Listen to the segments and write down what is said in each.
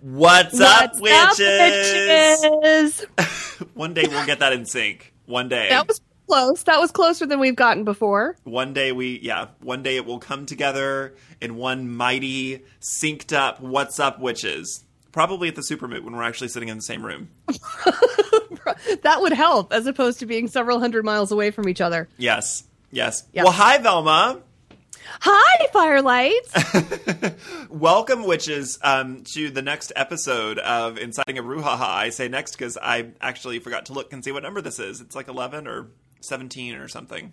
What's, up, What's witches? up, witches? One day we'll get that in sync. One day. That was close. That was closer than we've gotten before. One day we, yeah, one day it will come together in one mighty, synced up What's Up Witches. Probably at the Supermoot when we're actually sitting in the same room. That would help, as opposed to being several hundred miles away from each other. Yes, yes. Well, hi, Velma. Hi, Fire Lytes. Welcome, witches, um, to the next episode of Inciting a Brouhaha. I say next because I actually forgot to look and see what number this is. It's like 11 or 17 or something.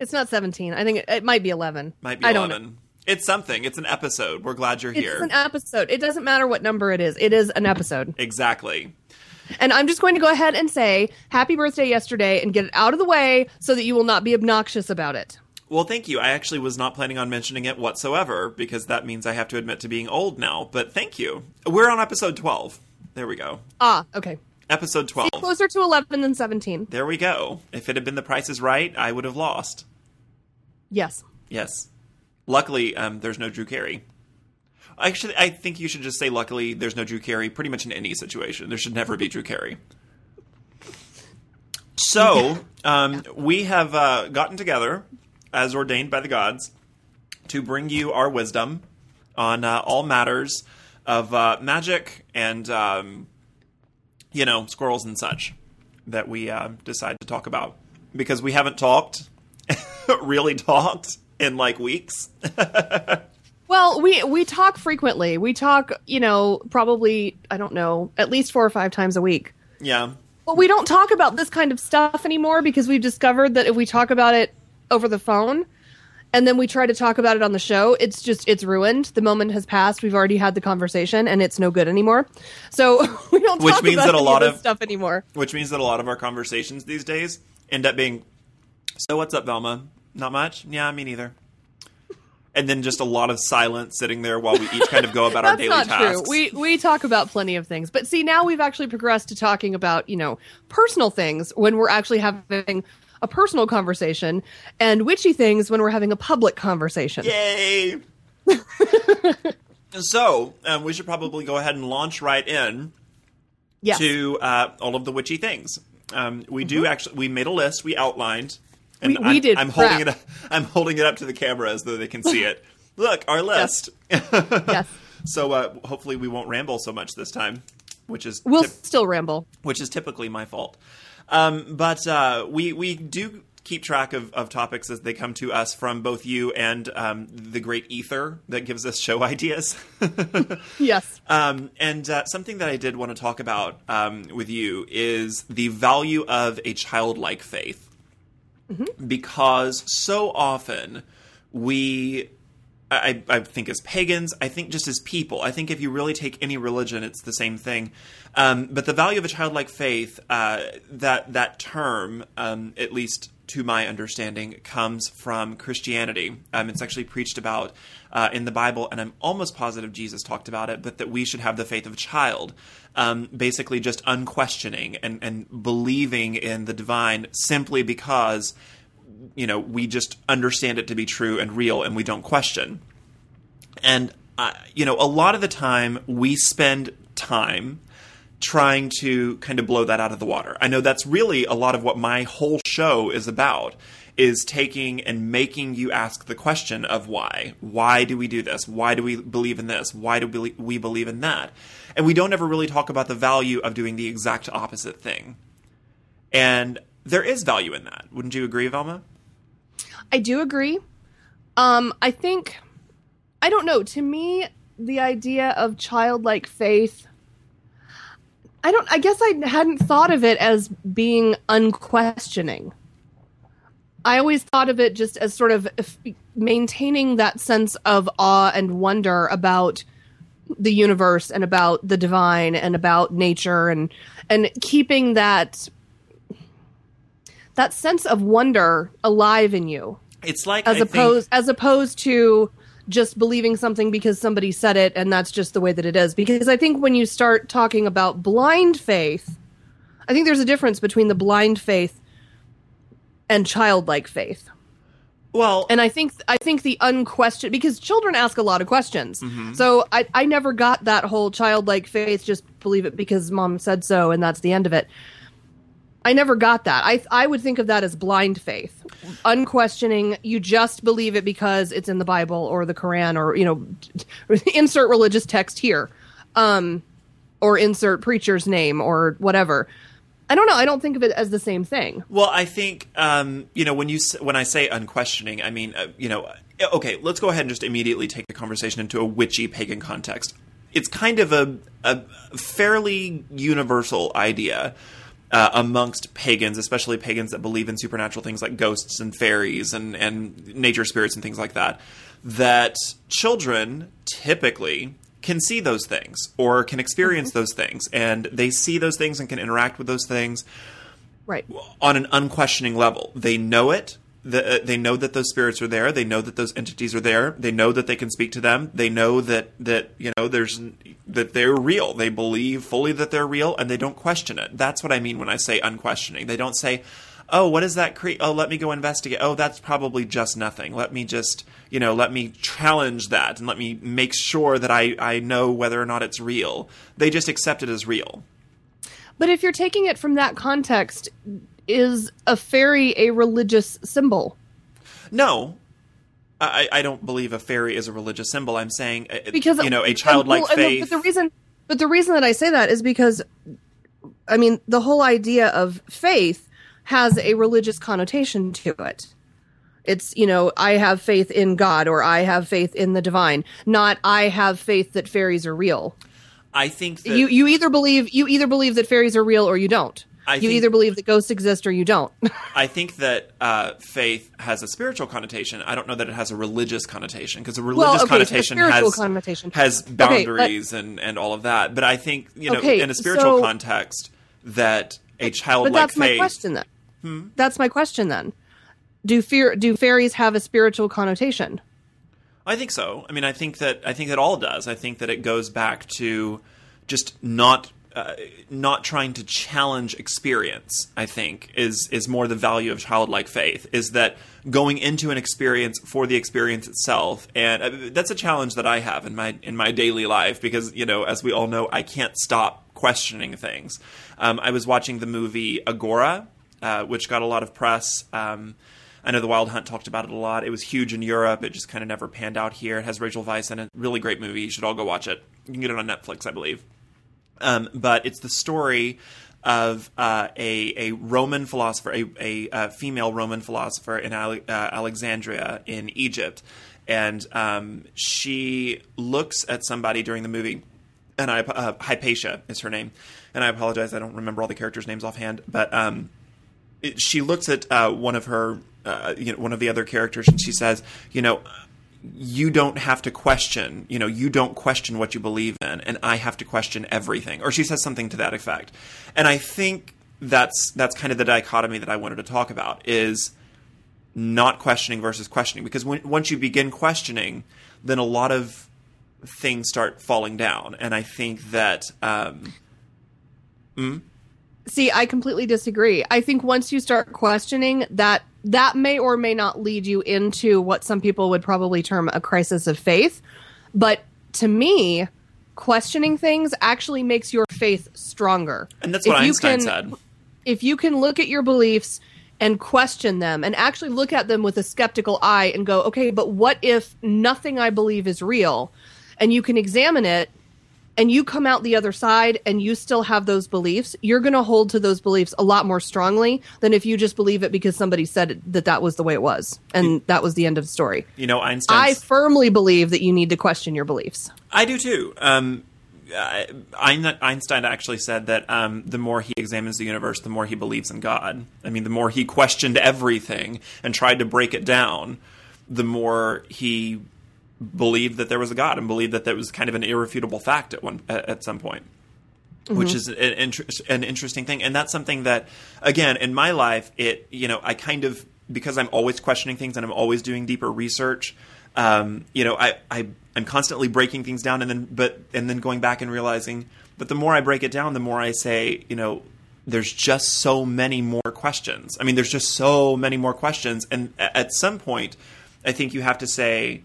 it's not 17. I think it, it might be 11. Might be I don't 11. know. It's something. It's an episode. We're glad you're It's here. It's an episode. It doesn't matter what number it is. It is an episode. exactly. And I'm just going to go ahead and say happy birthday yesterday and get it out of the way so that you will not be obnoxious about it. Well, thank you. I actually was not planning on mentioning it whatsoever because that means I have to admit to being old now. But thank you. We're on episode 12. There we go. Ah, okay. Episode 12. Closer to 11 than 17. There we go. If it had been the Price is Right, I would have lost. Yes. Yes. Luckily, um, there's no Drew Carey. Actually, I think you should just say luckily there's no Drew Carey pretty much in any situation. There should never be Drew Carey. So, um, we have uh, gotten together, as ordained by the gods, to bring you our wisdom on uh, all matters of uh, magic and, um, you know, squirrels and such that we uh, decide to talk about. Because we haven't talked, really talked, in like weeks. Well, we we talk frequently. We talk, you know, probably I don't know, at least four or five times a week. yeah. But we don't talk about this kind of stuff anymore because we've discovered that if we talk about it over the phone and then we try to talk about it on the show, it's just it's ruined. The moment has passed. We've already had the conversation and it's no good anymore. So we don't Which talk means about that a lot of of- stuff anymore. Which means that a lot of our conversations these days end up being, so what's up, Velma? Not much? Yeah, me neither. And then just a lot of silence sitting there while we each kind of go about our daily not tasks. true. We we talk about plenty of things, but see now we've actually progressed to talking about you know personal things when we're actually having a personal conversation, and witchy things when we're having a public conversation. Yay! so, um, we should probably go ahead and launch right in Yes. to uh, all of the witchy things. Um, we do actually. We made a list. We outlined. And Mm-hmm. We- we I'm, did I'm holding prep. it. I'm holding it up to the camera as though they can see it. Look, our list. yes. so uh, hopefully we won't ramble so much this time, which is We'll still ramble. which is typically my fault. Um, but uh, we we do keep track of, of topics as they come to us from both you and um, the great ether that gives us show ideas. Yes. Um, and uh, something that I did want to talk about um, with you is the value of a childlike faith. Because so often we, I, I think as pagans, I think just as people, I think if you really take any religion, it's the same thing. Um, but the value of a childlike faith, uh, that that term, um, at least to my understanding, comes from Christianity. Um, it's actually preached about uh, in the Bible, and I'm almost positive Jesus talked about it, but that we should have the faith of a child. Um, basically, just unquestioning and, and believing in the divine simply because, you know, we just understand it to be true and real and we don't question. And, uh, you know, a lot of the time we spend time trying to kind of blow that out of the water. I know that's really a lot of what my whole show is about is taking and making you ask the question of why. Why do we do this? Why do we believe in this? Why do we we believe in that? And we don't ever really talk about the value of doing the exact opposite thing. And there is value in that. Wouldn't you agree, Velma? I do agree. Um, I think, I don't know. To me, the idea of childlike faith, I don't. I guess I hadn't thought of it as being unquestioning. I always thought of it just as sort of maintaining that sense of awe and wonder about the universe and about the divine and about nature and and keeping that that sense of wonder alive in you It's like as I think- opposed as opposed to just believing something because somebody said it and that's just the way that it is because i think when you start talking about blind faith i think there's a difference between the blind faith and childlike faith Well, And I think I think the unquestioned because children ask a lot of questions. Mm-hmm. So I I never got that whole childlike faith just believe it because mom said so and that's the end of it. I never got that. I I would think of that as blind faith. Unquestioning, you just believe it because it's in the Bible or the Quran or you know insert religious text here. Um or insert preacher's name or whatever. I don't know. I don't think of it as the same thing. Well, I think um, you know when you when I say unquestioning, I mean uh, you know uh, okay. Let's go ahead and just immediately take the conversation into a witchy pagan context. It's kind of a, a fairly universal idea uh, amongst pagans, especially pagans that believe in supernatural things like ghosts and fairies and and nature spirits and things like that. That children typically can see those things or can experience those things, and they see those things and can interact with those things Right. on an unquestioning level. They know it. The, uh, they know that those spirits are there. They know that those entities are there. They know that they can speak to them. They know that that you know there's that they're real. They believe fully that they're real, and they don't question it. That's what I mean when I say unquestioning. They don't say, "Oh, what is that? Oh, let me go investigate. Oh, that's probably just nothing. Let me just you know let me challenge that and let me make sure that I I know whether or not it's real." They just accept it as real. But if you're taking it from that context, is a fairy a religious symbol? No, I, I don't believe a fairy is a religious symbol. I'm saying uh, Because you know a childlike well, faith. But the reason, but the reason that I say that is because, I mean, the whole idea of faith has a religious connotation to it. It's you know I have faith in God or I have faith in the divine, not I have faith that fairies are real. I think that you you either believe you either believe that fairies are real or you don't. I you either believe that ghosts exist or you don't. I think that uh, faith has a spiritual connotation. I don't know that it has a religious connotation because a religious okay, connotation has connotation. has Okay, but- boundaries and and all of that. But I think you know Okay, in a spiritual so- context that a But childlike that's my faith. question then. That's my question then. Do fear do fairies have a spiritual connotation? I think so. I mean, I think that I think that all does. I think that it goes back to just not uh, not trying to challenge experience. I think is is more the value of childlike faith. Is that going into an experience for the experience itself, and uh, that's a challenge that I have in my in my daily life because you know, as we all know, I can't stop questioning things. Um, I was watching the movie Agora, uh, which got a lot of press. Um, I know the Wild Hunt talked about it a lot. It was huge in Europe. It just kind of never panned out here. It has Rachel Weisz in it. Really great movie. You should all go watch it. You can get it on Netflix, I believe. Um, but it's the story of uh, a, a Roman philosopher, a, a, uh female Roman philosopher in Ale- uh, Alexandria in Egypt. And um, she looks at somebody during the movie, and I, uh, Hypatia is her name. And I apologize, I don't remember all the characters' names offhand. But um, it, she looks at uh, one of her, uh, you know, one of the other characters, and she says, you know, you don't have to question, you know, you don't question what you believe in, and I have to question everything. Or she says something to that effect. And I think that's that's kind of the dichotomy that I wanted to talk about is not questioning versus questioning because when, once you begin questioning, then a lot of things start falling down. And I think that um, See, I completely disagree. I think once you start questioning that that may or may not lead you into what some people would probably term a crisis of faith, but to me, questioning things actually makes your faith stronger. and that's what If you Einstein can- said. if you can look at your beliefs and question them and actually look at them with a skeptical eye and go, okay, but what if nothing I believe is real? And you can examine it and you come out the other side and you still have those beliefs, you're going to hold to those beliefs a lot more strongly than if you just believe it because somebody said that that was the way it was and that was the end of the story. You know, Einstein. I firmly believe that you need to question your beliefs. I do too. Um, Einstein actually said that um, the more he examines the universe, the more he believes in God. I mean, the more he questioned everything and tried to break it down, the more he believed that there was a God and believed that that was kind of an irrefutable fact at one at, some point. Which is an, inter- an interesting thing, and that's something that, again, in my life, it you know I kind of because I'm always questioning things and I'm always doing deeper research um, you know, I, I I'm constantly breaking things down and then but and then going back and realizing but the more I break it down, the more I say, you know, there's just so many more questions. I mean, there's just so many more questions, and at some point, I think you have to say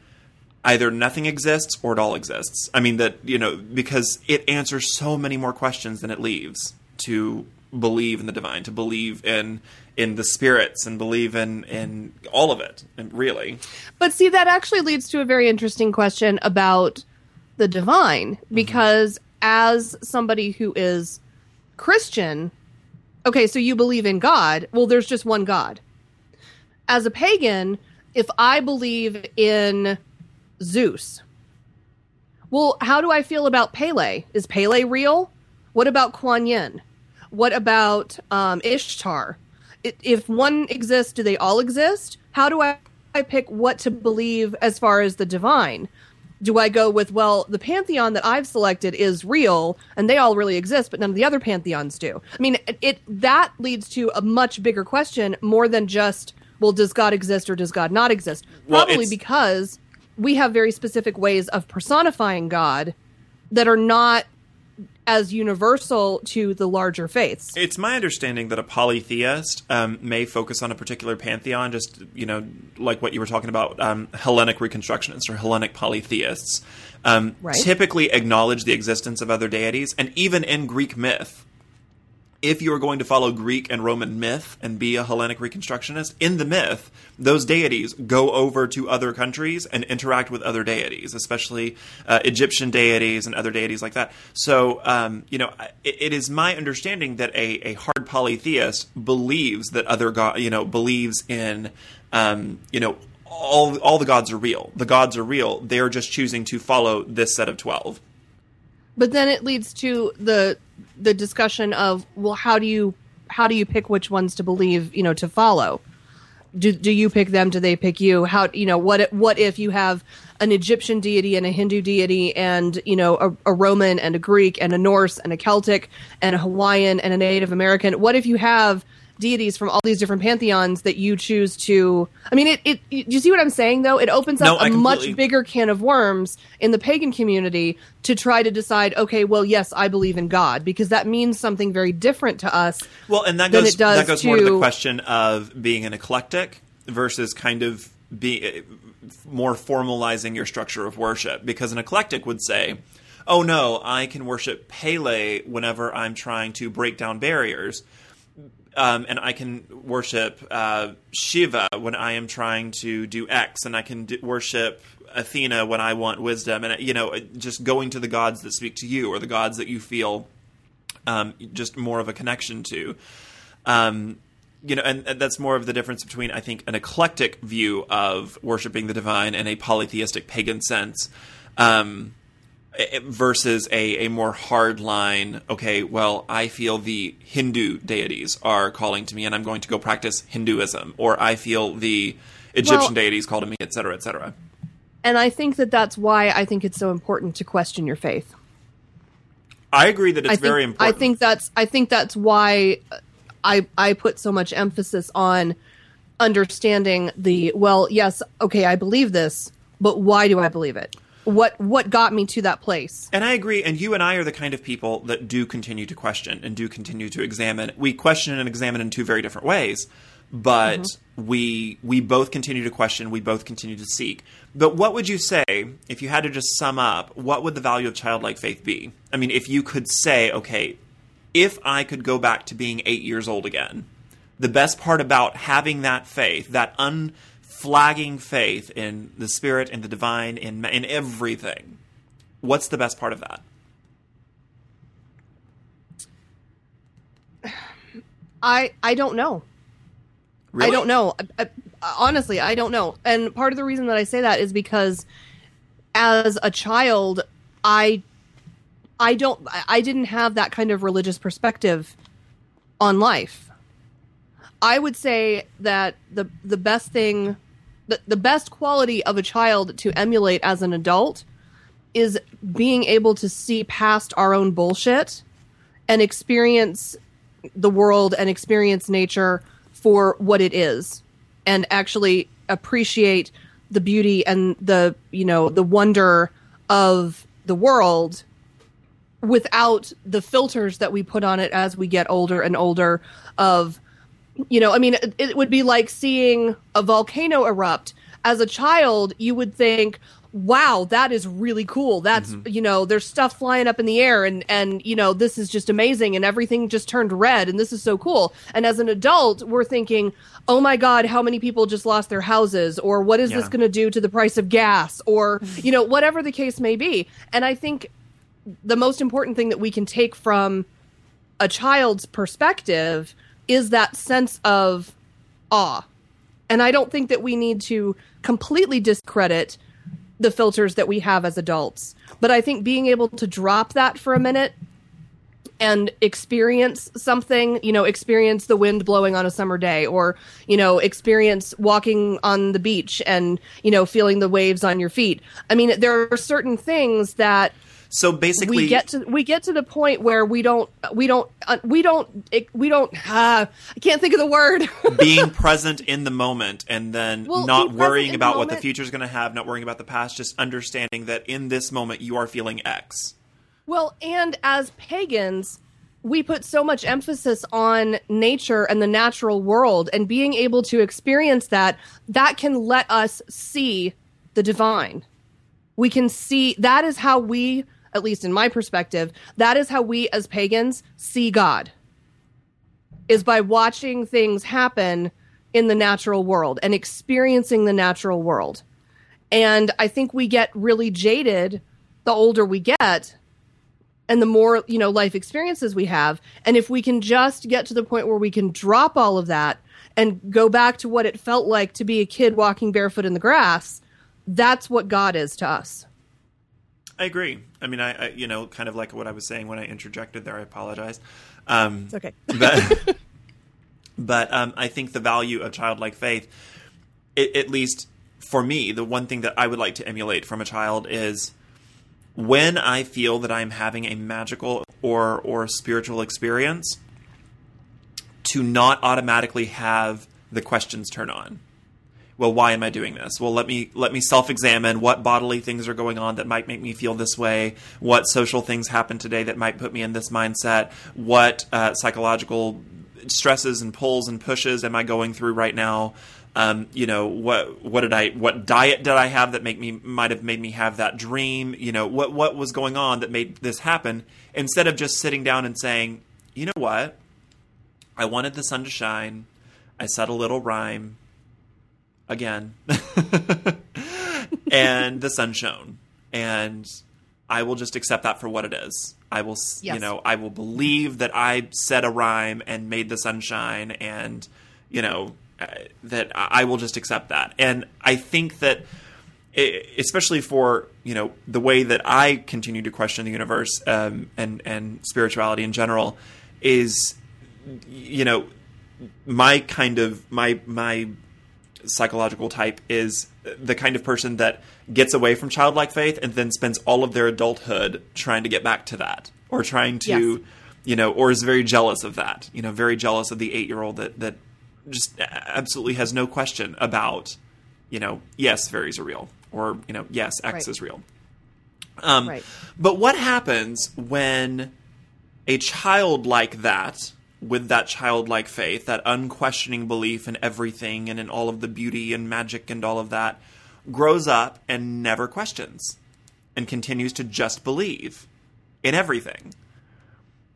either nothing exists or it all exists. I mean that you know because it answers so many more questions than it leaves to believe in the divine, to believe in in the spirits and believe in in all of it, and really. But see, that actually leads to a very interesting question about the divine, mm-hmm. because mm-hmm. as somebody who is Christian, okay, so you believe in God. Well, there's just one God. As a pagan, if I believe in Zeus, well, how do I feel about Pele? Is Pele real? What about Kuan Yin? What about um, Ishtar? if one exists, do they all exist? How do I, I pick what to believe as far as the divine? Do I go with, well, the pantheon that I've selected is real and they all really exist, but none of the other pantheons do? I mean, it, it that leads to a much bigger question more than just, well, does God exist or does God not exist? Probably well, because we have very specific ways of personifying God that are not as universal to the larger faiths. It's my understanding that a polytheist um, may focus on a particular pantheon, just you know, like what you were talking about, um, Hellenic reconstructionists or Hellenic polytheists. Um, right. Typically acknowledge the existence of other deities, and even in Greek myth, if you are going to follow Greek and Roman myth and be a Hellenic Reconstructionist, in the myth, those deities go over to other countries and interact with other deities, especially uh, Egyptian deities and other deities like that. So, um, you know, it, it is my understanding that a, a hard polytheist believes that other god, you know, believes in, um, you know, all all the gods are real. The gods are real. They are just choosing to follow this set of twelve. But then it leads to the the discussion of well, how do you how do you pick which ones to believe? You know, to follow. Do do you pick them? Do they pick you? How you know what? What if you have an Egyptian deity and a Hindu deity, and you know a, a Roman and a Greek and a Norse and a Celtic and a Hawaiian and a Native American? What if you have deities from all these different pantheons that you choose to i mean it, it you see what i'm saying though? It opens up no, a much bigger can of worms in the pagan community to try to decide okay well yes i believe in god because that means something very different to us well and that goes that goes to, more to the question of being an eclectic versus kind of being more formalizing your structure of worship because an eclectic would say oh no i can worship pele whenever i'm trying to break down barriers um, and I can worship uh, Shiva when I am trying to do X, and I can worship Athena when I want wisdom, and you know, just going to the gods that speak to you or the gods that you feel um, just more of a connection to. Um, you know, and, and, that's more of the difference between I think an eclectic view of worshiping the divine and a polytheistic pagan sense. Um, Eh, eh, versus a, a more hard line okay well i feel the hindu deities are calling to me and i'm going to go practice hinduism or i feel the egyptian well, deities call to me et cetera et cetera. And i think that that's why i think it's so important to question your faith. I agree that it's think, very important. i think that's i think that's why i i put so much emphasis on understanding the well yes okay i believe this but why do i believe it what what got me to that place. And I agree. And you and I are the kind of people that do continue to question and do continue to examine. We question and examine in two very different ways, but mm-hmm. we we both continue to question. We both continue to seek. But what would you say if you had to just sum up? What would the value of childlike faith be? I mean, if you could say, okay, if I could go back to being eight years old again, the best part about having that faith, that un flagging faith in the spirit and the divine in in everything. What's the best part of that? I I don't know. Really? I don't know. I, I, honestly, I don't know. And part of the reason that I say that is because as a child, I I don't I didn't have that kind of religious perspective on life. I would say that the the best thing the, best quality of a child to emulate as an adult is being able to see past our own bullshit and experience the world and experience nature for what it is and actually appreciate the beauty and the you know the wonder of the world without the filters that we put on it as we get older and older of you know i mean it, it would be like seeing a volcano erupt. As a child you would think wow that is really cool. That's Mm-hmm. you know there's stuff flying up in the air and and you know this is just amazing and everything just turned red and this is so cool. And as an adult we're thinking oh my god how many people just lost their houses or what is this going to do to the price of gas or you know whatever the case may be. And i think the most important thing that we can take from a child's perspective is that sense of awe. And I don't think that we need to completely discredit the filters that we have as adults. But I think being able to drop that for a minute and experience something, you know, experience the wind blowing on a summer day or, you know, experience walking on the beach and, you know, feeling the waves on your feet. I mean, there are certain things that So basically, we get to we get to the point where we don't we don't uh, we don't we don't uh, I can't think of the word. being present in the moment and then Well, not worrying in the about what the future is going to have, not worrying about the past, just understanding that in this moment you are feeling X. well, and as pagans, we put so much emphasis on nature and the natural world and being able to experience that that can let us see the divine. We can see that is how we at least in my perspective, that is how we as pagans see God. is by watching things happen in the natural world and experiencing the natural world. And I think we get really jaded the older we get and the more, you know, life experiences we have. And if we can just get to the point where we can drop all of that and go back to what it felt like to be a kid walking barefoot in the grass, that's what God is to us. I agree. I mean, I, I you know, kind of like what I was saying when I interjected there. I apologize. Um, It's okay. but but um, I think the value of childlike faith, it, at least for me, the one thing that I would like to emulate from a child is when I feel that I'm having a magical or or spiritual experience, to not automatically have the questions turn on. Well, why am I doing this? Well, let me let me self-examine what bodily things are going on that might make me feel this way. What social things happen today that might put me in this mindset? What uh, psychological stresses and pulls and pushes am I going through right now? Um, you know what what did I what diet did I have that make me might have made me have that dream? You know what what was going on that made this happen? Instead of just sitting down and saying, you know what, I wanted the sun to shine. I said a little rhyme again, and the sun shone, and I will just accept that for what it is. I will, s you know, I will believe that I said a rhyme and made the sunshine, and you know uh, that I will just accept that. And I think that, especially for you know the way that I continue to question the universe um, and and spirituality in general, is you know my kind of my my psychological type is the kind of person that gets away from childlike faith and then spends all of their adulthood trying to get back to that or trying to Yes. you know or is very jealous of that you know very jealous of the 8-year-old that that just absolutely has no question about you know yes fairies are real or you know yes x Right. is real um, Right. but what happens when a child like that, with that childlike faith, that unquestioning belief in everything and in all of the beauty and magic and all of that, grows up and never questions and continues to just believe in everything?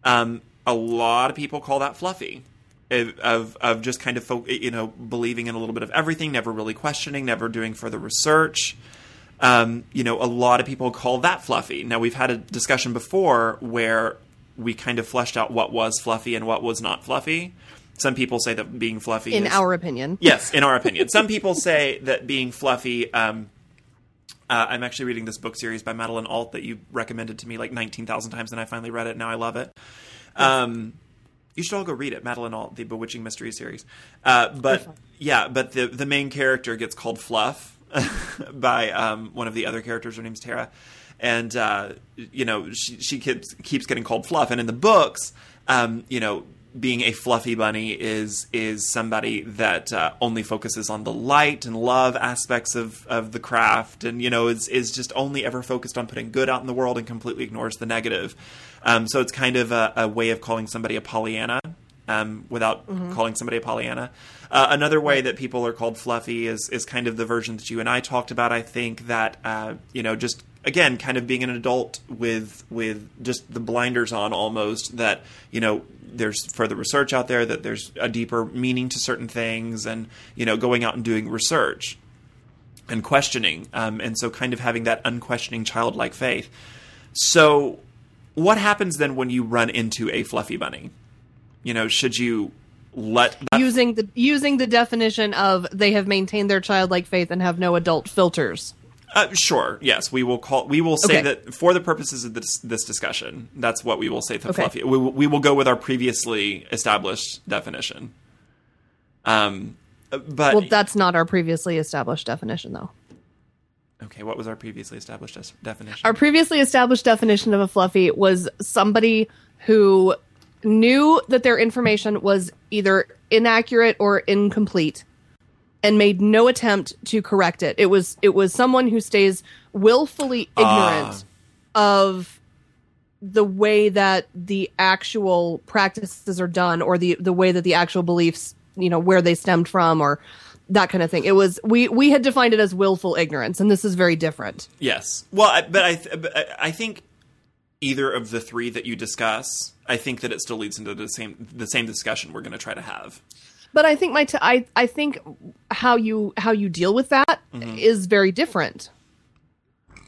Um, a lot of people call that fluffy. Of, of just kind of you know believing in a little bit of everything, never really questioning, never doing further research um, you know, a lot of people call that fluffy. Now, we've had a discussion before where we kind of fleshed out what was fluffy and what was not fluffy. Some people say that being fluffy In is, our opinion. yes, in our opinion. Some people say that being fluffy. Um, uh, I'm actually reading this book series by Madelyn Alt that you recommended to me like 19,000 times, and I finally read it. Now I love it. Um, you should all go read it, Madelyn Alt, the Bewitching Mystery series. Uh, but yeah, but the the main character gets called Fluff by um, one of the other characters. Her name's Tara, and uh, you know she she keeps keeps getting called Fluff. And in the books, um, you know, being a fluffy bunny is is somebody that uh, only focuses on the light and love aspects of, of the craft, and you know is is just only ever focused on putting good out in the world and completely ignores the negative. Um, so it's kind of a, a, way of calling somebody a Pollyanna um, without mm-hmm. calling somebody a Pollyanna. Uh, another way that people are called fluffy is is kind of the version that you and I talked about. I think that uh, you know just again kind of being an adult with with just the blinders on almost that you know there's further research out there that there's a deeper meaning to certain things and you know going out and doing research and questioning um, and so kind of having that unquestioning childlike faith. So what happens then when you run into a fluffy bunny? You know should you let that... using the using the definition of they have maintained their childlike faith and have no adult filters uh, sure. Yes, we will call. We will say okay. that for the purposes of this, this discussion, that's what we will say for okay. fluffy. We, we will go with our previously established definition. Um, but well, that's not our previously established definition, though. Okay, what was our previously established definition? Our previously established definition of a fluffy was somebody who knew that their information was either inaccurate or incomplete and made no attempt to correct it. It was it was someone who stays willfully ignorant uh. of the way that the actual practices are done or the the way that the actual beliefs, you know, where they stemmed from or that kind of thing. It was we we had defined it as willful ignorance and this is very different. Yes. Well, I, but I but I think either of the three that you discuss, I think that it still leads into the same the same discussion we're going to try to have but I think my t- I I think how you how you deal with that mm-hmm. is very different.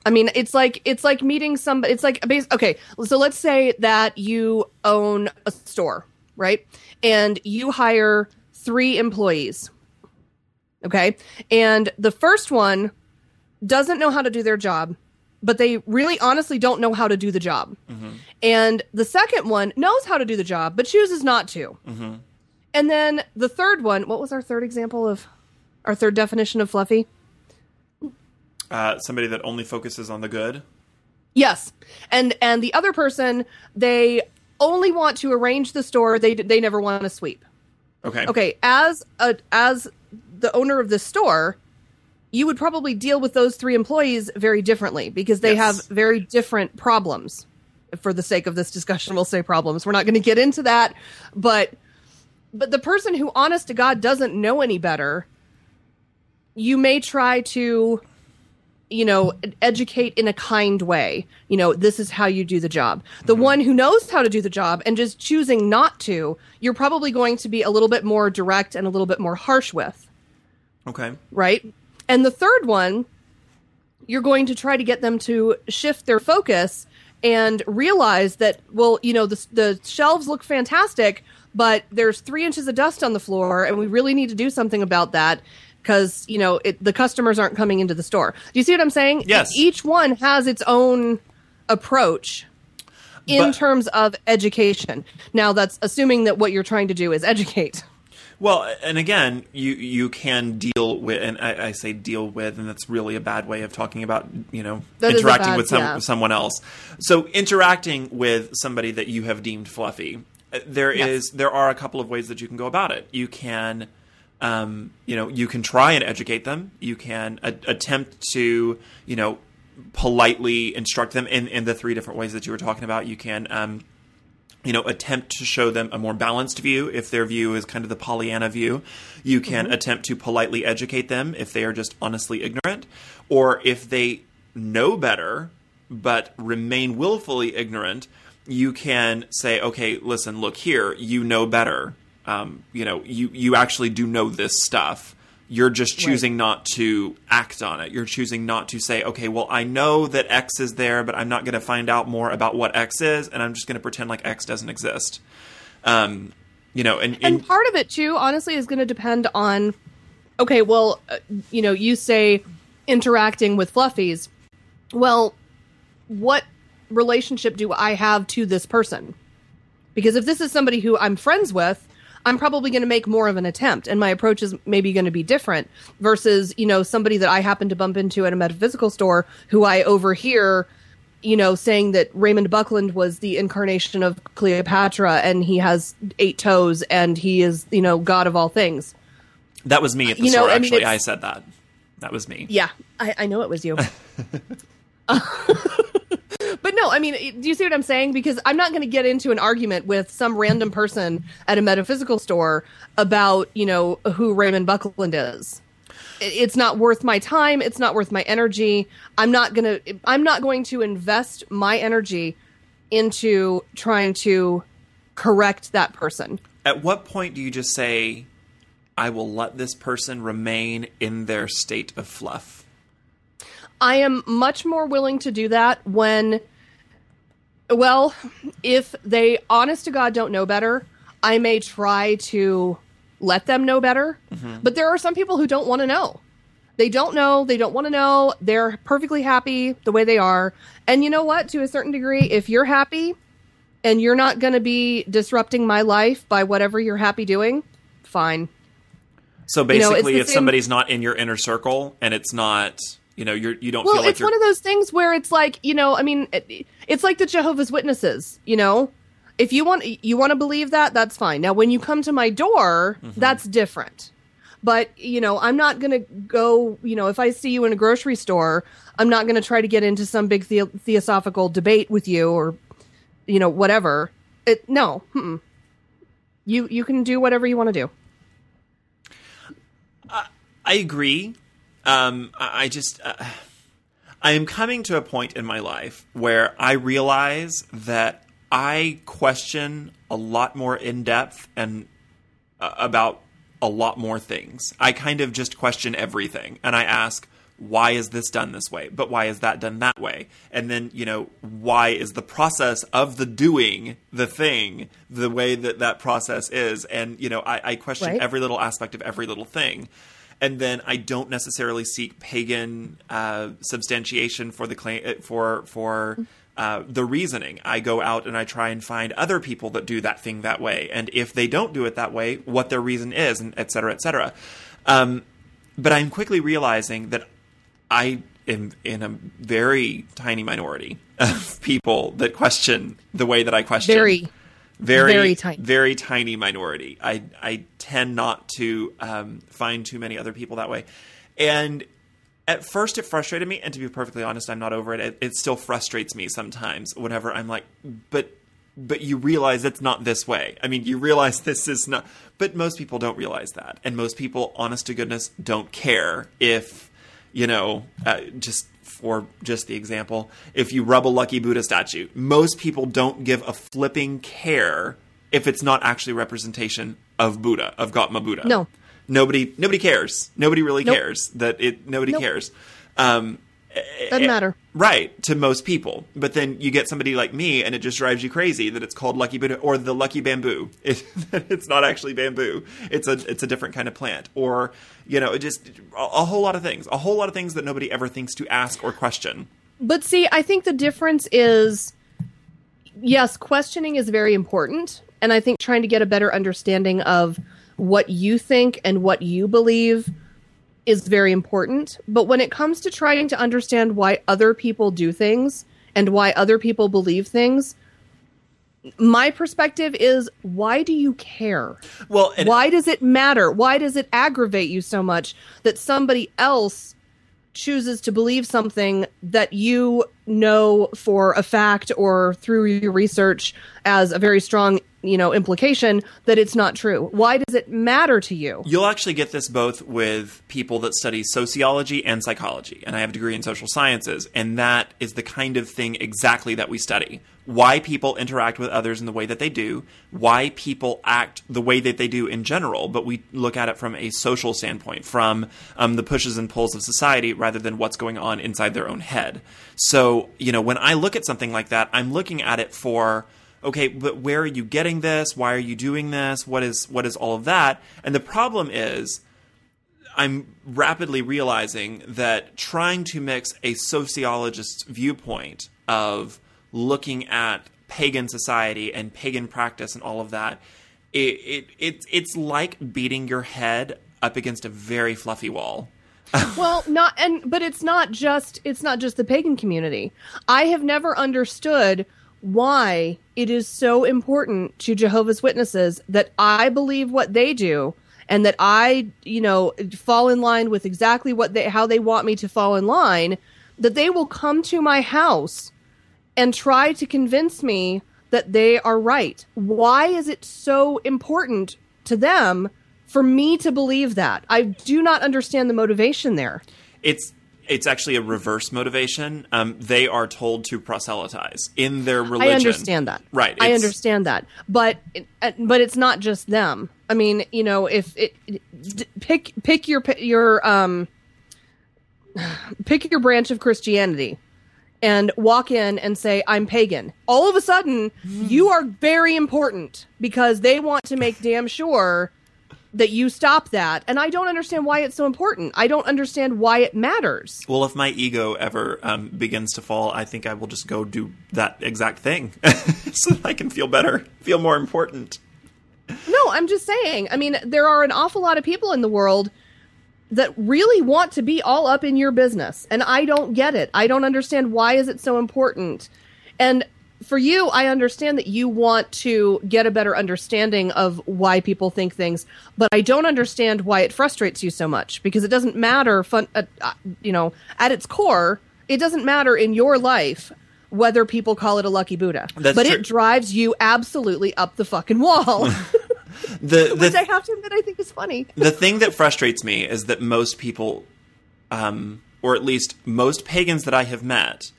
I mean, it's like it's like meeting somebody. It's like base. Okay, so let's say that you own a store, right? And you hire three employees. Okay, and the first one doesn't know how to do their job, but they really honestly don't know how to do the job. Mm-hmm. And the second one knows how to do the job, but chooses not to. Mm-hmm. And then the third one, what was our third example of our third definition of fluffy? Uh, somebody that only focuses on the good. Yes, and and the other person they only want to arrange the store. They they never want to sweep. Okay. Okay. As a as the owner of the store, you would probably deal with those three employees very differently because they yes. have very different problems. For the sake of this discussion, we'll say problems. We're not going to get into that, but but the person who honest to god doesn't know any better you may try to you know educate in a kind way. You know this is how you do the job. The mm-hmm. one who knows how to do the job and just choosing not to you're probably going to be a little bit more direct and a little bit more harsh with. Okay. Right? And the third one you're going to try to get them to shift their focus and realize that well you know the, the shelves look fantastic but there's three inches of dust on the floor, and we really need to do something about that because you know it, the customers aren't coming into the store. Do you see what I'm saying? Yes. Each one has its own approach in but, terms of education. Now, that's assuming that what you're trying to do is educate. Well, and again, you you can deal with, and I, I, say deal with, and that's really a bad way of talking about, you know, that interacting bad, with some, yeah. someone else. So, interacting with somebody that you have deemed fluffy there yes. is there are a couple of ways that you can go about it. You can um, you know you can try and educate them. You can a- attempt to you know politely instruct them in in the three different ways that you were talking about. You can um, you know attempt to show them a more balanced view if their view is kind of the Pollyanna view. You can mm-hmm. attempt to politely educate them if they are just honestly ignorant, or if they know better but remain willfully ignorant you can say, okay, listen, look here, you know better. Um, you know, you you actually do know this stuff. You're just choosing right. not to act on it. You're choosing not to say, okay, well, I know that X is there, but I'm not going to find out more about what X is, and I'm just going to pretend like X doesn't exist. Um, you know, and, and, and part of it too, honestly, is going to depend on. Okay, well, uh, you know, you say interacting with fluffies. Well, what relationship do I have to this person? Because if this is somebody who I'm friends with, I'm probably going to make more of an attempt and my approach is maybe going to be different versus, you know, somebody that I happen to bump into at a metaphysical store who I overhear, you know, saying that Raymond Buckland was the incarnation of Cleopatra and he has eight toes and he is, you know, God of all things. That was me at the you store, know, actually. I, mean, I said that. That was me. Yeah, I, I know it was you. but no, I mean, do you see what I'm saying? Because I'm not going to get into an argument with some random person at a metaphysical store about, you know, who Raymond Buckland is. It's not worth my time. It's not worth my energy. I'm not going to, I'm not going to invest my energy into trying to correct that person. At what point do you just say, I will let this person remain in their state of fluff? I am much more willing to do that when, well, if they, honest to God, don't know better, I may try to let them know better. Mm-hmm. But there are some people who don't want to know. They don't know. They don't want to know. They're perfectly happy the way they are. And you know what? To a certain degree, if you're happy and you're not going to be disrupting my life by whatever you're happy doing, fine. So basically, you know, if same... somebody's not in your inner circle and it's not, you know, you're you don't well, feel like it's one of those things where it's like, you know, I mean, it, it's like the Jehovah's Witnesses, you know. If you want you want to believe that, that's fine. Now, when you come to my door, mm-hmm. that's different. But you know, I'm not going to go. You know, if I see you in a grocery store, I'm not going to try to get into some big the- theosophical debate with you or, you know, whatever. It no. Mm-mm. You you can do whatever you want to do. I agree. Um, I just uh, I am coming to a point in my life where I realize that I question a lot more in depth and uh, about a lot more things. I kind of just question everything, and I ask. Why is this done this way? But why is that done that way? And then, you know, why is the process of the doing the thing the way that that process is? And, you know, I, I question right. every little aspect of every little thing and then I don't necessarily seek pagan uh, substantiation for the claim uh, for for uh, the reasoning. I go out and I try and find other people that do that thing that way, and if they don't do it that way, what their reason is, and et cetera, et cetera. Um, but I'm quickly realizing that I am in a very tiny minority of people that question the way that I question. Very very very tiny, very tiny minority. I I tend not to um, find too many other people that way, and at first it frustrated me. And to be perfectly honest, I'm not over it. It, it still frustrates me sometimes. Whenever I'm like, but but you realize it's not this way. I mean, you realize this is not. But most people don't realize that, and most people, honest to goodness, don't care if you know uh, just for just the example, if you rub a Lucky Buddha statue, most people don't give a flipping care if it's not actually representation of Buddha, of Gautama Buddha. No. Nobody nobody cares. Nobody really nope. cares that it nobody nope. cares. Um, doesn't eh, matter. Right, to most people. But then you get somebody like me and it just drives you crazy that it's called lucky Buddha or the lucky bamboo. It, it's not actually bamboo. It's a it's a different kind of plant. Or, you know, it just a, a whole lot of things. A whole lot of things that nobody ever thinks to ask or question. But see, I think the difference is yes, questioning is very important. And I think trying to get a better understanding of what you think and what you believe is very important. But when it comes to trying to understand why other people do things and why other people believe things, my perspective is why do you care? Well, why does it matter? Why does it aggravate you so much that somebody else chooses to believe something that you know for a fact or through your research as a very strong you know implication that it's not true. Why does it matter to you? You'll actually get this both with people that study sociology and psychology and i have a degree in social sciences and that is the kind of thing exactly that we study. Why people interact with others in the way that they do why people act the way that they do in general but we look at it from a social standpoint from um, the pushes and pulls of society rather than what's going on inside their own head. So you know when i look at something like that i'm looking at it for okay, but where are you getting this? Why are you doing this? What is what is all of that? And the problem is I'm rapidly realizing that trying to mix a sociologist's viewpoint of looking at pagan society and pagan practice and all of that, it, it, it it's like beating your head up against a very fluffy wall. well, not and but it's not just it's not just the pagan community. I have never understood why it is so important to Jehovah's Witnesses that I believe what they do and that I, you know, fall in line with exactly what they how they want me to fall in line, that they will come to my house and try to convince me that they are right. Why is it so important to them for me to believe that? I do not understand the motivation there. It's it's actually a reverse motivation. Um, they are told to proselytize in their religion. I understand that. Right. I understand that. But uh, but it's not just them. I mean, you know, if it pick pick your your um pick your branch of Christianity and walk in and say I'm pagan. All of a sudden, you are very important because they want to make damn sure that you stop that. And I don't understand why it's so important. I don't understand why it matters. Well, if my ego ever um, begins to fall, I think I will just go do that exact thing so that I can feel better, feel more important. No, I'm just saying. I mean, there are an awful lot of people in the world that really want to be all up in your business, and I don't get it. I don't understand why is it so important. And for you, I understand that you want to get a better understanding of why people think things, but I don't understand why it frustrates you so much because it doesn't matter. Fun, uh, uh, you know, at its core, it doesn't matter in your life whether people call it a lucky Buddha, That's but true. it drives you absolutely up the fucking wall. The which I have to admit I think is funny. the thing that frustrates me is that most people, um, or at least most pagans that I have met,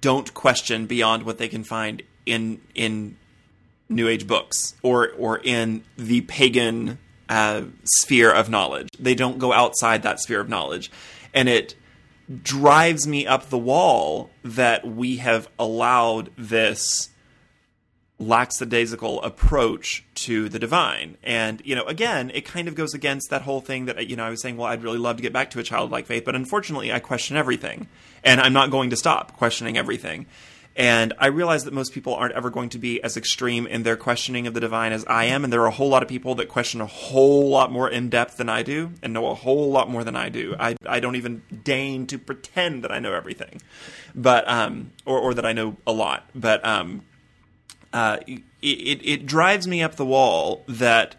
don't question beyond what they can find in in New Age books or or in the pagan uh, sphere of knowledge. They don't go outside that sphere of knowledge, and it drives me up the wall that we have allowed this lackadaisical approach to the divine. And, you know, again, it kind of goes against that whole thing that, you know, I was saying, well, I'd really love to get back to a childlike faith, but unfortunately, I question everything. And I'm not going to stop questioning everything. And I realize that most people aren't ever going to be as extreme in their questioning of the divine as I am. And there are a whole lot of people that question a whole lot more in depth than I do and know a whole lot more than I do. I, I don't even deign to pretend that I know everything, but, um, or, or that I know a lot. But, um, uh, it, it, drives me up the wall that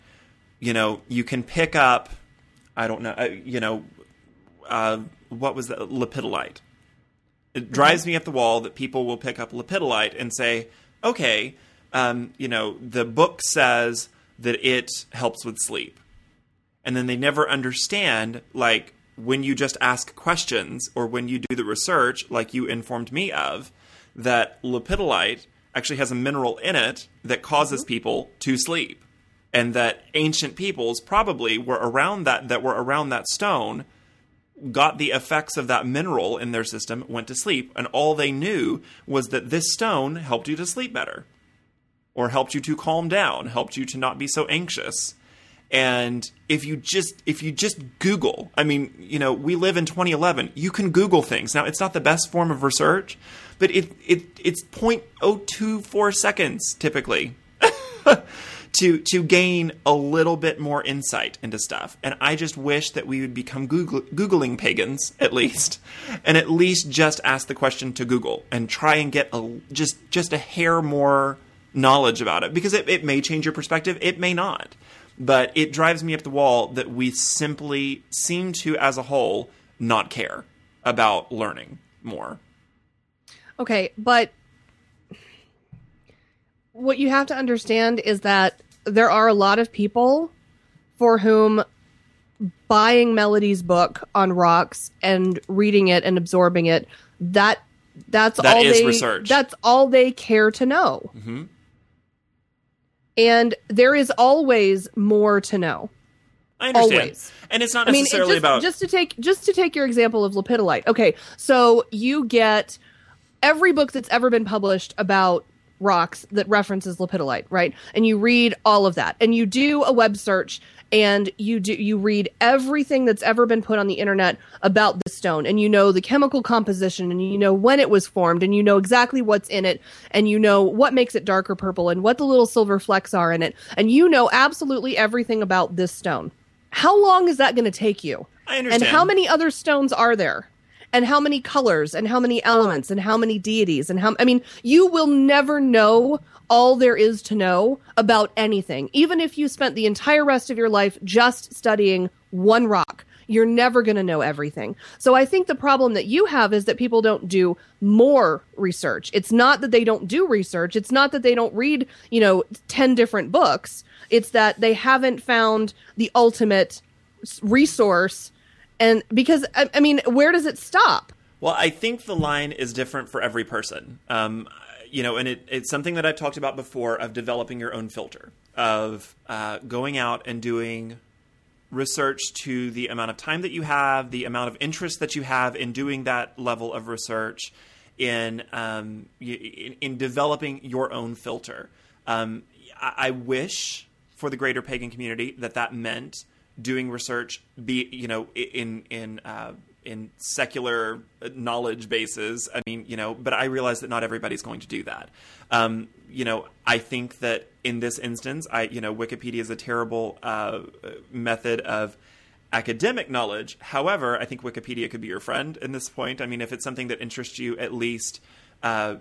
you know you can pick up I don't know uh, you know uh, what was that lepidolite. It drives me up the wall that people will pick up lepidolite and say, okay, um, you know the book says that it helps with sleep, and then they never understand like when you just ask questions or when you do the research like you informed me of that lepidolite actually has a mineral in it that causes mm-hmm. people to sleep. And that ancient peoples probably were around that that were around that stone got the effects of that mineral in their system went to sleep and all they knew was that this stone helped you to sleep better or helped you to calm down helped you to not be so anxious. And if you just if you just google i mean you know we live in 2011 you can google things. Now it's not the best form of research but it, it it's 0.024 seconds typically to to gain a little bit more insight into stuff. And i just wish that we would become Google, googling pagans at least and at least just ask the question to google and try and get a just just a hair more knowledge about it. Because it, it may change your perspective. It may not. But it drives me up the wall that we simply seem to as a whole not care about learning more Okay, but what you have to understand is that there are a lot of people for whom buying Melody's book on rocks and reading it and absorbing it that that's That all they research. that's all they care to know. Mhm. And there is always more to know. i understand Always. and it's not I mean, necessarily just, about just to take just to take your example of lepidolite. Okay, so you get every book that's ever been published about rocks that references lepidolite, right? And you read all of that, and you do a web search, and you do you read everything that's ever been put on the internet about the stone, and you know the chemical composition, and you know when it was formed, and you know exactly what's in it, and you know what makes it darker purple, and what the little silver flecks are in it, and you know absolutely everything about this stone. How long is that going to take you? I understand. And how many other stones are there? And how many colors and how many oh. elements and how many deities and how I mean, you will never know all there is to know about anything. Even if you spent the entire rest of your life just studying one rock, you're never going to know everything. So I think the problem that you have is that people don't do more research. It's not that they don't do research. It's not that they don't read, you know, 10 different books. It's that they haven't found the ultimate resource. And because, I, I mean, where does it stop? Well, I think the line is different for every person. Um, you know, and it, it's something that I've talked about before of developing your own filter, of uh, going out and doing research to the amount of time that you have, the amount of interest that you have in doing that level of research, in um, in, in, developing your own filter. Um, I, I, wish for the greater pagan community that that meant doing research, be you know in in uh, in secular knowledge bases. I mean, you know, but I realize that not everybody's going to do that. Um, you know, I think that in this instance, I, you know, Wikipedia is a terrible uh, method of academic knowledge. However, I think Wikipedia could be your friend in this point. I mean, if it's something that interests you, at least uh,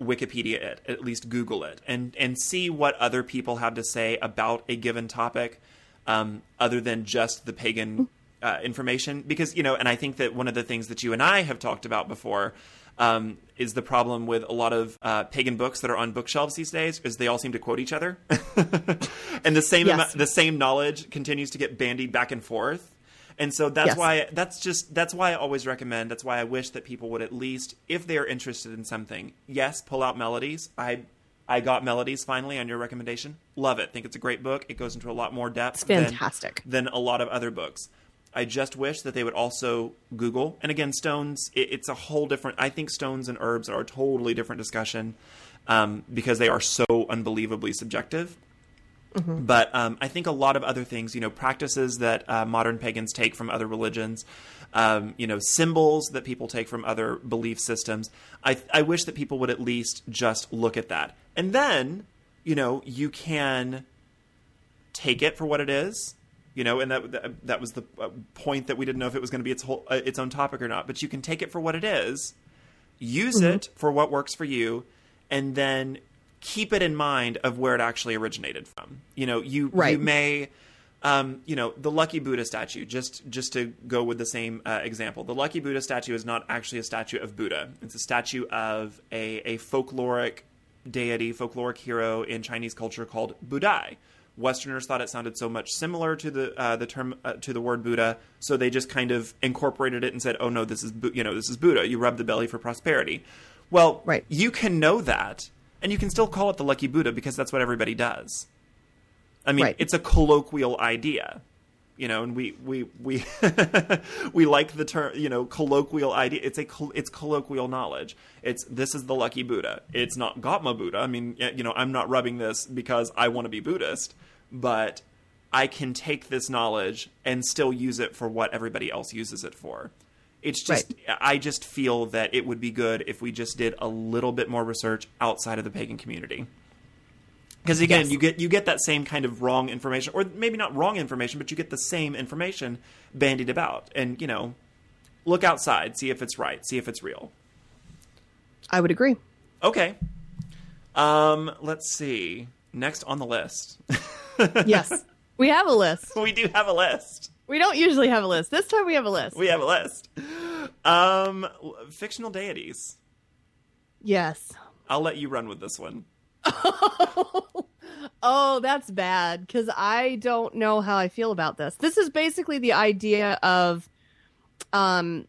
Wikipedia it, at least Google it, and and see what other people have to say about a given topic, um, other than just the pagan uh, information because you know and i think that one of the things that you and i have talked about before um, is the problem with a lot of uh, pagan books that are on bookshelves these days is they all seem to quote each other and the same yes. the same knowledge continues to get bandied back and forth and so that's yes. why that's just that's why I always recommend that's why I wish that people would at least if they are interested in something yes pull out Melody's I I got Melody's finally on your recommendation love it think it's a great book it goes into a lot more depth it's fantastic than, than a lot of other books I just wish that they would also Google. And again, stones, it, it's a whole different. I think stones and herbs are a totally different discussion um, because they are so unbelievably subjective. Mm-hmm. But um, I think a lot of other things, you know, practices that uh, modern pagans take from other religions, um, you know, symbols that people take from other belief systems. I, I wish that people would at least just look at that. And then, you know, you can take it for what it is you know, and that that, was the uh, point that we didn't know if it was going to be its whole uh, its own topic or not. But you can take it for what it is, use mm-hmm. it for what works for you, and then keep it in mind of where it actually originated from. You know, you right. you may. Um, you know the lucky buddha statue just just to go with the same uh, example the lucky buddha statue is not actually a statue of buddha it's a statue of a, a folkloric deity folkloric hero in chinese culture called budai Westerners thought it sounded so much similar to the uh, the term uh, to the word Buddha, so they just kind of incorporated it and said, "Oh no, this is you know this is Buddha. You rub the belly for prosperity." Well, right. you can know that, and you can still call it the Lucky Buddha because that's what everybody does. I mean, right. it's a colloquial idea, you know, and we we we we like the term, you know, colloquial idea. It's a it's colloquial knowledge. It's this is the lucky Buddha. It's not Gautama Buddha. I mean, you know, I'm not rubbing this because I want to be Buddhist but I can take this knowledge and still use it for what everybody else uses it for. It's just right. I just feel that it would be good if we just did a little bit more research outside of the pagan community. Because again, yes. you get you get that same kind of wrong information, or maybe not wrong information, but you get the same information bandied about. And you know, look outside, see if it's right, see if it's real. I would agree. Okay. Um, let's see. Next on the list. yes. We have a list. We do have a list. We don't usually have a list. This time we have a list. We have a list. Um, fictional deities. Yes. I'll let you run with this one. oh, that's bad because I don't know how I feel about this. This is basically the idea of, um,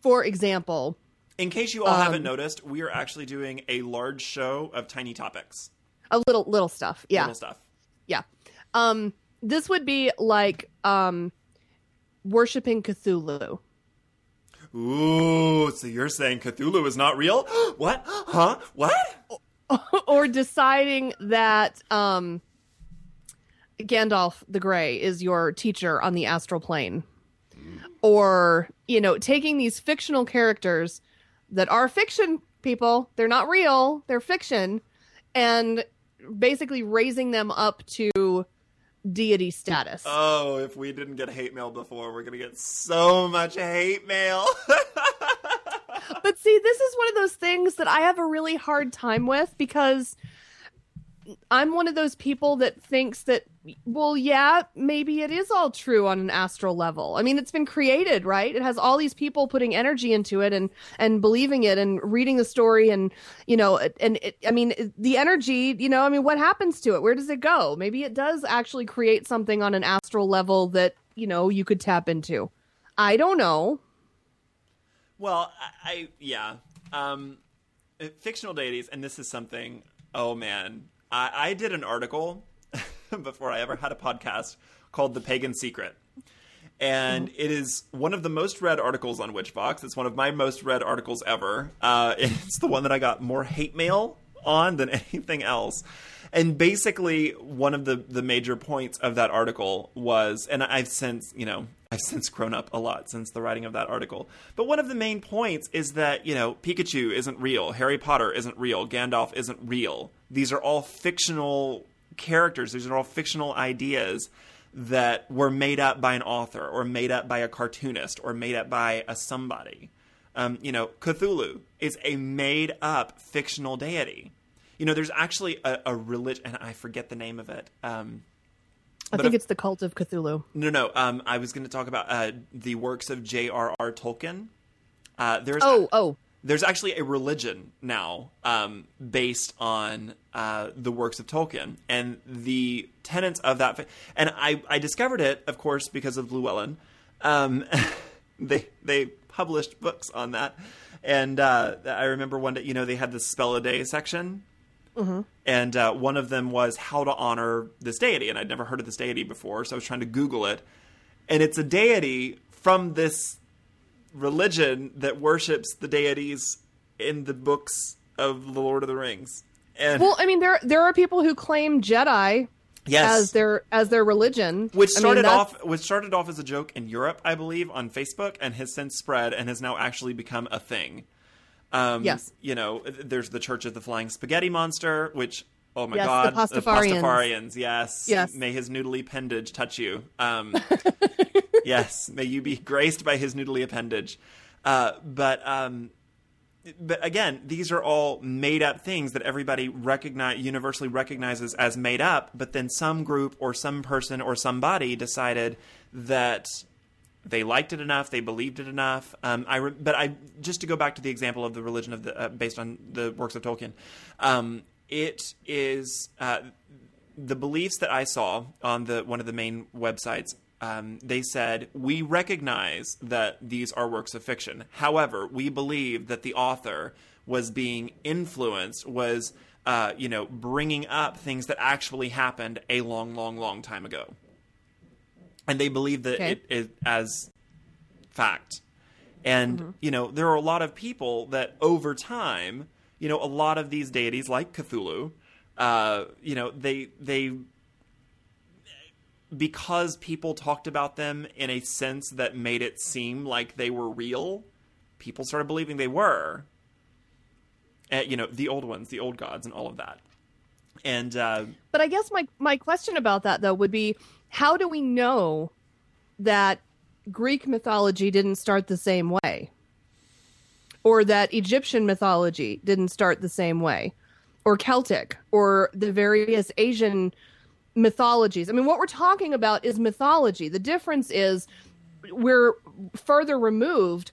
for example. In case you all um, haven't noticed, we are actually doing a large show of tiny topics. A little little stuff, yeah. Little stuff. Yeah. Um, this would be like um, worshiping Cthulhu. Ooh, so you're saying Cthulhu is not real? what? Huh? What? or deciding that um, Gandalf the Grey is your teacher on the astral plane. Or, you know, taking these fictional characters that are fiction people, they're not real, they're fiction, and basically raising them up to deity status. Oh, if we didn't get hate mail before, we're going to get so much hate mail. but see, this is one of those things that I have a really hard time with because I'm one of those people that thinks that well, yeah, maybe it is all true on an astral level. I mean, it's been created, right? It has all these people putting energy into it and and believing it and reading the story and you know, and it, I mean, the energy, you know, I mean, what happens to it? Where does it go? Maybe it does actually create something on an astral level that, you know, you could tap into. I don't know. Well, I, I yeah. Um fictional deities and this is something oh man. I, I did an article before I ever had a podcast called The Pagan Secret. And mm-hmm. it is one of the most read articles on Witchvox. It's one of my most read articles ever. Uh, it's the one that I got more hate mail on than anything else. And basically, one of the, the major points of that article was, and I've since, you know, I've since grown up a lot since the writing of that article. But one of the main points is that, you know, Pikachu isn't real, Harry Potter isn't real, Gandalf isn't real. These are all fictional characters. These are all fictional ideas that were made up by an author or made up by a cartoonist or made up by a somebody. Um, you know, Cthulhu is a made up fictional deity. You know, there's actually a, a religion, and I forget the name of it. Um, I think if, it's the cult of Cthulhu. No, no. Um, I was going to talk about uh, the works of J.R.R. Tolkien. Uh, there's oh, oh, there's actually a religion now um, based on uh, the works of Tolkien and the tenets of that. And I, I discovered it, of course, because of Llewellyn. Um, they they published books on that, and uh, I remember one day, you know, they had the spell a day section. Mm-hmm. And uh, one of them was how to honor this deity, and I'd never heard of this deity before, so I was trying to Google it, and it's a deity from this religion that worships the deities in the books of the Lord of the Rings. And well, I mean, there there are people who claim Jedi yes. as their as their religion, which started I mean, off which started off as a joke in Europe, I believe, on Facebook, and has since spread and has now actually become a thing. Um, yes, you know, there's the Church of the Flying Spaghetti Monster, which oh my yes, god, the Pastafarians. the Pastafarians, yes, yes, may his noodly appendage touch you. Um, yes, may you be graced by his noodly appendage. Uh, but um, but again, these are all made up things that everybody recognize universally recognizes as made up. But then some group or some person or somebody decided that they liked it enough, they believed it enough. Um, I re- but I just to go back to the example of the religion of the uh, based on the works of Tolkien. Um, it is uh, the beliefs that I saw on the one of the main websites um, they said, We recognize that these are works of fiction. However, we believe that the author was being influenced, was, uh, you know, bringing up things that actually happened a long, long, long time ago. And they believe that okay. it is as fact. And, mm-hmm. you know, there are a lot of people that over time, you know, a lot of these deities, like Cthulhu, uh, you know, they, they, because people talked about them in a sense that made it seem like they were real, people started believing they were. Uh, you know, the old ones, the old gods, and all of that. And uh, but I guess my my question about that though would be, how do we know that Greek mythology didn't start the same way, or that Egyptian mythology didn't start the same way, or Celtic, or the various Asian mythologies. I mean, what we're talking about is mythology. The difference is we're further removed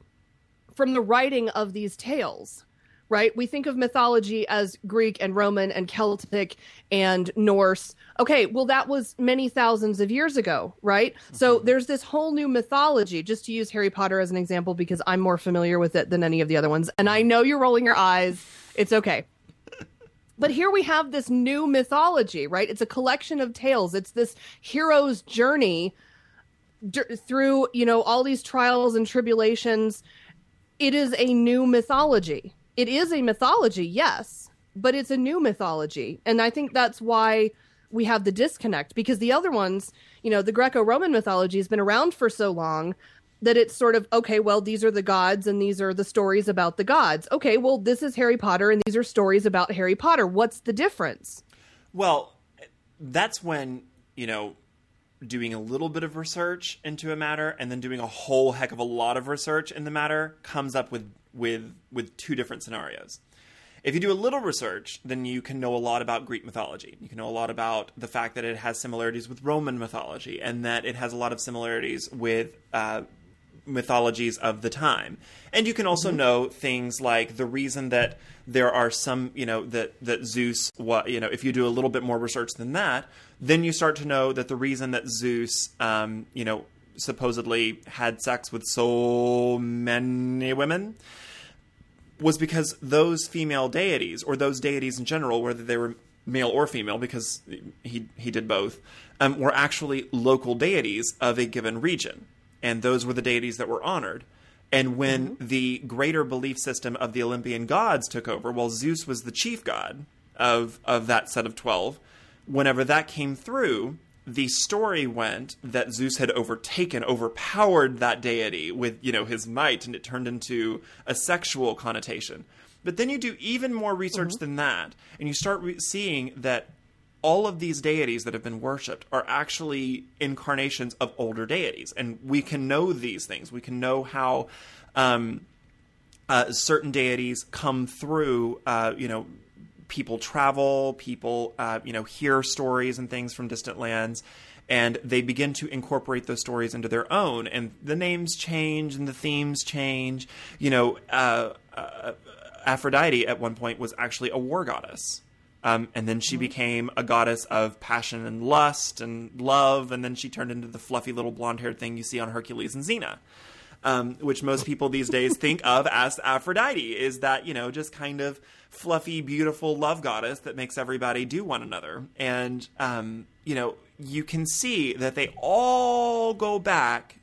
from the writing of these tales, right? We think of mythology as Greek and Roman and Celtic and Norse. Okay, well, that was many thousands of years ago, right? Mm-hmm. So there's this whole new mythology, just to use Harry Potter as an example, because I'm more familiar with it than any of the other ones. And I know you're rolling your eyes. It's okay. But here we have this new mythology, right? It's a collection of tales. It's this hero's journey d- through, you know, all these trials and tribulations. It is a new mythology. It is a mythology, yes, but it's a new mythology. And I think that's why we have the disconnect because the other ones, you know, the Greco Roman mythology has been around for so long that it's sort of okay well these are the gods and these are the stories about the gods. Okay well this is harry potter and these are stories about harry potter. What's the difference? Well that's when you know doing a little bit of research into a matter and then doing a whole heck of a lot of research in the matter comes up with with with two different scenarios If you do a little research, then you can know a lot about Greek mythology. You can know a lot about the fact that it has similarities with Roman mythology and that it has a lot of similarities with uh, mythologies of the time. And you can also mm-hmm. know things like the reason that there are some, you know, that that Zeus, what you know, if you do a little bit more research than that, then you start to know that the reason that Zeus, um, you know, supposedly had sex with so many women was because those female deities or those deities in general, whether they were male or female, because he he did both, um, were actually local deities of a given region and those were the deities that were honored. And when mm-hmm. the greater belief system of the Olympian gods took over, well, Zeus was the chief god of of that set of twelve. Whenever that came through, the story went that Zeus had overtaken, overpowered that deity with you know his might, and it turned into a sexual connotation. But then you do even more research mm-hmm. than that, and you start re- seeing that all of these deities that have been worshipped are actually incarnations of older deities, and we can know these things. We can know how um, uh, certain deities come through. Uh, you know, people travel, people uh, you know hear stories and things from distant lands. And they begin to incorporate those stories into their own, and the names change and the themes change. You know, uh, uh, Aphrodite at one point was actually a war goddess um, and then she mm-hmm. became a goddess of passion and lust and love, and then she turned into the fluffy little blonde haired thing you see on Hercules and Xena. Um, which most people these days think of as Aphrodite, is that, you know, just kind of fluffy, beautiful love goddess that makes everybody do one another. And, um, you know, you can see that they all go back,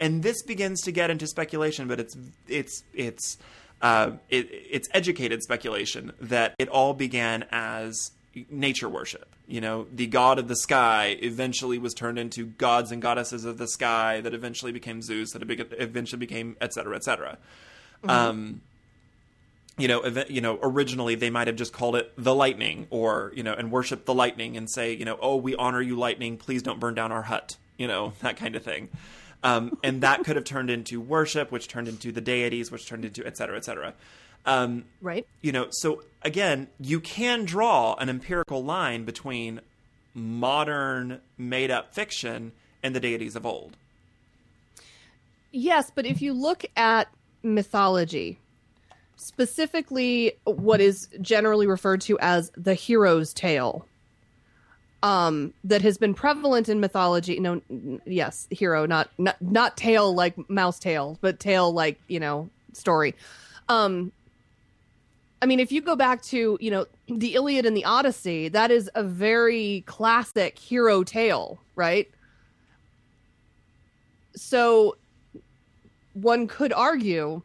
and this begins to get into speculation, but it's, it's, it's, uh, it, it's educated speculation that it all began as nature worship. You know, the god of the sky eventually was turned into gods and goddesses of the sky that eventually became Zeus, that eventually became et cetera, et cetera. Mm-hmm. Um, you know, ev- you know, originally they might have just called it the lightning, or you know, and worship the lightning and say, you know, oh, we honor you, lightning. Please don't burn down our hut. You know, that kind of thing. Um, and that could have turned into worship, which turned into the deities, which turned into et cetera, et cetera. Um, right. You know, so again, you can draw an empirical line between modern made up fiction and the deities of old. Yes, but if you look at mythology, specifically what is generally referred to as the hero's tale, um that has been prevalent in mythology no yes hero not not not tale like mouse tail but tale like you know story um i mean if you go back to you know the iliad and the odyssey that is a very classic hero tale right so one could argue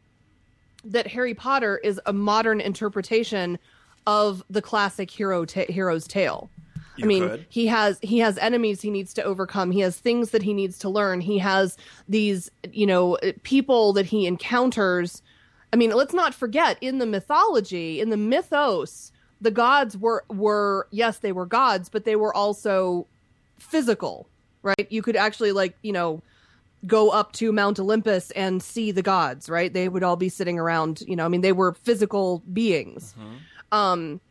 that harry potter is a modern interpretation of the classic hero ta- hero's tale you I mean, could. he has he has enemies he needs to overcome. He has things that he needs to learn. He has these, you know, people that he encounters. I mean, let's not forget in the mythology, in the mythos, the gods were were yes, they were gods, but they were also physical, right? You could actually like, you know, go up to Mount Olympus and see the gods, right? They would all be sitting around, you know, I mean, they were physical beings. Mm-hmm. Um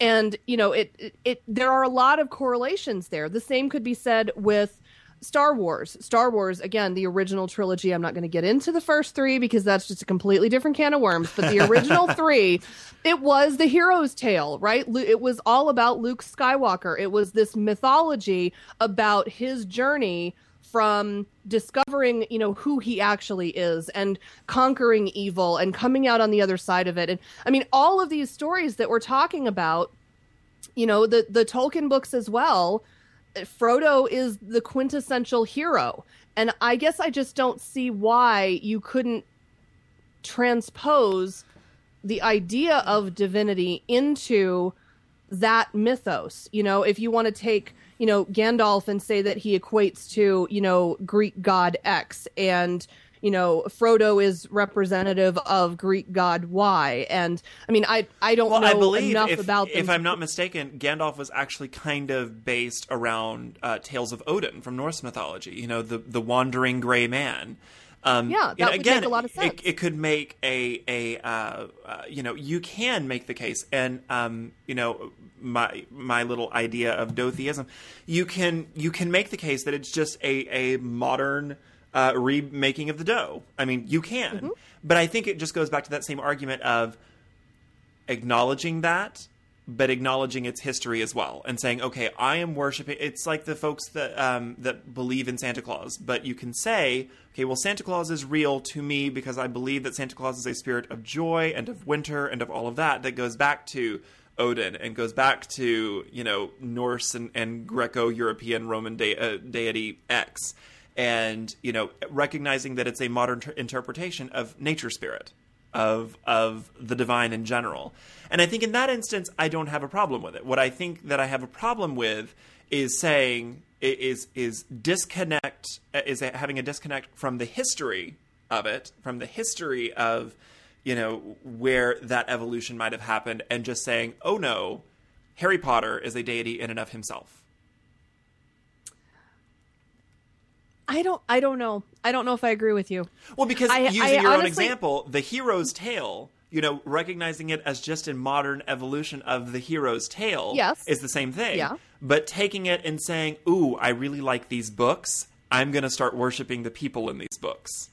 and you know it, it, it there are a lot of correlations there the same could be said with Star Wars. Star Wars, again, the original trilogy. I'm not going to get into the first three because that's just a completely different can of worms. But the original three, it was the hero's tale, right? It was all about Luke Skywalker. It was this mythology about his journey from discovering, you know, who he actually is and conquering evil and coming out on the other side of it. And I mean, all of these stories that we're talking about, you know, the the Tolkien books as well, Frodo is the quintessential hero. And I guess I just don't see why you couldn't transpose the idea of divinity into that mythos. You know, if you want to take you know, Gandalf and say that he equates to, you know, Greek god X and you know Frodo is representative of Greek god Y, and I mean I I don't well, know I believe enough if, about them. If I'm not mistaken, Gandalf was actually kind of based around uh, tales of Odin from Norse mythology. You know, the the wandering gray man. Um, Yeah, you know, that would again, make a lot of sense. It, it could make a a uh, uh, you know you can make the case, and um, you know my my little idea of dotheism, you can you can make the case that it's just a a modern uh, remaking of the dough. I mean, you can, Mm-hmm. but I think it just goes back to that same argument of acknowledging that but acknowledging its history as well and saying okay i am worshiping it's like the folks that um, that believe in santa claus but you can say okay well santa claus is real to me because i believe that santa claus is a spirit of joy and of winter and of all of that that goes back to odin and goes back to you know norse and, and greco-european roman de- uh, deity x and you know recognizing that it's a modern ter- interpretation of nature spirit of of the divine in general. And I think in that instance I don't have a problem with it. What I think that I have a problem with is saying is is disconnect uh, is having a disconnect from the history of it, from the history of you know where that evolution might have happened and just saying, "Oh no, Harry Potter is a deity in and of himself." I don't. I don't know. I don't know if I agree with you. Well, because I- using I your own honestly- example, the hero's tale, you know, recognizing it as just a modern evolution of the hero's tale Yes. is the same thing. Yeah. But taking it and saying, ooh, I really like these books, I'm going to start worshiping the people in these books.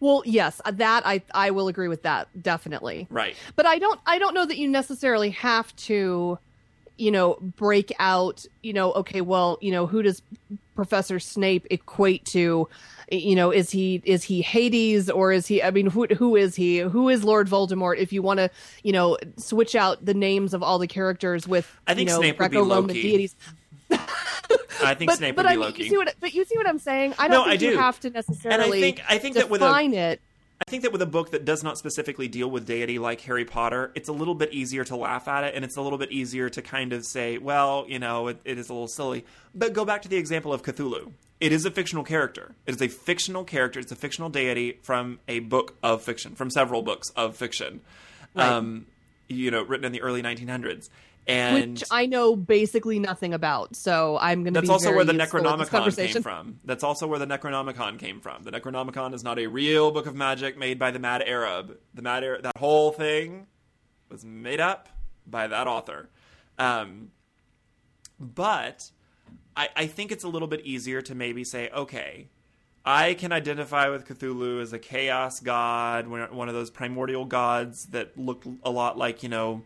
Well, yes, uh, that I I will agree with that definitely. Right. But I don't I don't know that you necessarily have to, you know, break out. You know, okay, well, you know, who does Professor Snape equate to? You know, is he is he Hades or is he? I mean, who who is he? Who is Lord Voldemort? If you want to, you know, switch out the names of all the characters with, I think you know, Snape would be Loki. deities. I think But Snape but would I be mean, Loki. you see what but you see what I'm saying? I don't I think you do. have to necessarily and I think- I think that with a- define it. I think that with a book that does not specifically deal with deity like Harry Potter, it's a little bit easier to laugh at it, and it's a little bit easier to kind of say, well, you know, it, it is a little silly. But go back to the example of Cthulhu. It is a fictional character. It is a fictional character. It's a fictional deity from a book of fiction, from several books of fiction, Right. um, you know, written in the early 1900s. And which I know basically nothing about. So I'm going to. That's be also where the useful with this Necronomicon came from. That's also where the Necronomicon came from. The Necronomicon is not a real book of magic made by the Mad Arab. The Mad Arab, that whole thing was made up by that author. Um, but I, I think it's a little bit easier to maybe say, okay, I can identify with Cthulhu as a chaos god, one one of those primordial gods that look a lot like, you know,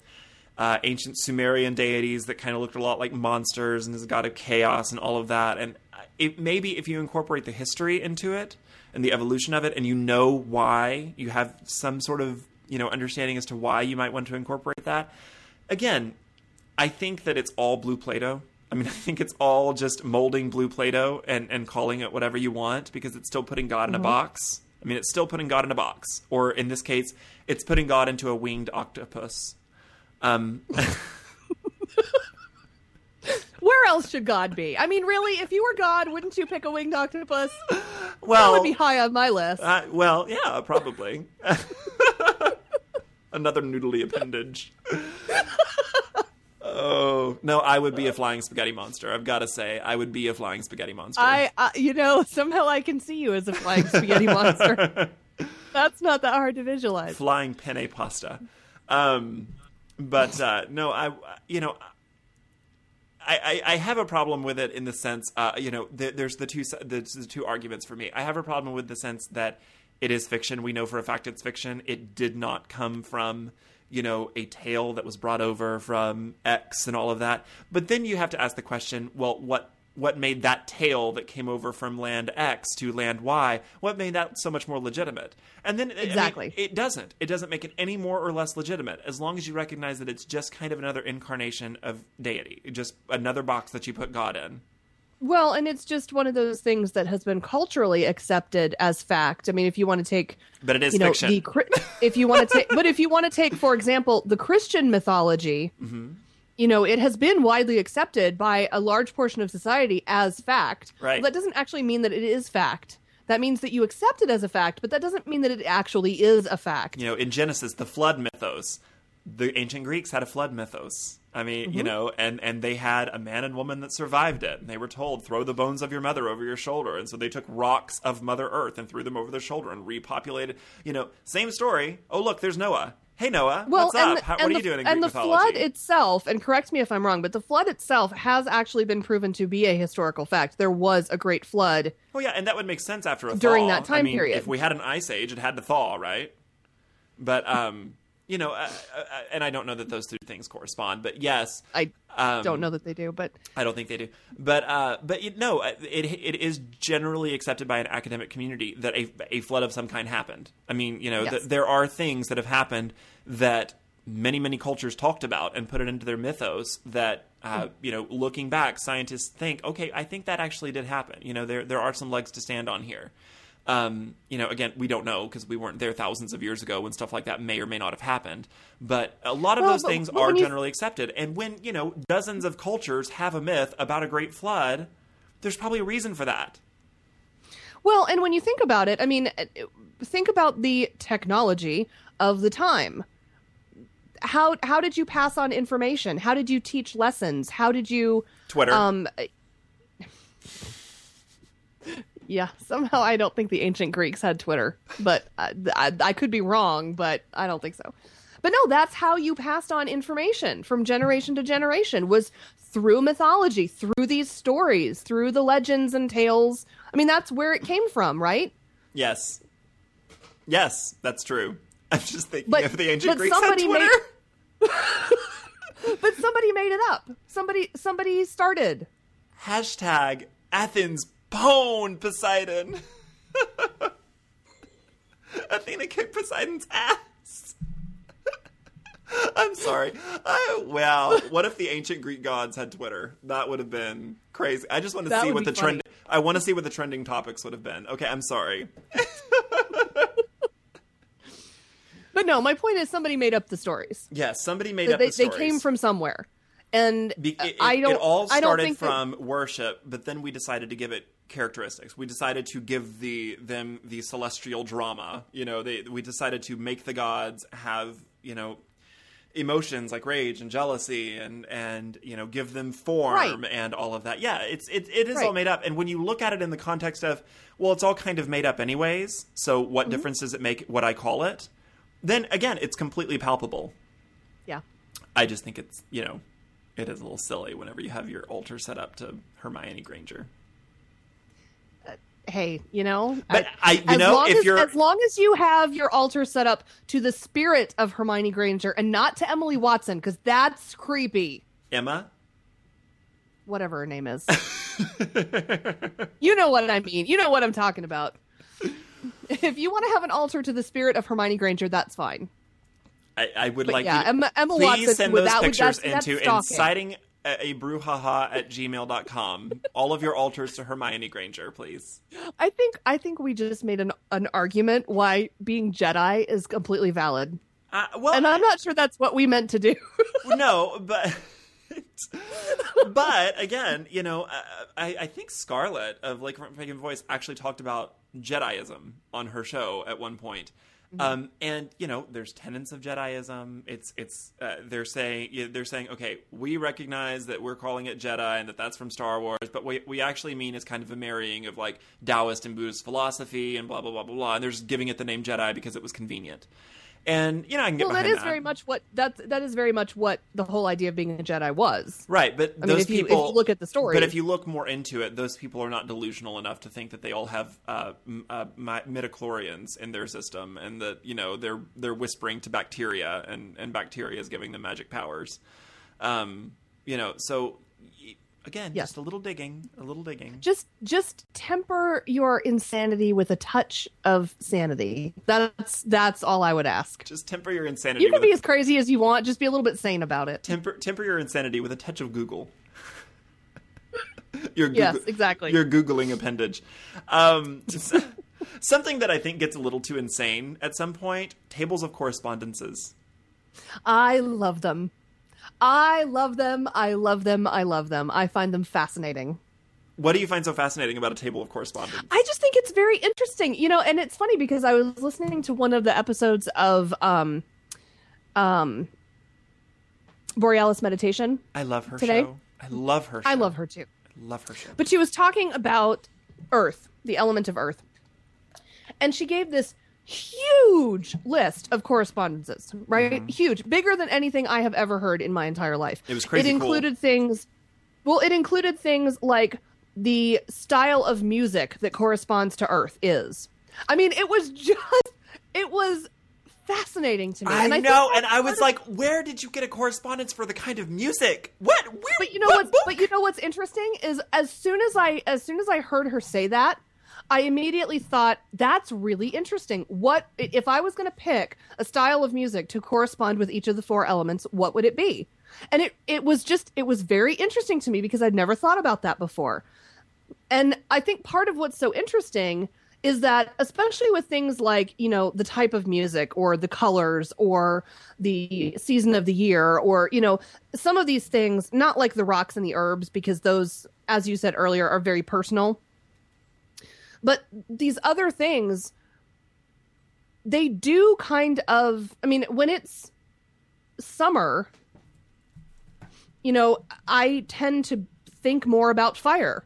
uh, ancient Sumerian deities that kind of looked a lot like monsters and is a god of chaos and all of that. And it, maybe if you incorporate the history into it and the evolution of it, and you know why, you have some sort of you know understanding as to why you might want to incorporate that. Again, I think that it's all blue Play-Doh. I mean, I think it's all just molding blue Play-Doh and, and calling it whatever you want because it's still putting God in a box. I mean, it's still putting God in a box. Or in this case, it's putting God into a winged octopus. Um, Where else should God be? I mean, really, if you were God, wouldn't you pick a winged octopus? Well, that would be high on my list. uh, well, yeah, probably. Another noodly appendage. oh no, I would be a flying spaghetti monster. I've got to say, I would be a flying spaghetti monster. I, uh, you know, somehow I can see you as a flying spaghetti monster. That's not that hard to visualize. flying penne pasta. Um, but uh, no, I you know. I, I, I have a problem with it in the sense, uh, you know, th- there's the two the two arguments for me. I have a problem with the sense that it is fiction. We know for a fact it's fiction. It did not come from, you know, a tale that was brought over from X and all of that. But then you have to ask the question, well, what what made that tale that came over from land X to land Y? What made that so much more legitimate? And then I mean, Exactly. it doesn't. It doesn't make it any more or less legitimate as long as you recognize that it's just kind of another incarnation of deity, just another box that you put God in. Well, and it's just one of those things that has been culturally accepted as fact. I mean, if you want to take, But it is you know, fiction. the if you want to take, but if you want to take, for example, the Christian mythology, Mm-hmm. You know, it has been widely accepted by a large portion of society as fact. Right. That doesn't actually mean that it is fact. That means that you accept it as a fact, but that doesn't mean that it actually is a fact. you know, in Genesis, the flood mythos. The ancient Greeks had a flood mythos. I mean, Mm-hmm. you know, and and they had a man and woman that survived it, and they were told throw the bones of your mother over your shoulder, and so they took rocks of Mother Earth and threw them over their shoulder and repopulated. You know, same story. Oh look, there's Noah. Hey Noah, Well, what's up? the- How, what are the, you doing in and Greek the mythology? flood itself, and correct me if I'm wrong, but the flood itself has actually been proven to be a historical fact. There was a great flood. Oh yeah, and that would make sense after a During thaw. that time I mean, period. If we had an ice age, it had to thaw, right? But um, you know, uh, uh, and I don't know that those two things correspond. But yes, I um, don't know that they do, but I don't think they do. But uh, but you know, it it is generally accepted by an academic community that a a flood of some kind happened. I mean, you know, Yes. th- there are things that have happened that many many cultures talked about and put it into their mythos that uh, you know looking back scientists think okay i think that actually did happen you know there there are some legs to stand on here um, you know again we don't know because we weren't there thousands of years ago when stuff like that may or may not have happened but a lot of Well, those but- things but are you- generally accepted and when you know dozens of cultures have a myth about a great flood there's probably a reason for that Well, and when you think about it, I mean, uh, think about the technology of the time. How how did you pass on information? How did you teach lessons? How did you twitter um Yeah, somehow I don't think the ancient Greeks had Twitter, but I, I, I could be wrong, but I don't think so. But no, that's how you passed on information from generation to generation was through mythology, through these stories, through the legends and tales. I mean, that's where it came from, right? yes yes that's true i'm just thinking But- of the ancient greeks on twitter made- But somebody made it up. Somebody somebody started. Hashtag Athens pwn Poseidon. Athena kicked Poseidon's ass. I'm sorry. I, wow. What if the ancient Greek gods had Twitter? That would have been crazy. I just want to That see what the funny. trend. I want to see what the trending topics would have been. Okay, I'm sorry. But no, my point is somebody made up the stories. Yes, somebody made They, up they, the stories. came from somewhere. And Be- it, I don't it all I don't started think that- from worship, but then we decided to give it characteristics. We decided to give the them the celestial drama. You know, they we decided to make the gods have you know emotions like rage and jealousy and and you know give them form Right. and all of that. Yeah, it's it, it is all made up. And when you look at it in the context of well, it's all kind of made up anyways. So Mm-hmm. what difference does it make what I call it? Then again, it's completely palpable. Yeah. I just think it's you know, it is a little silly whenever you have your altar set up to Hermione Granger. Hey, you know, But I- you as know, long if as, you're- as long as you have your altar set up to the spirit of Hermione Granger and not to Emily Watson, because that's creepy. Emma, Whatever her name is. you know what I mean. You know what I'm talking about. If you want to have an altar to the spirit of Hermione Granger, that's fine. I, I would But like yeah, to Emma- Emma please Watson, send those that pictures that's into inciting a, brouhaha at gmail.com. All of your altars to Hermione Granger, please. I think I think we just made an an argument why being Jedi is completely valid, Uh, well, and I'm not sure that's what we meant to do. no, but but again, you know, I, I think Scarlett of Lake Pagan Voice actually talked about Jediism on her show at one point. Um, and you know, there's tenets of Jediism. It's it's uh, they're saying they're saying okay, we recognize that we're calling it Jedi and that that's from Star Wars, but what we actually mean is kind of a marrying of like Taoist and Buddhist philosophy and blah blah blah blah blah. And they're just giving it the name Jedi because it was convenient. And you know, I can get well, that very much what that that is very much what the whole idea of being a Jedi was. Right, but I mean, those if you- if people you look at the story- But if you look more into it, those people are not delusional enough to think that they all have uh, uh, midichlorians in their system, and that you know they're they're whispering to bacteria, and and bacteria is giving them magic powers. Um, you know, so again, Yes. just a little digging, a little digging. Just just temper your insanity with a touch of sanity. That's that's all I would ask. Just temper your insanity. You can be a- as crazy as you want. Just be a little bit sane about it. temper temper your insanity with a touch of Google. your Yes, Google- exactly. Your googling appendage. Um, something that I think gets a little too insane at some point: tables of correspondences. I love them. I love them. I love them. I love them. I find them fascinating. What do you find so fascinating about a table of correspondence? I just think it's very interesting, you know, and it's funny because I was listening to one of the episodes of um um Borealis Meditation. I love her Today? show. I love her. Show. I love her too. I love her show. But she was talking about Earth, the element of Earth. And she gave this huge list of correspondences, right? Mm-hmm. Huge, bigger than anything I have ever heard in my entire life. It was crazy It cool. included things well, it included things like the style of music that corresponds to Earth is. I mean, it was just it was fascinating to me. I and I know, and I was like, "Where did you get a correspondence for the kind of music? What? Where, But you know what what's but you know what's interesting is as soon as I as soon as I heard her say that, I immediately thought that's really interesting. What if I was going to pick a style of music to correspond with each of the four elements, what would it be? And it it was just it was very interesting to me because I'd never thought about that before. And I think part of what's so interesting is that especially with things like, you know, the type of music or the colors or the season of the year or, you know, some of these things, not like the rocks and the herbs because those as you said earlier are very personal. But these other things they do kind of I mean, when it's summer, you know, I tend to think more about fire.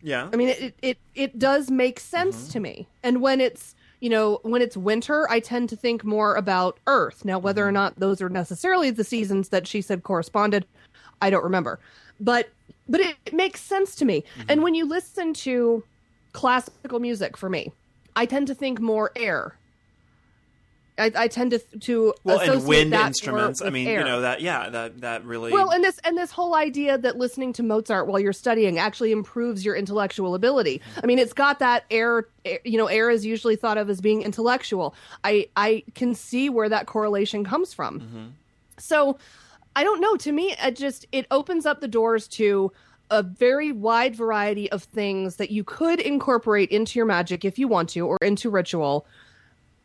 yeah, I mean, it it it does make sense mm-hmm. to me. And when it's you know when it's winter, I tend to think more about Earth. Now, whether or mm-hmm. not those are necessarily the seasons that she said corresponded, I don't remember. But but it, it makes sense to me. Mm-hmm. And when you listen to classical music, for me, I tend to think more air. I, I tend to to well, and wind instruments. I mean, air. you know that. Yeah, that that really. Well, and this and this whole idea that listening to Mozart while you're studying actually improves your intellectual ability. I mean, it's got that air. air- You know, air is usually thought of as being intellectual. I I can see where that correlation comes from. Mm-hmm. So, I don't know. To me, it just it opens up the doors to a very wide variety of things that you could incorporate into your magic if you want to, or into ritual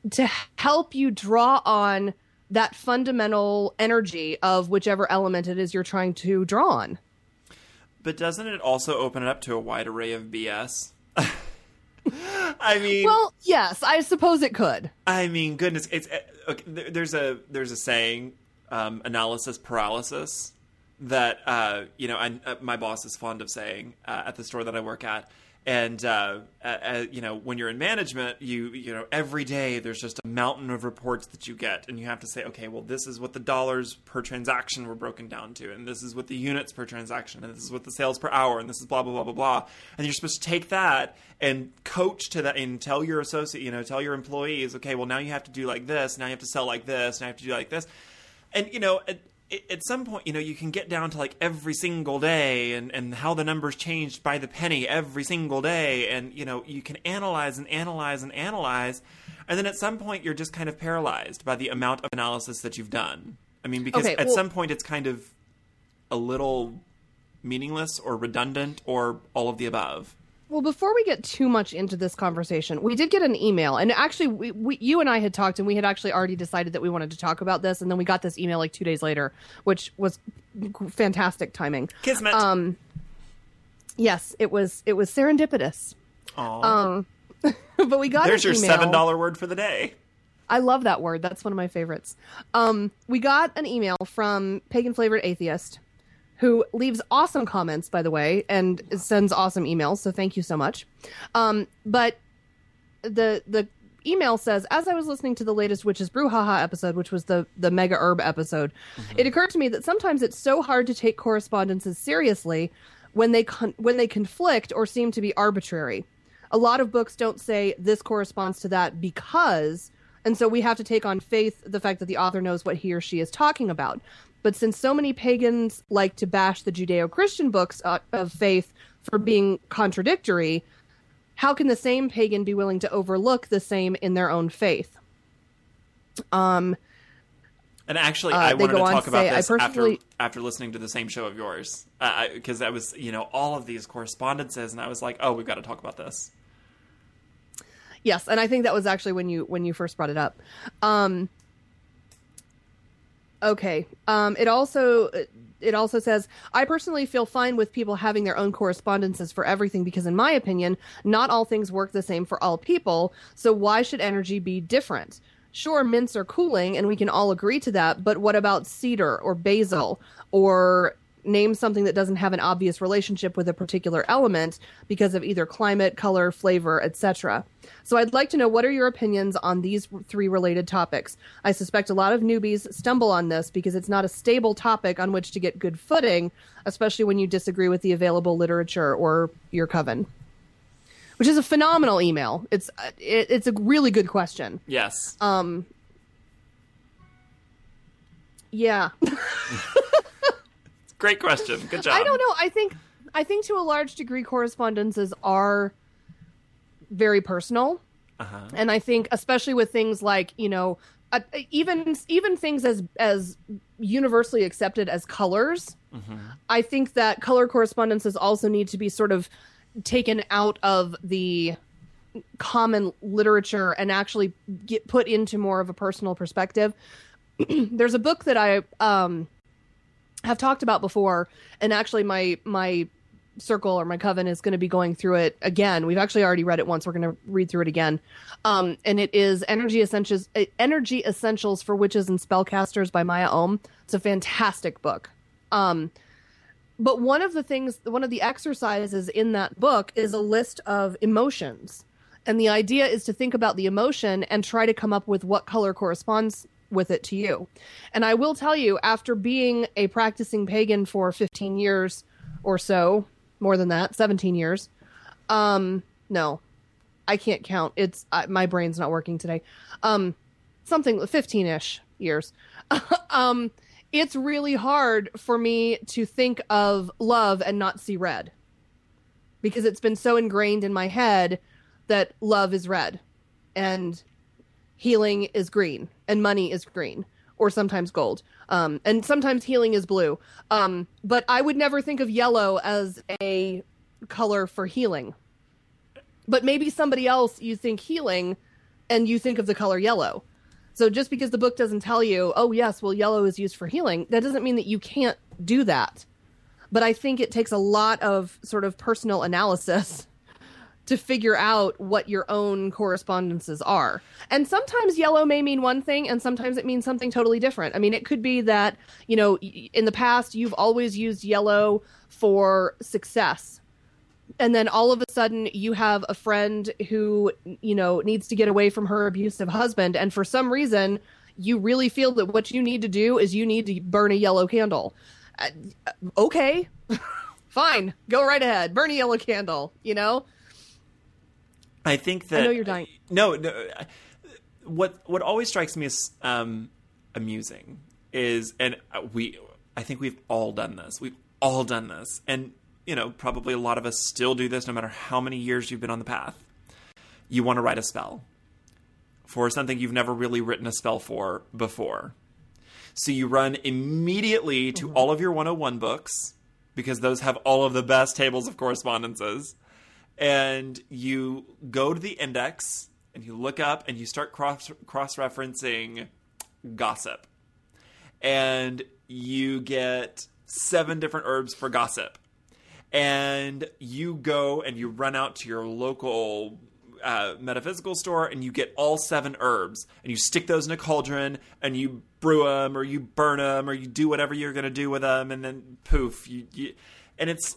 to help you draw on that fundamental energy of whichever element it is you're trying to draw on. but doesn't it also open it up to a wide array of BS? I mean, Well, yes, I suppose it could. I mean, goodness, it's uh, okay, there's a there's a saying, um, analysis paralysis, that uh, you know, I, uh, my boss is fond of saying uh, at the store that I work at. And uh, you know, when you're in management, you you know, every day there's just a mountain of reports that you get, and you have to say, okay, well, this is what the dollars per transaction were broken down to, and this is what the units per transaction, and this is what the sales per hour, and this is blah blah blah blah blah. And you're supposed to take that and coach to that, and tell your associate, you know, tell your employees, okay, well, now you have to do like this, now you have to sell like this, now you have to do like this, and you know. At, some point, you know, you can get down to like every single day and, and how the numbers changed by the penny every single day. And, you know, you can analyze and analyze and analyze. And then at some point, you're just kind of paralyzed by the amount of analysis that you've done. I mean, because Okay, at well- some point, it's kind of a little meaningless or redundant or all of the above. Well, before we get too much into this conversation, we did get an email, and actually, we, we, you and I had talked, and we had actually already decided that we wanted to talk about this, and then we got this email like two days later, which was fantastic timing. Kismet. Um, yes, it was it was serendipitous. Aw. Um, but we got There's your email. $7 word for the day. I love that word. That's one of my favorites. Um, we got an email from Pagan Flavored Atheist, who leaves awesome comments, by the way, and sends awesome emails. So thank you so much. Um, but the the email says, as I was listening to the latest Witches Brouhaha episode, which was the the Mega Herb episode, it occurred to me that sometimes it's so hard to take correspondences seriously when they con- when they conflict or seem to be arbitrary. A lot of books don't say this corresponds to that because, and so we have to take on faith the fact that the author knows what he or she is talking about. But since so many pagans like to bash the Judeo Christian books uh, of faith for being contradictory, how can the same pagan be willing to overlook the same in their own faith? Um, And actually, Uh, I wanted to talk to about say, this personally- after after listening to the same show of yours, because I was, you know, all of these correspondences, and I was like, oh, we've got to talk about this. Yes, and I think that was actually when you when you first brought it up. Um, okay. Um, it also it also says I personally feel fine with people having their own correspondences for everything because in my opinion, not all things work the same for all people. So why should energy be different? sure, mints are cooling and we can all agree to that, but what about cedar or basil or name something that doesn't have an obvious relationship with a particular element because of either climate, color, flavor, etc. So I'd like to know what are your opinions on these three related topics. I suspect a lot of newbies stumble on this because it's not a stable topic on which to get good footing, especially when you disagree with the available literature or your coven. Which is a phenomenal email. It's it, it's a really good question. Yes. Um yeah. Great question. Good job. I don't know. I think I think to a large degree correspondences are very personal. Uh-huh. And I think especially with things like, you know, uh, even even things as as universally accepted as colors, I think that color correspondences also need to be sort of taken out of the common literature and actually get put into more of a personal perspective. There's a book that I um have talked about before and actually my my circle or my coven is going to be going through it again. We've actually already read it once. We're going to read through it again. Um, and it is energy essentials uh, energy essentials for witches and spellcasters by Mya Om. It's a fantastic book. Um, but one of the things one of the exercises in that book is a list of emotions. And the idea is to think about the emotion and try to come up with what color corresponds with it to you. And I will tell you, after being a practicing pagan for 15 years or so, more than that, 17 years, um, no, I can't count. It's my brain's not working today. Um, something 15 ish years. um, it's really hard for me to think of love and not see red because it's been so ingrained in my head that love is red and healing is green and money is green or sometimes gold. Um, and sometimes healing is blue. Um, but i would never think of yellow as a color for healing. But maybe somebody else you think healing and you think of the color yellow. So just because the book doesn't tell you oh yes well yellow is used for healing that doesn't mean that you can't do that. But i think it takes a lot of sort of personal analysis to figure out what your own correspondences are. And sometimes yellow may mean one thing and sometimes it means something totally different. I mean, it could be that, you know, in the past you've always used yellow for success. And then all of a sudden you have a friend who, you know, needs to get away from her abusive husband and for some reason you really feel that what you need to do is you need to burn a yellow candle. Uh, okay. Fine. Go right ahead. Burn a yellow candle, you know? I think that I know you're dying. No, no. What what always strikes me as um, amusing is, and we, I think we've all done this. We've all done this, and you know, probably a lot of us still do this, no matter how many years you've been on the path. You want to write a spell for something you've never really written a spell for before. So you run immediately to Mm-hmm. all of your 101 books because those have all of the best tables of correspondences and you go to the index and you look up and you start cross cross referencing gossip, and you get seven different herbs for gossip, and you go and you run out to your local. Uh, metaphysical store and you get all seven herbs and you stick those in a cauldron and you brew them or you burn them or you do whatever you're going to do with them and then poof you, you and it's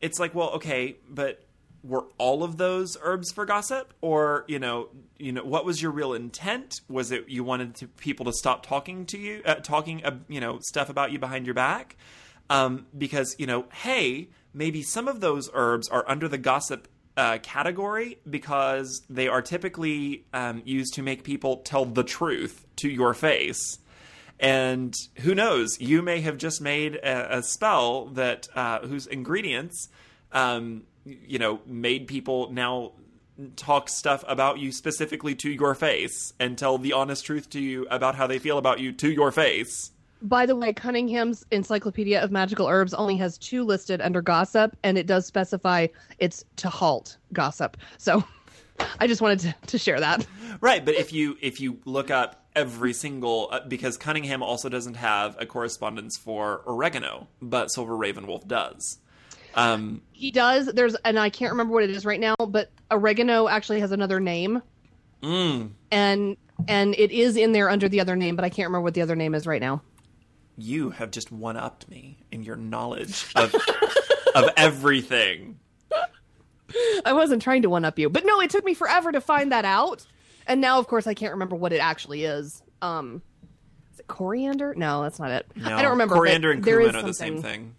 it's like well okay but were all of those herbs for gossip? Or you know you know what was your real intent? Was it you wanted to, people to stop talking to you uh, talking uh, you know stuff about you behind your back? Um, because you know hey maybe some of those herbs are under the gossip uh, category because they are typically um, used to make people tell the truth to your face. And who knows? You may have just made a, a spell that uh, whose ingredients um, you know made people now talk stuff about you specifically to your face and tell the honest truth to you about how they feel about you to your face By the way, Cunningham's Encyclopedia of Magical Herbs only has two listed under gossip, and it does specify it's to halt gossip. So I just wanted to, to share that. right but if you if you look up every single uh, because cunningham also doesn't have a correspondence for oregano but silver ravenwolf does um, He does. There's, and I can't remember what it is right now, but oregano actually has another name. mm, And and it is in there under the other name, but I can't remember what the other name is right now. You have just one upped me in your knowledge of of everything. I wasn't trying to one up you, but no, it took me forever to find that out, and now, of course, I can't remember what it actually is. Um, is it coriander? No, that's not it. No, I don't remember. Coriander and cumin are the same thing.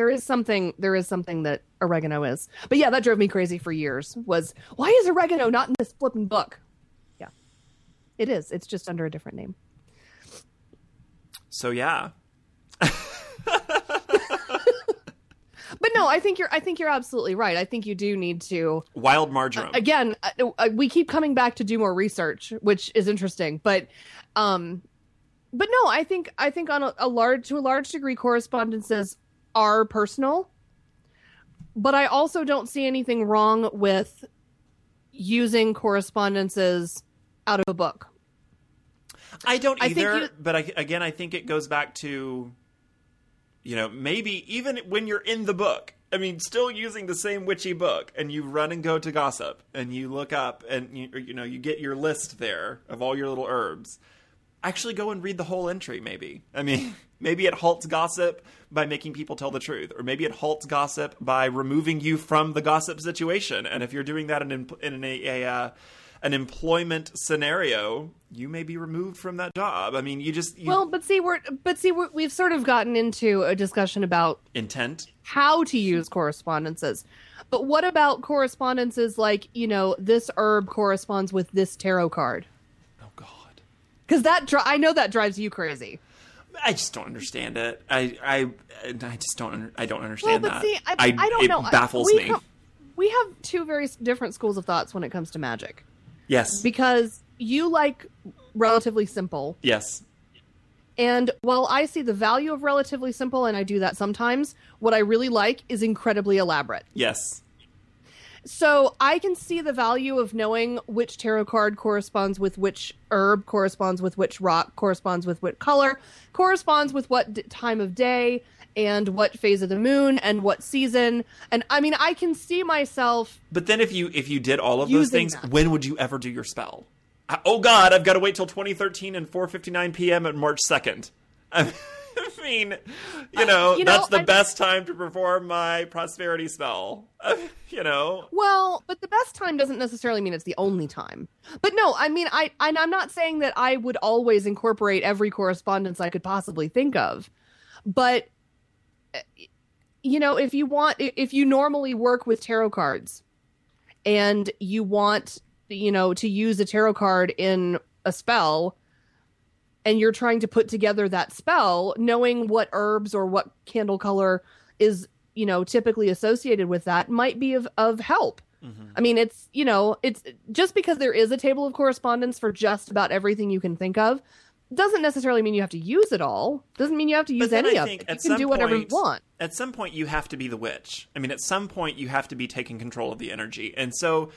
There is something. There is something that oregano is. But yeah, that drove me crazy for years. Was why is oregano not in this flipping book? Yeah, it is. It's just under a different name. So yeah, But no, I think you're. I think you're absolutely right. I think you do need to. wild marjoram. again uh, uh, we keep coming back to do more research which is interesting but um but no i think i think on a, a large to a large degree correspondences are personal but i also don't see anything wrong with using correspondences out of a book I don't I either, you- but I, again, I think it goes back to, you know, maybe even when you're in the book. I mean, still using the same witchy book, and you run and go to gossip, and you look up, and you, you know, you get your list there of all your little herbs. Actually, go and read the whole entry. Maybe. I mean, maybe it halts gossip by making people tell the truth, or maybe it halts gossip by removing you from the gossip situation. And if you're doing that in, in a, a uh, an employment scenario, you may be removed from that job. I mean, you just you, well but see we're but see we're, we've sort of gotten into a discussion about intent. how to use correspondences. But what about correspondences like, you know, this herb corresponds with this tarot card? Oh God, Because that dri- I know that drives you crazy. I just don't understand it. I I I just don't. I don't understand Well, but that. see, I, I, don't it know. I- baffles we me. co- we have two very different schools of thoughts when it comes to magic yes. because you like relatively simple, yes. and while I see the value of relatively simple, and I do that sometimes, what I really like is incredibly elaborate. Yes. So I can see the value of knowing which tarot card corresponds with which herb, corresponds with which rock, corresponds with what color, corresponds with what d- time of day, and what phase of the moon, and what season. And I mean, I can see myself. But then if you if you did all of those things, that. when would you ever do your spell? I, oh God, I've got to wait till 2013 and 4:59 p.m. at March 2nd. I mean, you know, Uh, you know, that's the I- best time to perform my prosperity spell. you know, Well, but the best time doesn't necessarily mean it's the only time. But no, I mean, I and I'm not saying that I would always incorporate every correspondence I could possibly think of, but you know, if you want, if you normally work with tarot cards, and you want, you know, to use a tarot card in a spell. And you're trying to put together that spell, knowing what herbs or what candle color is, you know, typically associated with that might be of, of help. Mm-hmm. I mean, it's you know, it's just because there is a table of correspondence for just about everything you can think of, doesn't necessarily mean you have to use it all. Doesn't mean you have to use any of it. You can do whatever you want. at some point you have to be the witch. I mean, at some point you have to be taking control of the energy. And so,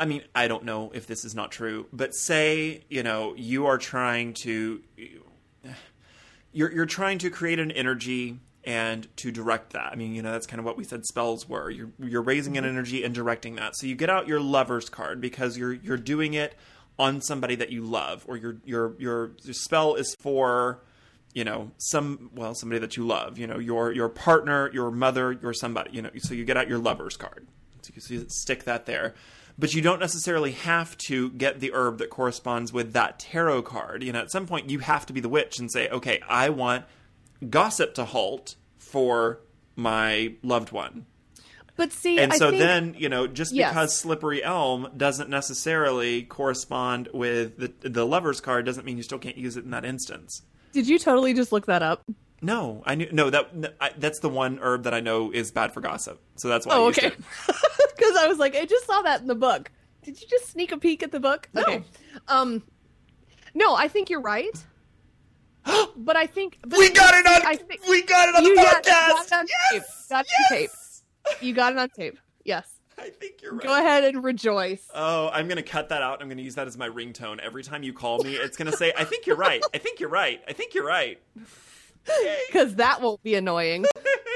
I mean, I don't know if this is not true, but say, you know, you are trying to you're you're trying to create an energy and to direct that. I mean, you know, that's kind of what we said spells were. You're you're raising an mm-hmm. energy and directing that. So you get out your lover's card because you're you're doing it on somebody that you love or your your your, your spell is for you know some well somebody that you love you know your your partner your mother your somebody you know so you get out your lover's card so you, so you stick that there but you don't necessarily have to get the herb that corresponds with that tarot card you know at some point you have to be the witch and say okay i want gossip to halt for my loved one But see, and I so think, then you know just Yes. because slippery elm doesn't necessarily correspond with the the lover's card doesn't mean you still can't use it in that instance did you totally just look that up? No, I knew no that I, that's the one herb that I know is bad for gossip. So that's why. I Oh, used okay. Because I was like, I just saw that in the book. Did you just sneak a peek at the book? No. Okay. Um, no, I think you're right. but I think but We got it on. I think we got it on the podcast. got it on tape. yes, Got yes! tape. You got it on tape. Yes. I think you're right. Go ahead and rejoice. Oh, I'm gonna cut that out. I'm gonna use that as my ringtone every time you call me. It's gonna say, "I think you're right. I think you're right. I think you're right." Because that won't be annoying.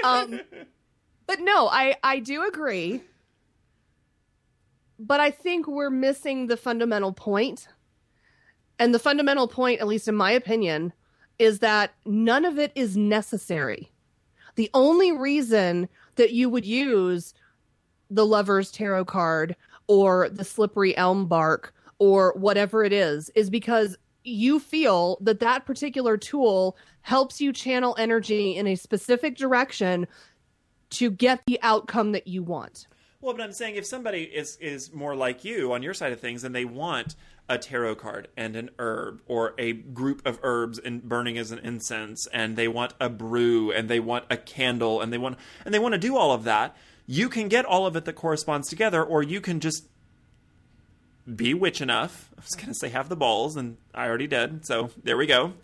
Um, but no, I I do agree. But I think we're missing the fundamental point. And the fundamental point, at least in my opinion, is that none of it is necessary. The only reason that you would use the lover's tarot card or the slippery elm bark or whatever it is is because you feel that that particular tool helps you channel energy in a specific direction to get the outcome that you want. Well, but I'm saying if somebody is is more like you on your side of things and they want a tarot card and an herb or a group of herbs and burning as an incense and they want a brew and they want a candle and they want and they want to do all of that, you can get all of it that corresponds together or you can just be witch enough. I was going to say have the balls, and I already did. So there we go.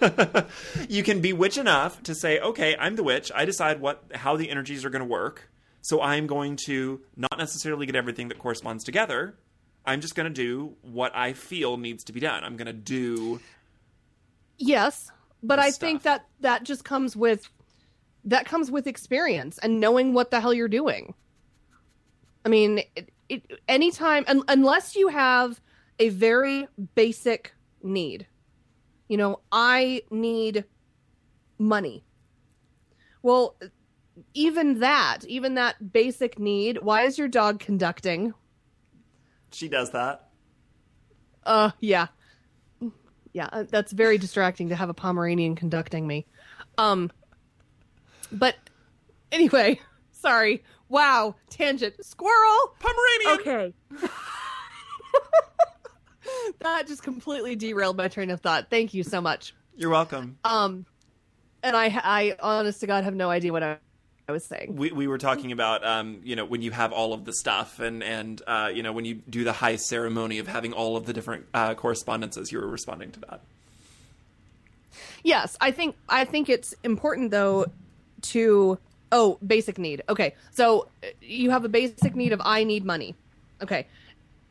you can be witch enough to say, okay, I'm the witch. I decide what how the energies are going to work. So I'm going to not necessarily get everything that corresponds together. I'm just going to do what I feel needs to be done. I'm going to do. Yes, but I stuff. think that that just comes with that comes with experience and knowing what the hell you're doing. I mean, it, it, anytime un, unless you have a very basic need. You know i need money. Well even that even that basic need why is your dog conducting? She does that. Uh yeah. Yeah uh, that's very distracting to have a pomeranian conducting me. Um but anyway sorry Wow, tangent. Squirrel. Pomeranian. Okay. that just completely derailed my train of thought. Thank you so much. You're welcome. Um, and I, I, honest to God, have no idea what I, I was saying. We we were talking about, um, you know, when you have all of the stuff, and and uh, you know, when you do the high ceremony of having all of the different uh, correspondences, you were responding to that. Yes, I think I think it's important though to Oh, basic need. Okay. So you have a basic need of I need money. Okay.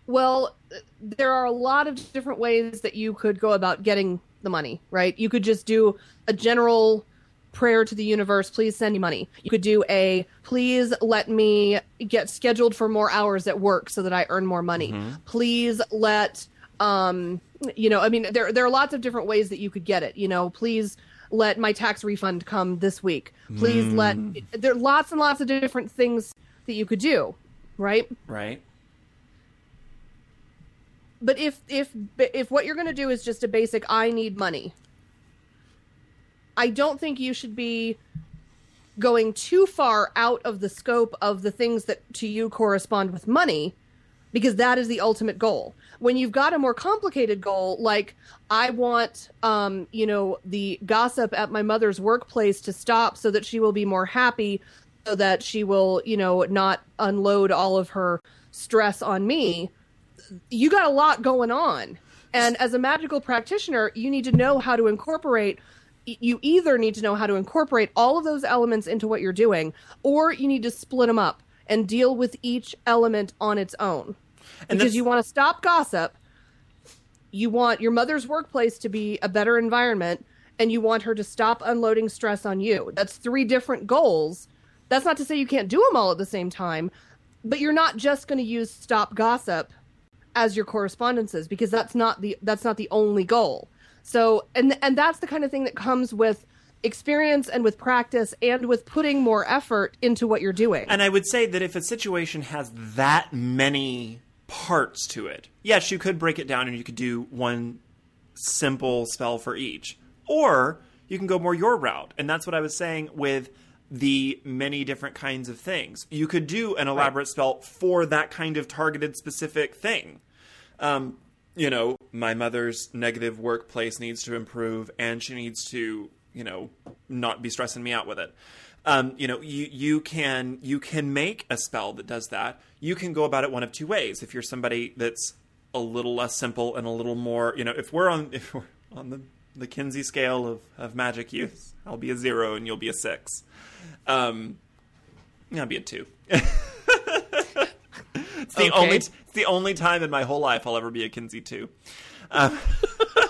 Well, there are a lot of different ways that you could go about getting the money, right? You could just do a general prayer to the universe, please send me money. You could do a please let me get scheduled for more hours at work so that I earn more money. Mm-hmm. Please let um you know, I mean there there are lots of different ways that you could get it. You know, please let my tax refund come this week. Please mm. let there are lots and lots of different things that you could do, right? Right. But if if if what you're going to do is just a basic I need money, I don't think you should be going too far out of the scope of the things that to you correspond with money because that is the ultimate goal. When you've got a more complicated goal, like I want, um, you know, the gossip at my mother's workplace to stop so that she will be more happy, so that she will, you know, not unload all of her stress on me. You got a lot going on. And as a magical practitioner, you need to know how to incorporate you either need to know how to incorporate all of those elements into what you're doing or you need to split them up and deal with each element on its own. And because you want to stop gossip, you want your mother's workplace to be a better environment, and you want her to stop unloading stress on you. That's three different goals. That's not to say you can't do them all at the same time, but you're not just going to use stop gossip as your correspondences because that's not the that's not the only goal. So and and that's the kind of thing that comes with experience and with practice and with putting more effort into what you're doing. And I would say that if a situation has that many parts to it, yes, you could break it down and you could do one simple spell for each. Or you can go more your route. And that's what I was saying with the many different kinds of things. You could do an elaborate right. spell for that kind of targeted specific thing. Um, you know, my mother's negative workplace needs to improve and she needs to you know not be stressing me out with it. Um, you know, you you can you can make a spell that does that. You can go about it one of two ways. If you're somebody that's a little less simple and a little more, you know, if we're on if we're on the the Kinsey scale of, of magic use, I'll be a zero and you'll be a six. Um, I'll be a two. it's the okay. only it's the only time in my whole life I'll ever be a Kinsey two. Uh,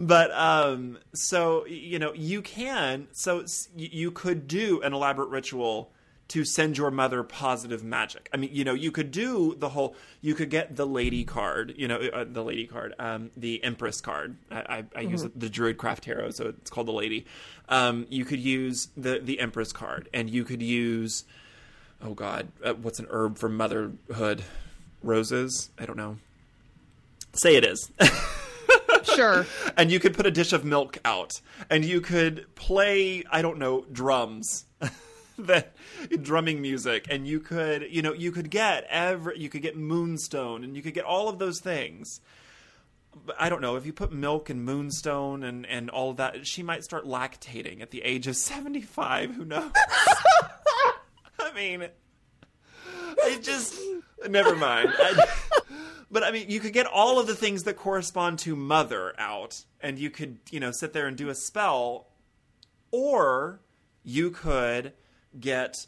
but um, so you know you can so you could do an elaborate ritual to send your mother positive magic. I mean, you know, you could do the whole. You could get the lady card. You know, uh, the lady card, um, the empress card. I, I, I use the Druidcraft Tarot, so it's called the lady. Um, you could use the the empress card, and you could use. Oh God, uh, what's an herb for motherhood? Roses? I don't know. Say it is. Sure. and you could put a dish of milk out. And you could play i don't know drums. That drumming music. And you could you know you could get every you could get moonstone and you could get all of those things. I don't know if you put milk and moonstone and and all of that she might start lactating at the age of 75 who knows? I mean it just never mind I, but I mean, you could get all of the things that correspond to mother out, and you could, you know, sit there and do a spell, or you could get,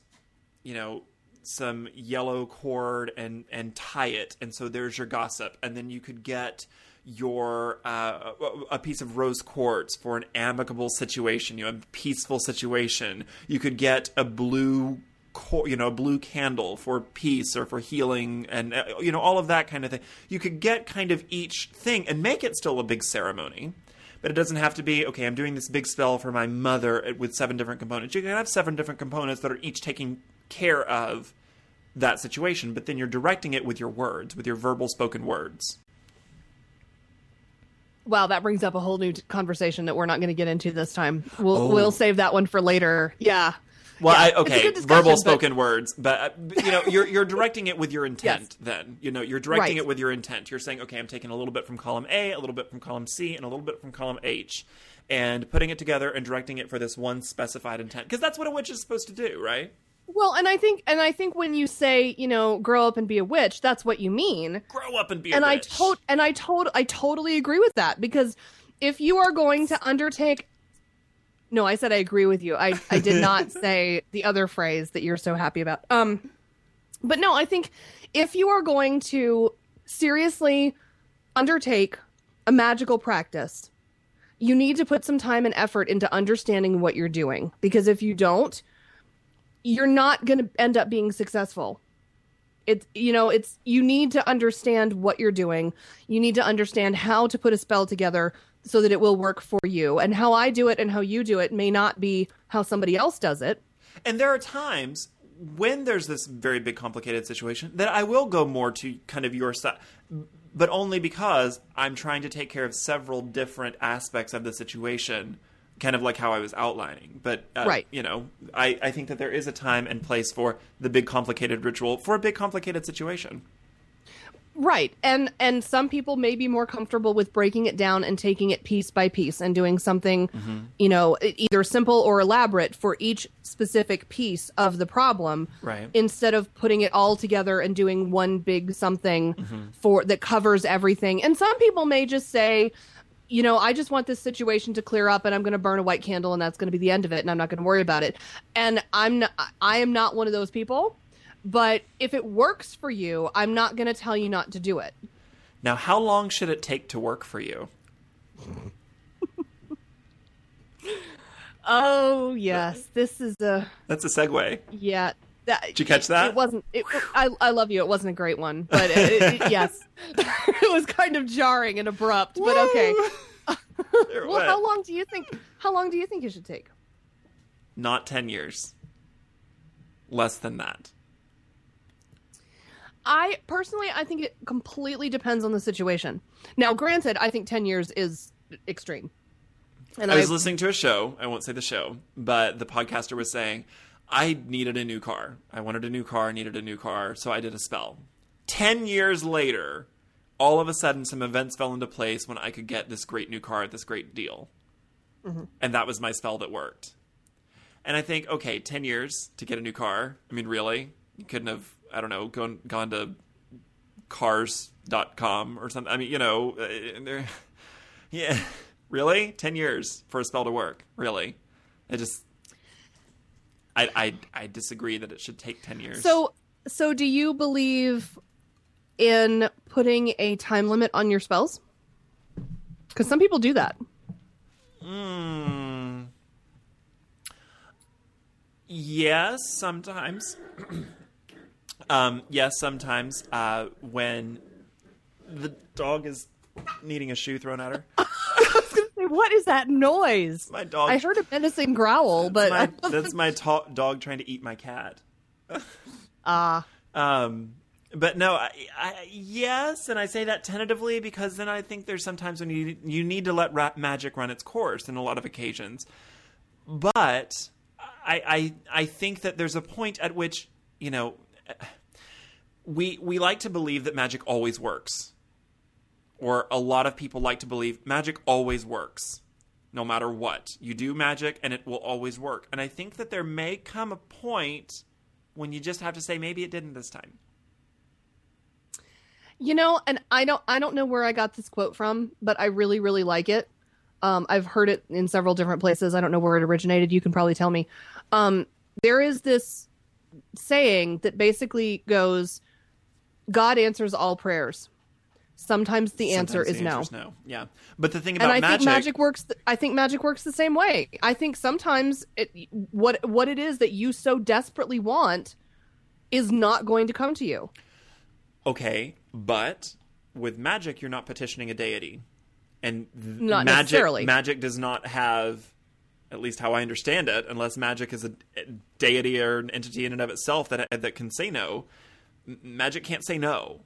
you know, some yellow cord and and tie it, and so there's your gossip, and then you could get your uh, a piece of rose quartz for an amicable situation, you know, a peaceful situation. You could get a blue you know, a blue candle for peace or for healing and, uh, you know, all of that kind of thing. You could get kind of each thing and make it still a big ceremony. But it doesn't have to be, okay, I'm doing this big spell for my mother with seven different components. You can have seven different components that are each taking care of that situation, but then you're directing it with your words, with your verbal spoken words. Wow, that brings up a whole new conversation that we're not going to get into this time. We'll Oh. we'll save that one for later. Yeah. Well, Yeah, I, okay, verbal spoken words, but uh, you know, you're you're directing it with your intent. Yes. Then you know, you're directing Right. it with your intent. You're saying, okay, I'm taking a little bit from column A, a little bit from column C, and a little bit from column H, and putting it together and directing it for this one specified intent. Because that's what a witch is supposed to do, right? Well, and I think and I think when you say, you know, grow up and be a witch, that's what you mean. Grow up and be a and I witch. tot and I told I totally agree with that because if you are going to undertake No, I said I agree with you. I I did not say the other phrase that you're so happy about. Um but no, I think if you are going to seriously undertake a magical practice, you need to put some time and effort into understanding what you're doing because if you don't, you're not going to end up being successful it's you know it's you need to understand what you're doing you need to understand how to put a spell together so that it will work for you and how i do it and how you do it may not be how somebody else does it And there are times when there's this very big complicated situation that I will go more to kind of your side, but only because I'm trying to take care of several different aspects of the situation, kind of like how I was outlining. But uh, Right. you know, I, I think that there is a time and place for the big complicated ritual for a big complicated situation. Right and and some people may be more comfortable with breaking it down and taking it piece by piece and doing something mm-hmm. you know either simple or elaborate for each specific piece of the problem Right. instead of putting it all together and doing one big something mm-hmm. for that covers everything. And some people may just say, you know, I just want this situation to clear up and I'm going to burn a white candle and that's going to be the end of it and I'm not going to worry about it. And I'm not, I am not one of those people, but if it works for you, I'm not going to tell you not to do it. Now, how long should it take to work for you? Oh, yes. This is a That's a segue. yeah. That, Did you catch that? It wasn't. It, I I love you. It wasn't a great one, but it, it- yes, it was kind of jarring and abrupt. But okay. Well, went. how long do you think? How long do you think it should take? Not 10 years. Less than that. I personally, I think it completely depends on the situation. Now, granted, I think ten years is extreme. And I was listening to a show. I won't say the show, but the podcaster was saying, I needed a new car. I wanted a new car, I needed a new car, so I did a spell. 10 years later, all of a sudden, some events fell into place when I could get this great new car at this great deal. Mm-hmm. And that was my spell that worked. And I think, okay, 10 years to get a new car. I mean, really? You couldn't have, I don't know, gone, gone to cars.com or something. I mean, you know, uh, yeah, really? 10 years for a spell to work. Really? I just, I, I, I disagree that it should take 10 years. So, so do you believe in putting a time limit on your spells? Because some people do that. Hmm. Yes, sometimes. um, yes, sometimes uh, when the dog is needing a shoe thrown at her. What is that noise? My dog. I heard a menacing growl, but my, that's my to- dog trying to eat my cat. ah, Um, but no, I, I, yes, and I say that tentatively because then I think there's sometimes when you you need to let ra- magic run its course in a lot of occasions. But I, I I think that there's a point at which you know we we like to believe that magic always works, or a lot of people like to believe magic always works, no matter what you do magic, and it will always work. And I think that there may come a point when you just have to say maybe it didn't this time. you know, and I don't I don't know where I got this quote from, but I really really like it. Um, I've heard it in several different places. I don't know where it originated. You can probably tell me. Um, there is this saying that basically goes, "God answers all prayers." Sometimes the answer Sometimes is no. no. Yeah, but the thing and about I magic, think magic works. th- I think magic works the same way. I think sometimes it, what what it is that you so desperately want is not going to come to you. okay, but with magic, you're not petitioning a deity, and th- Not magic, necessarily. Magic does not have, at least how I understand it, unless magic is a deity or an entity in and of itself that that can say no. Magic can't say no.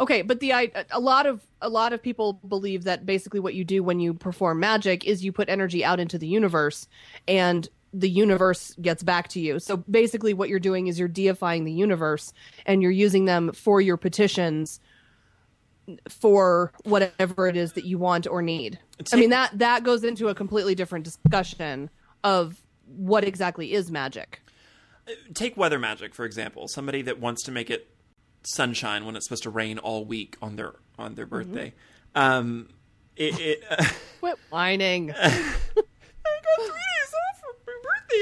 Okay, but the I a lot of a lot of people believe that basically what you do when you perform magic is you put energy out into the universe and the universe gets back to you. So basically what you're doing is you're deifying the universe and you're using them for your petitions for whatever it is that you want or need. I mean that that goes into a completely different discussion of what exactly is magic. Take weather magic for example. Somebody that wants to make it sunshine when it's supposed to rain all week on their on their birthday. Um, it. it Quit whining. I got three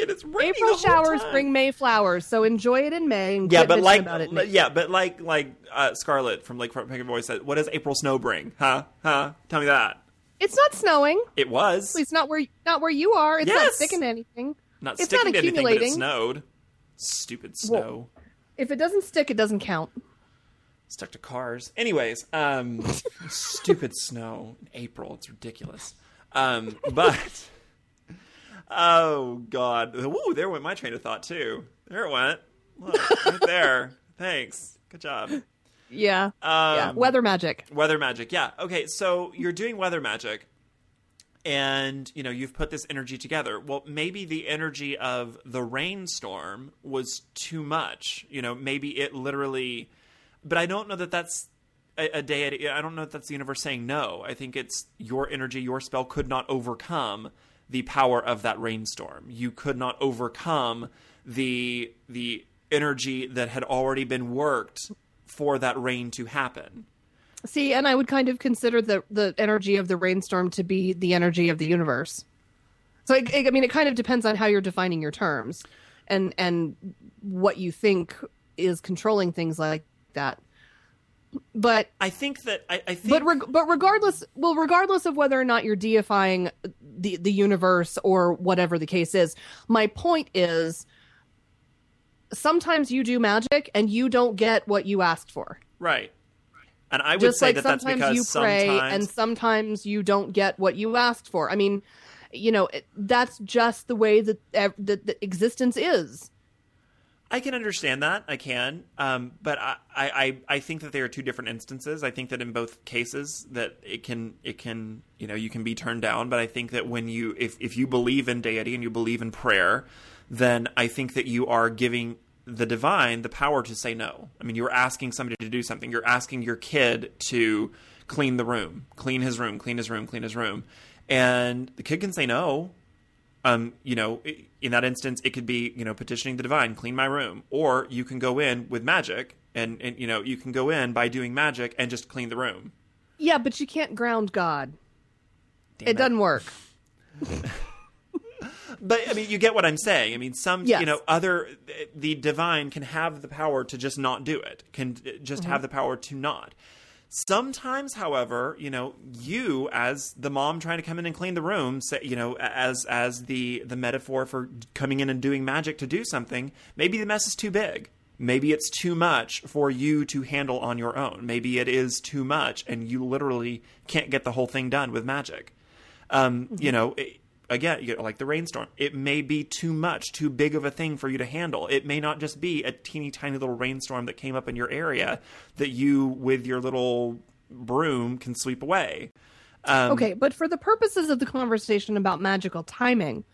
and it's raining April showers bring May flowers, so enjoy it in May. And Yeah, but like, about it. May. yeah, but like, like uh, Scarlett from Lakefront Picket Boys said, "What does April snow bring? Huh? Huh? Tell me that." it's not snowing. It was least not where not where you are. It's not sticking to anything. not it's sticking not to anything, but it snowed. Stupid snow. If it doesn't stick, it doesn't count. Stuck to cars. Anyways, um, stupid snow in April. It's ridiculous. Um, but oh god, woo! There went my train of thought too. There it went. Look, right there. Thanks. Good job. Yeah, Um, yeah. Weather magic. Weather magic, yeah. Okay, so you're doing weather magic, and you know you've put this energy together. Well, maybe the energy of the rainstorm was too much. You know, maybe it literally. But I don't know that that's a, a deity. I don't know if that's the universe saying no. I think it's your energy, your spell could not overcome the power of that rainstorm. You could not overcome the the energy that had already been worked for that rain to happen. See, and I would kind of consider the the energy of the rainstorm to be the energy of the universe. So, it, it- I mean, it kind of depends on how you're defining your terms, and and what you think is controlling things like that. But I think that I, I think but reg- but regardless well regardless of whether or not you're deifying the the universe or whatever the case is my point is sometimes you do magic and you don't get what you asked for. Right, and I would just say like that that's sometimes because you pray sometimes and sometimes you don't get what you asked for. I mean you know it, that's just the way that, that, that existence is I can understand that. I can, um, but I, I, I think that there are two different instances. I think that in both cases that it can it can you know you can be turned down. But I think that when you if if you believe in deity and you believe in prayer, then I think that you are giving the divine the power to say no. I mean, you're asking somebody to do something. You're asking your kid to clean the room, clean his room, clean his room, clean his room, and the kid can say no um, you know, in that instance, it could be, you know, petitioning the divine, clean my room, or you can go in with magic, and, and you know, you can go in by doing magic and just clean the room. yeah but you can't ground god Damn it doesn't work But I mean, you get what I'm saying. I mean, some, Yes. you know, other the divine can have the power to just not do it, can just Mm-hmm. have the power to not. Sometimes, however, you know, you as the mom trying to come in and clean the room, say, you know, as as the the metaphor for coming in and doing magic to do something, maybe the mess is too big. Maybe it's too much for you to handle on your own. Maybe it is too much, and you literally can't get the whole thing done with magic. Um, mm-hmm. You know, it, again, you know, like the rainstorm, it may be too much, too big of a thing for you to handle. It may not just be a teeny tiny little rainstorm that came up in your area that you, with your little broom, can sweep away. Um, okay, but for the purposes of the conversation about magical timing,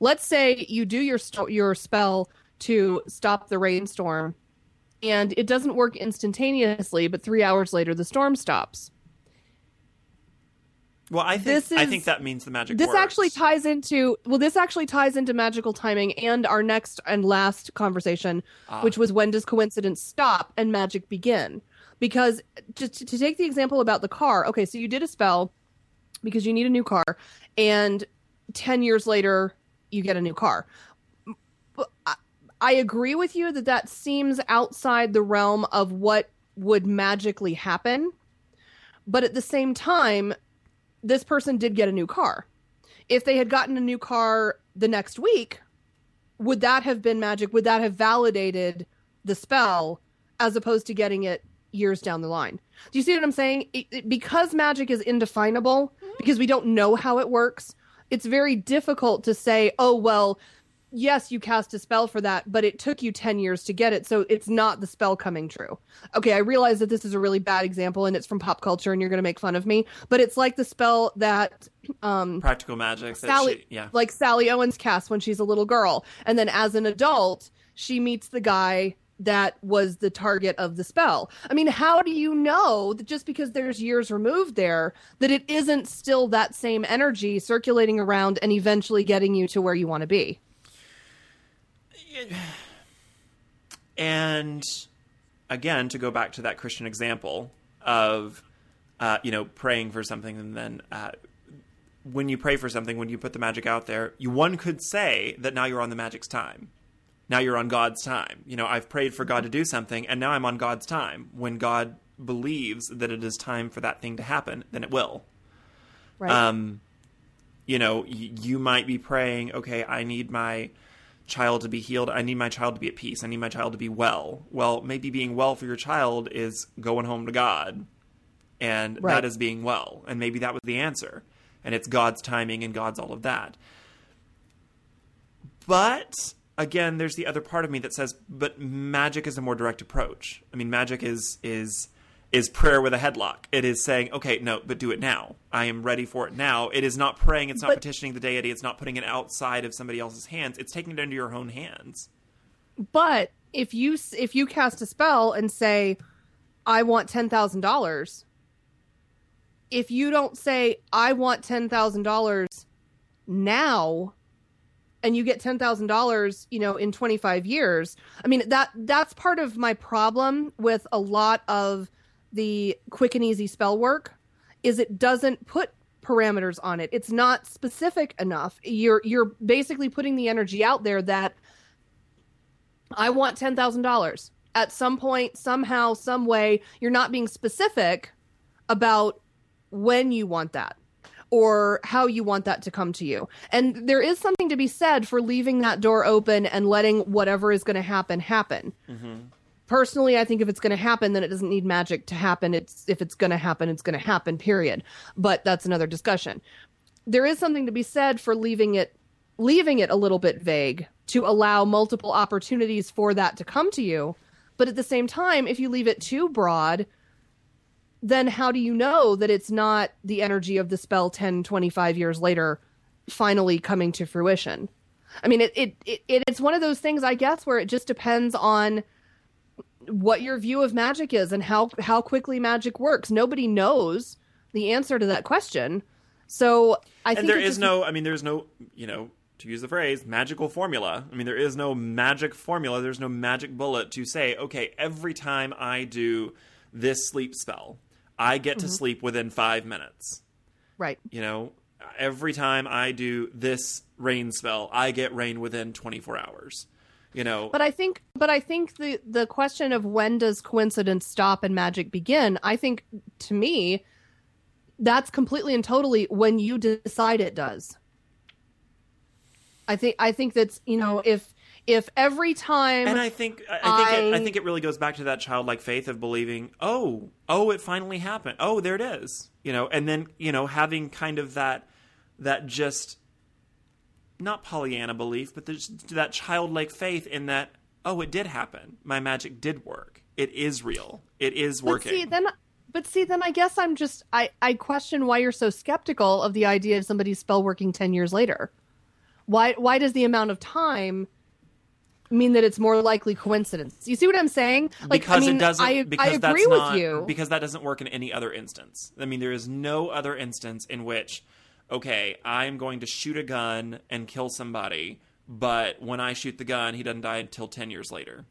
let's say you do your st- your spell to stop the rainstorm and it doesn't work instantaneously, but 3 hours later the storm stops. Well, I think is, I think that means the magic. This works. actually ties into well, this actually ties into magical timing and our next and last conversation, ah. which was when does coincidence stop and magic begin? Because just to, to take the example about the car, okay, so you did a spell because you need a new car, and ten years later you get a new car. I, I agree with you that that seems outside the realm of what would magically happen, but at the same time this person did get a new car. If they had gotten a new car the next week, would that have been magic? Would that have validated the spell as opposed to getting it years down the line? Do you see what I'm saying? It, it, because magic is indefinable, because we don't know how it works, it's very difficult to say, oh, well, yes, you cast a spell for that, but it took you 10 years to get it, so it's not the spell coming true. Okay, I realize that this is a really bad example and it's from pop culture and you're going to make fun of me, but it's like the spell that um practical magic Sally she, yeah. like Sally Owens casts when she's a little girl and then as an adult, she meets the guy that was the target of the spell. I mean, how do you know that just because there's years removed there that it isn't still that same energy circulating around and eventually getting you to where you want to be? And again, to go back to that Christian example of, uh, you know, praying for something and then uh, when you pray for something, when you put the magic out there, you one could say that now you're on the magic's time. Now you're on God's time. You know, I've prayed for God to do something, and now I'm on God's time. When God believes that it is time for that thing to happen, then it will. Right. Um, you know, y- you might be praying, okay, I need my child to be healed. I need my child to be at peace. I need my child to be well. Well, maybe being well for your child is going home to God. And right. that is being well. And maybe that was the answer. And it's God's timing and God's all of that. But again, there's the other part of me that says, but magic is a more direct approach. I mean, magic is is is prayer with a headlock. It is saying, okay, no, but do it now. I am ready for it now. It is not praying. It's not but, petitioning the deity. It's not putting it outside of somebody else's hands. It's taking it into your own hands. But if you if you cast a spell and say, I want ten thousand dollars, if you don't say I want ten thousand dollars now, and you get ten thousand dollars, you know, in twenty five years, I mean that that's part of my problem with a lot of the quick and easy spell work is it doesn't put parameters on it. It's not specific enough. You're you're basically putting the energy out there that I want ten thousand dollars at some point, somehow, some way. You're not being specific about when you want that or how you want that to come to you. And there is something to be said for leaving that door open and letting whatever is going to happen happen. Mm-hmm personally i think if it's going to happen then it doesn't need magic to happen. It's if it's going to happen it's going to happen period. But that's another discussion. There is something to be said for leaving it leaving it a little bit vague to allow multiple opportunities for that to come to you. But at the same time if you leave it too broad then how do you know that it's not the energy of the spell 10 25 years later finally coming to fruition? I mean it, it, it it's one of those things i guess where it just depends on what your view of magic is and how how quickly magic works. Nobody knows the answer to that question. So I and think there is no. I mean, there's no. You know, to use the phrase magical formula. I mean, there is no magic formula. There's no magic bullet to say, okay, every time I do this sleep spell, I get mm-hmm. to sleep within five minutes. Right. You know, every time I do this rain spell, I get rain within 24 hours You know, But I think, but I think the the question of when does coincidence stop and magic begin? I think to me, that's completely and totally when you decide it does. I think I think that's you know if if every time and I think I, I think it, I I- think it really goes back to that childlike faith of believing, oh, oh, it finally happened. Oh, there it is. You know, and then you know having kind of that that just not Pollyanna belief, but there's that childlike faith in that, oh, it did happen. My magic did work. It is real. It is working. But see, then, but see, then I guess I'm just I I question why you're so skeptical of the idea of somebody's spell working ten years later. Why why does the amount of time mean that it's more likely coincidence? You see what I'm saying? Like, because I mean, it doesn't. I, because I that's agree with not, you. Because that doesn't work in any other instance. I mean, there is no other instance in which, okay, I am going to shoot a gun and kill somebody, but when I shoot the gun, he doesn't die until ten years later.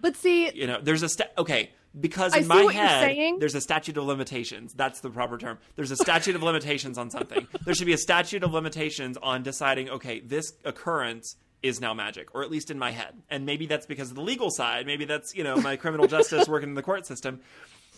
but see, You know, there's a sta- okay because in my head there's a statute of limitations. That's the proper term. There's a statute of limitations on something. There should be a statute of limitations on deciding. Okay, this occurrence is now magic, or at least in my head. And maybe that's because of the legal side. Maybe that's you know my criminal justice working in the court system.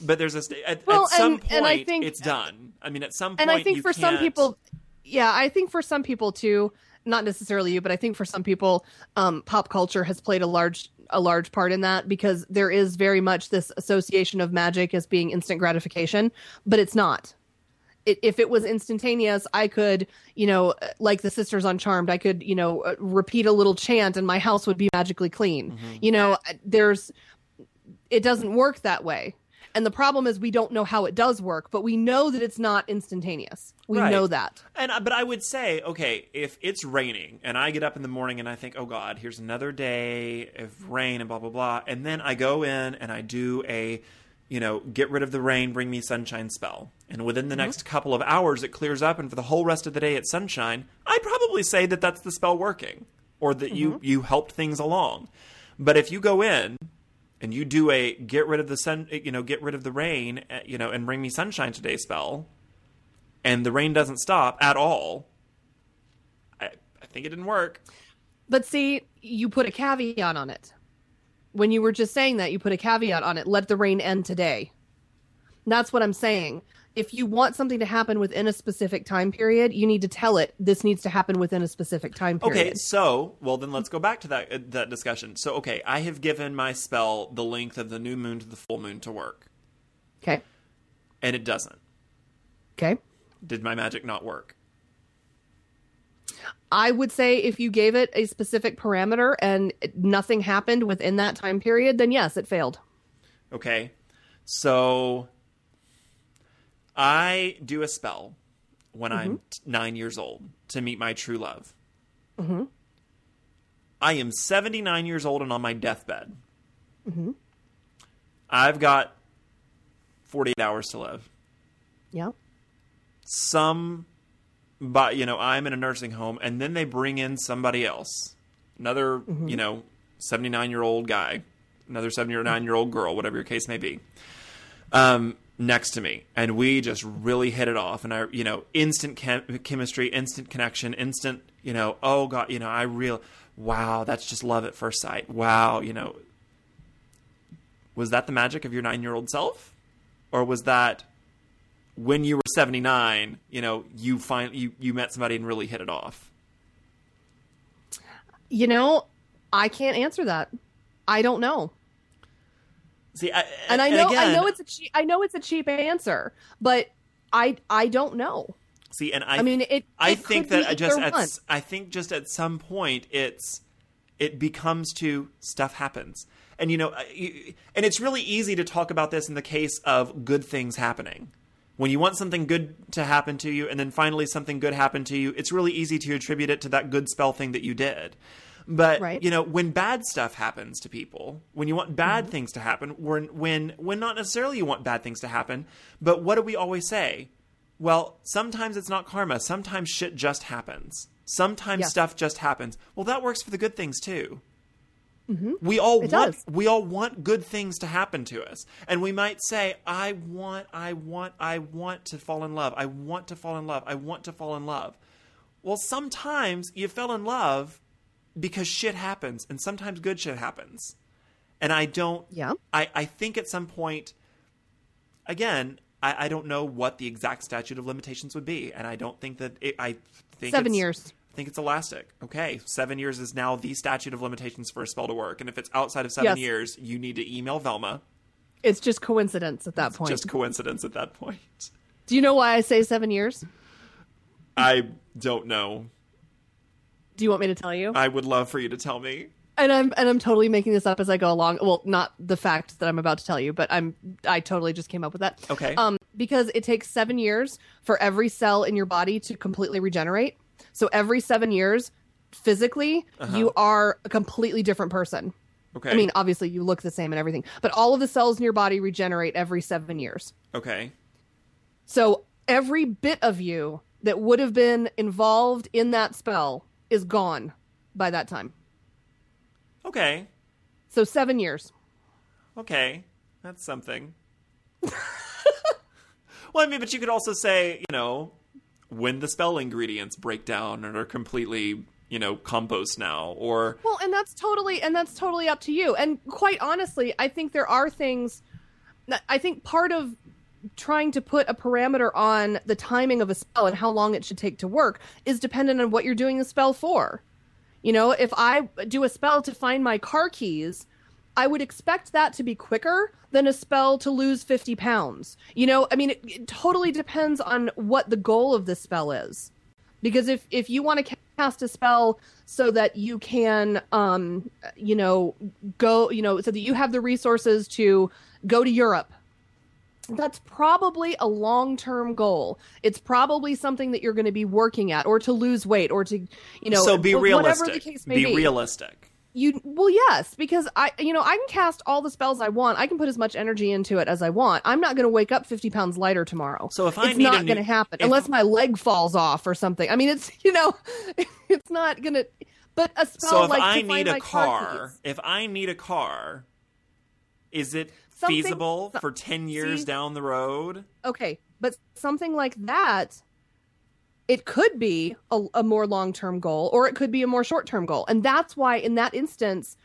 But there's a sta- at, Well, at some and- point and I think- it's done. I mean, at some point, and I think for some people, yeah, I think for some people too, not necessarily you, but I think for some people, um, pop culture has played a large a large part in that because there is very much this association of magic as being instant gratification, but it's not. It, if it was instantaneous, I could, you know, like the sisters on Charmed, I could, you know, uh, repeat a little chant and my house would be magically clean. You know, there's, it doesn't work that way. And the problem is we don't know how it does work, but we know that it's not instantaneous. We Right. know that. And uh, but I would say, okay, if it's raining and I get up in the morning and I think, oh God, here's another day of rain and blah blah blah, and then I go in and I do a, you know, get rid of the rain, bring me sunshine spell, and within the next couple of hours it clears up, and for the whole rest of the day it's sunshine. I'd probably say that that's the spell working, or that you you helped things along. But if you go in and you do a get rid of the sun, you know, get rid of the rain, uh, you know, and bring me sunshine today spell, and the rain doesn't stop at all, I, I think it didn't work. But see, you put a caveat on it. When you were just saying that, you put a caveat on it. Let the rain end today. That's what I'm saying. If you want something to happen within a specific time period, you need to tell it this needs to happen within a specific time period. Okay, so well then let's go back to that uh, that discussion. So okay, I have given my spell the length of the new moon to the full moon to work, Okay. and it doesn't. Okay. Did my magic not work? I would say if you gave it a specific parameter and nothing happened within that time period, then yes, it failed. Okay, so I do a spell when I'm t- nine years old to meet my true love. Mm-hmm. I am 79 years old and on my deathbed. I've got 48 hours to live. Yeah. Some, but you know, I'm in a nursing home, and then they bring in somebody else, another, you know, 79 year old guy, another 79 year old girl, whatever your case may be, um, next to me, and we just really hit it off, and I, you know, instant chem- chemistry, instant connection, instant, you know, oh god, you know, I real, wow, that's just love at first sight, wow, you know. Was that the magic of your nine year old self? Or was that when you were 79, you know, you find you, you met somebody and really hit it off. You know, I can't answer that. I don't know. See, I, and I know again, I know it's a cheap, I know it's a cheap answer, but I I don't know. see, and I, I mean, it. I it think that be just at, s- I think just at some point it's it becomes to stuff happens, and you know, you- and it's really easy to talk about this in the case of good things happening. When you want something good to happen to you, and then finally something good happened to you, it's really easy to attribute it to that good spell thing that you did. But Right. you know, when bad stuff happens to people, when you want Mm-hmm. bad things to happen, when when when not necessarily you want bad things to happen, but what do we always say? Well, sometimes it's not karma. Sometimes shit just happens. Sometimes Yeah. stuff just happens. Well, that works for the good things too. We all It want does. we all want good things to happen to us. And we might say, I want, I want, I want to fall in love. I want to fall in love. I want to fall in love. Well, sometimes you fell in love because shit happens, and sometimes good shit happens. And I don't. Yeah. I I think at some point, again, I, I don't know what the exact statute of limitations would be, and I don't think that it, I think Seven it's- years. I think it's elastic. Okay, seven years is now the statute of limitations for a spell to work, and if it's outside of seven Yes. years, you need to email Velma. It's just coincidence at that point. Just coincidence at that point. Do you know why I say seven years? I don't know. Do you want me to tell you? I would love for you to tell me. and I'm and I'm totally making this up as I go along. Well, not the fact that I'm about to tell you, but I'm I totally just came up with that. Okay. Um, because it takes seven years for every cell in your body to completely regenerate. So every seven years, physically, you are a completely different person. Okay. I mean, obviously you look the same and everything, but all of the cells in your body regenerate every seven years. okay. So every bit of you that would have been involved in that spell is gone by that time. Okay. So seven years. Okay. That's something. well, I mean, but you could also say, you know, when the spell ingredients break down and are completely, you know, compost now, or Well, and that's totally and that's totally up to you. And quite honestly, I think there are things I think part of trying to put a parameter on the timing of a spell and how long it should take to work is dependent on what you're doing the spell for. You know, if I do a spell to find my car keys, I would expect that to be quicker than a spell to lose 50 pounds. You know, I mean, it, it totally depends on what the goal of the spell is. Because if, if you want to cast a spell so that you can, um, you know, go, you know, so that you have the resources to go to Europe that's probably a long-term goal. It's probably something that you're going to be working at, or to lose weight, or to, you know, so be realistic. Whatever the case may be, be, realistic. You well, yes, because I, you know, I can cast all the spells I want. I can put as much energy into it as I want. I'm not going to wake up 50 pounds lighter tomorrow. So if I it's not going to happen if- unless my leg falls off or something. I mean, it's you know, it's not going to. But a spell So if like I to need a car, keys- if I need a car, is it Something- feasible for 10 years see? down the road? okay, but something like that, it could be a, a more long term goal or it could be a more short term goal. And that's why, in that instance,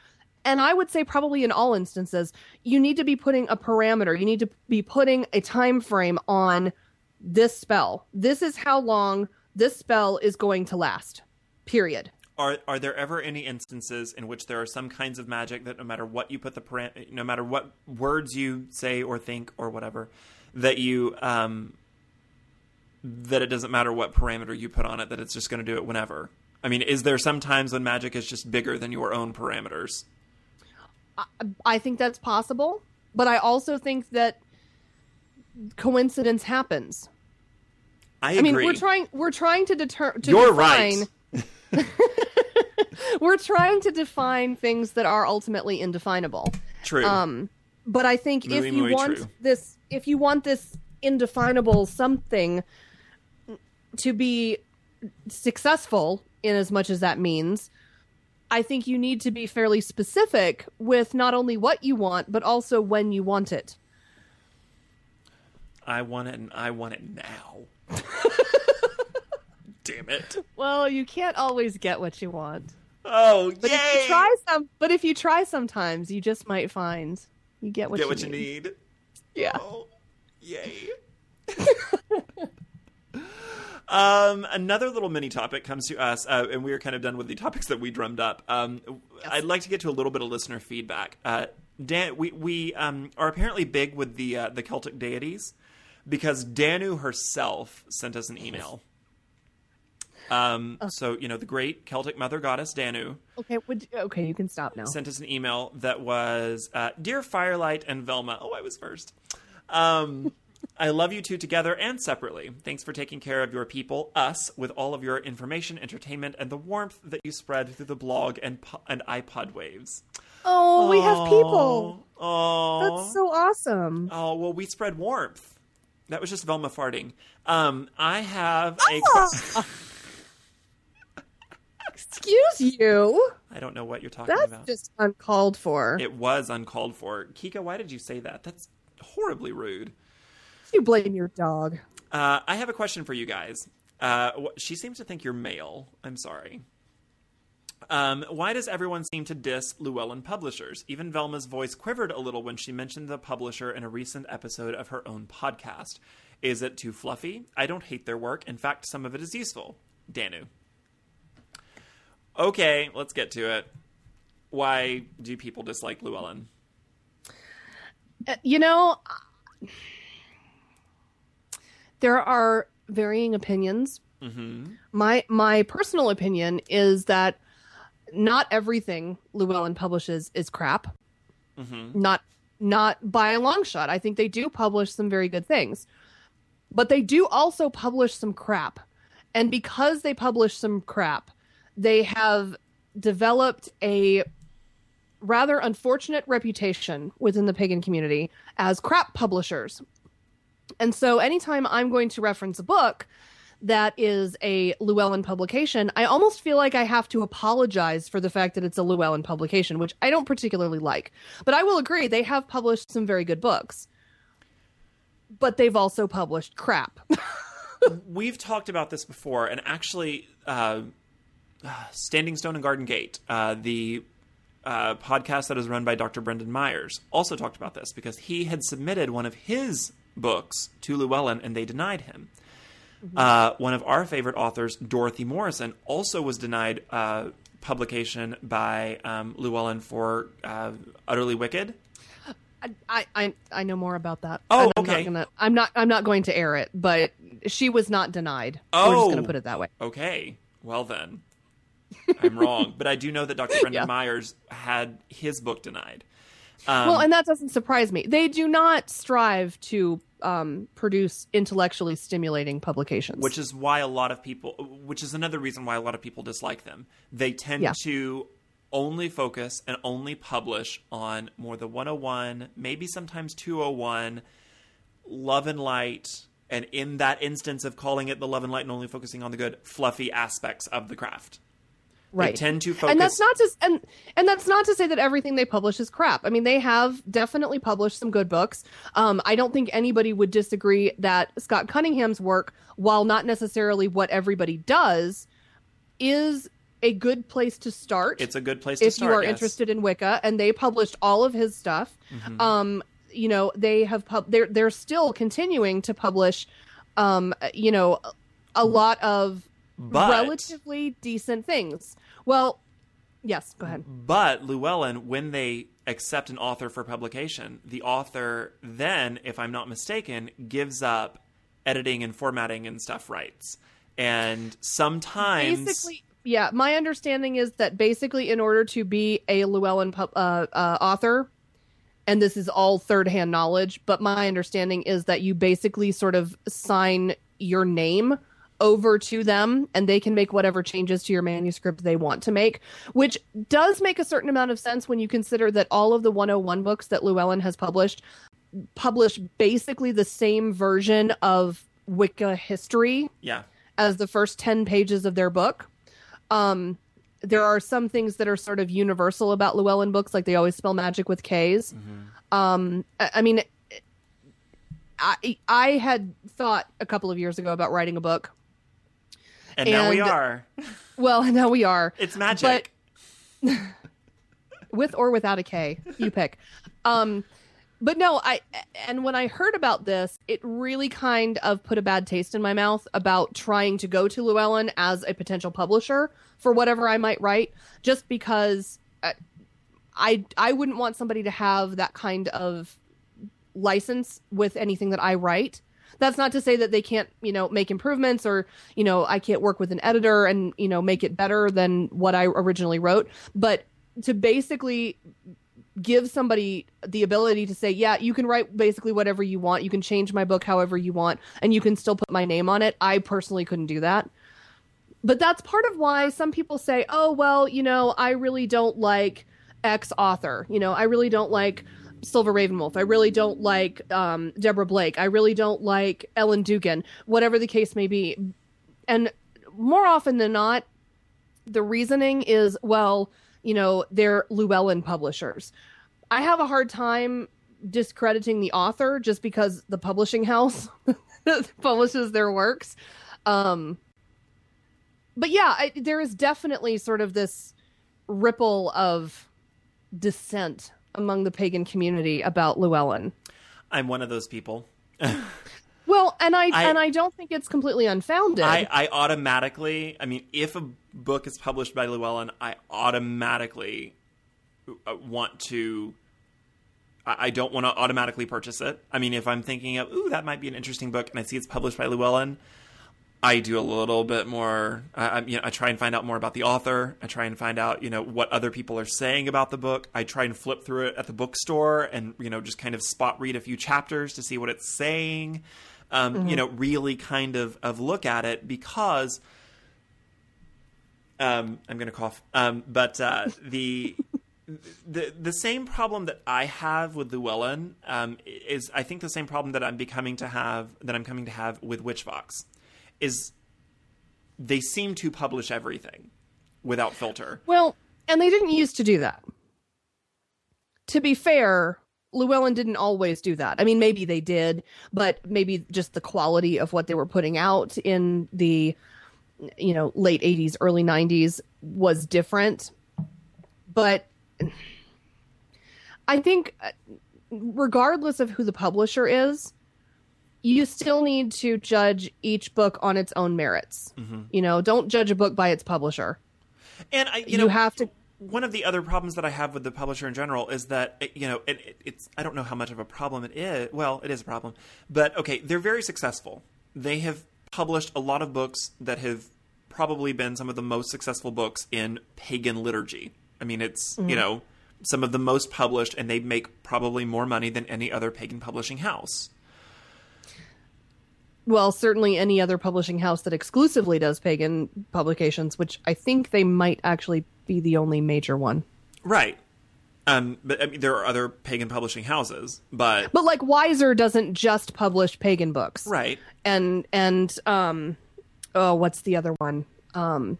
and I would say probably in all instances, you need to be putting a parameter, you need to be putting a time frame on this spell. This is how long this spell is going to last, period. Are are there ever any instances in which there are some kinds of magic that no matter what you put the param- no matter what words you say or think or whatever that you um that it doesn't matter what parameter you put on it that it's just going to do it whenever. I mean, is there some times when magic is just bigger than your own parameters? I think that's possible, but I also think that coincidence happens. I I mean, we're trying we're trying to deter to You're define right. we're trying to define things that are ultimately indefinable. True. Um, but I think Muy, if you want true. this, if you want this indefinable something to be successful, in as much as that means, I think you need to be fairly specific with not only what you want, but also when you want it. I want it and I want it now. Damn it. Well, you can't always get what you want. Oh, But yay! if you try some, but if you try sometimes, you just might find you get what Get you what you need. need. Yeah. Oh, yay. um, another little mini topic comes to us, uh, and we are kind of done with the topics that we drummed up. Um, I'd like to get to a little bit of listener feedback. Uh, Dan, we we um, are apparently big with the uh, the Celtic deities because Danu herself sent us an email. Um, so you know the great Celtic mother goddess Danu Okay. Would okay, you can stop now. sent us an email that was uh, Dear Fire Lyte and Velma. Oh, I was first. Um, I love you two together and separately. Thanks for taking care of your people, us, with all of your information, entertainment, and the warmth that you spread through the blog and po- and iPod waves. Oh, we have people. Oh, That's so awesome. Oh well, we spread warmth. That was just Velma farting. Um, I have a. Excuse you. I don't know what you're talking That's about. That's just uncalled for. It was uncalled for. Kika, why did you say that? That's horribly rude. you blame your dog. Uh, I have a question for you guys. Uh, she seems to think you're male. I'm sorry. Um, why does everyone seem to diss Llewellyn publishers? Even Velma's voice quivered a little when she mentioned the publisher in a recent episode of her own podcast. Is it too fluffy? I don't hate their work. In fact, some of it is useful. Danu. Okay, let's get to it. Why do people dislike Llewellyn? Uh, You know, there are varying opinions. Mm-hmm. My my personal opinion is that not everything Llewellyn publishes is crap. Mm-hmm. Not not by a long shot. I think they do publish some very good things. But they do also publish some crap. And because they publish some crap, they have developed a rather unfortunate reputation within the pagan community as crap publishers. And so anytime I'm going to reference a book that is a Llewellyn publication, I almost feel like I have to apologize for the fact that it's a Llewellyn publication, which I don't particularly like. But I will agree, they have published some very good books. But they've also published crap. We've talked about this before, and actually, uh, Standing Stone and Garden Gate, uh, the uh, podcast that is run by Dr. Brendan Myers, also talked about this because he had submitted one of his books to Llewellyn and they denied him. Uh, one of our favorite authors, Dorothy Morrison, also was denied uh, publication by um, Llewellyn for uh, Utterly Wicked. I, I I know more about that. Oh, I'm okay. Not gonna, I'm not I'm not going to air it, but she was not denied. We're Oh. just going to put it that way. Okay, well then, I'm wrong. But I do know that Dr. Brendan Yeah. Myers had his book denied. Um, well, and that doesn't surprise me. They do not strive to um, produce intellectually stimulating publications. which is why a lot of people which is another reason why a lot of people dislike them they tend Yeah. to only focus and only publish on more the 101 maybe sometimes 201 love and light and in that instance of calling it the love and light and only focusing on the good fluffy aspects of the craft right. they tend to focus and that's not to and and that's not to say that everything they publish is crap. I mean, they have definitely published some good books. Um, I don't think anybody would disagree that Scott Cunningham's work, while not necessarily what everybody does, is a good place to start. it's a good place to start. if start you are yes. interested in Wicca, and they published all of his stuff. Mm-hmm. Um, you know, they have pub- they're they're still continuing to publish, um, you know, a lot of But- relatively decent things. Well, yes, go ahead. But Llewellyn, when they accept an author for publication, the author then, if I'm not mistaken, gives up editing and formatting and stuff rights. And sometimes Basically, yeah, my understanding is that basically, in order to be a Llewellyn uh, uh, author, and this is all third hand knowledge, but my understanding is that you basically sort of sign your name over to them and they can make whatever changes to your manuscript they want to make, which does make a certain amount of sense when you consider that all of the 101 books that Llewellyn has published publish basically the same version of Wicca history yeah, as the first 10 pages of their book. Um, there are some things that are sort of universal about Llewellyn books, like they always spell magic with K's. Um, I, I mean, I, I had thought a couple of years ago about writing a book. And, now we are. Well, now we are. It's magic. with or without a K, you pick. Um, but no, I and when I heard about this, it really kind of put a bad taste in my mouth about trying to go to Llewellyn as a potential publisher for whatever I might write, just because uh, I I wouldn't want somebody to have that kind of license with anything that I write. That's not to say that they can't, you know, make improvements or, you know, I can't work with an editor and, you know, make it better than what I originally wrote, but to basically give somebody the ability to say, yeah, you can write basically whatever you want. You can change my book however you want and you can still put my name on it. I personally couldn't do that. But that's part of why some people say, oh, well, you know, I really don't like X author. You know, I really don't like Silver Ravenwolf. I really don't like um, Deborah Blake. I really don't like Ellen Dugan, whatever the case may be. And more often than not, the reasoning is, well, you know, they're Llewellyn publishers. I have a hard time discrediting the author just because the publishing house publishes their works. Um, but yeah, I, there is definitely sort of this ripple of dissent among the pagan community about Llewellyn. I'm one of those people. Well, and I, I- and I don't think it's completely unfounded. I, I automatically, I mean, if a book is published by Llewellyn, I automatically uh, want to. I I don't want to automatically purchase it. I mean, if I'm thinking of, ooh, that might be an interesting book, and I see it's published by Llewellyn, I do a little bit more. I, you know, I try and find out more about the author. I try and find out, you know, what other people are saying about the book. I try and flip through it at the bookstore and, you know, just kind of spot read a few chapters to see what it's saying. Um, You know, really kind of of look at it because. Um, I'm going to cough. Um, but uh, the the the same problem that I have with Llewellyn um, is I think the same problem that I'm becoming to have that I'm coming to have with Witchvox is they seem to publish everything without filter. well, and they didn't used to do that. To be fair, Llewellyn didn't always do that. I mean, maybe they did, but maybe just the quality of what they were putting out in the you know late 80s early 90s was different but i think uh, regardless of who the publisher is you still need to judge each book on its own merits mm-hmm. you know don't judge a book by its publisher And I, you, you, know, have to one of the other problems that I have with the publisher in general is that it- you know it, it, it's I don't know how much of a problem it is. Well, it is a problem, but okay, they're very successful. They have published a lot of books that have probably been some of the most successful books in pagan liturgy. I mean, it's you mm-hmm. know some of the most published, and they make probably more money than any other pagan publishing house. Well certainly any other publishing house that exclusively does pagan publications which i think they might actually be the only major one Right. Um, but I mean, there are other pagan publishing houses, but but like Weiser doesn't just publish pagan books right. and and um oh what's the other one um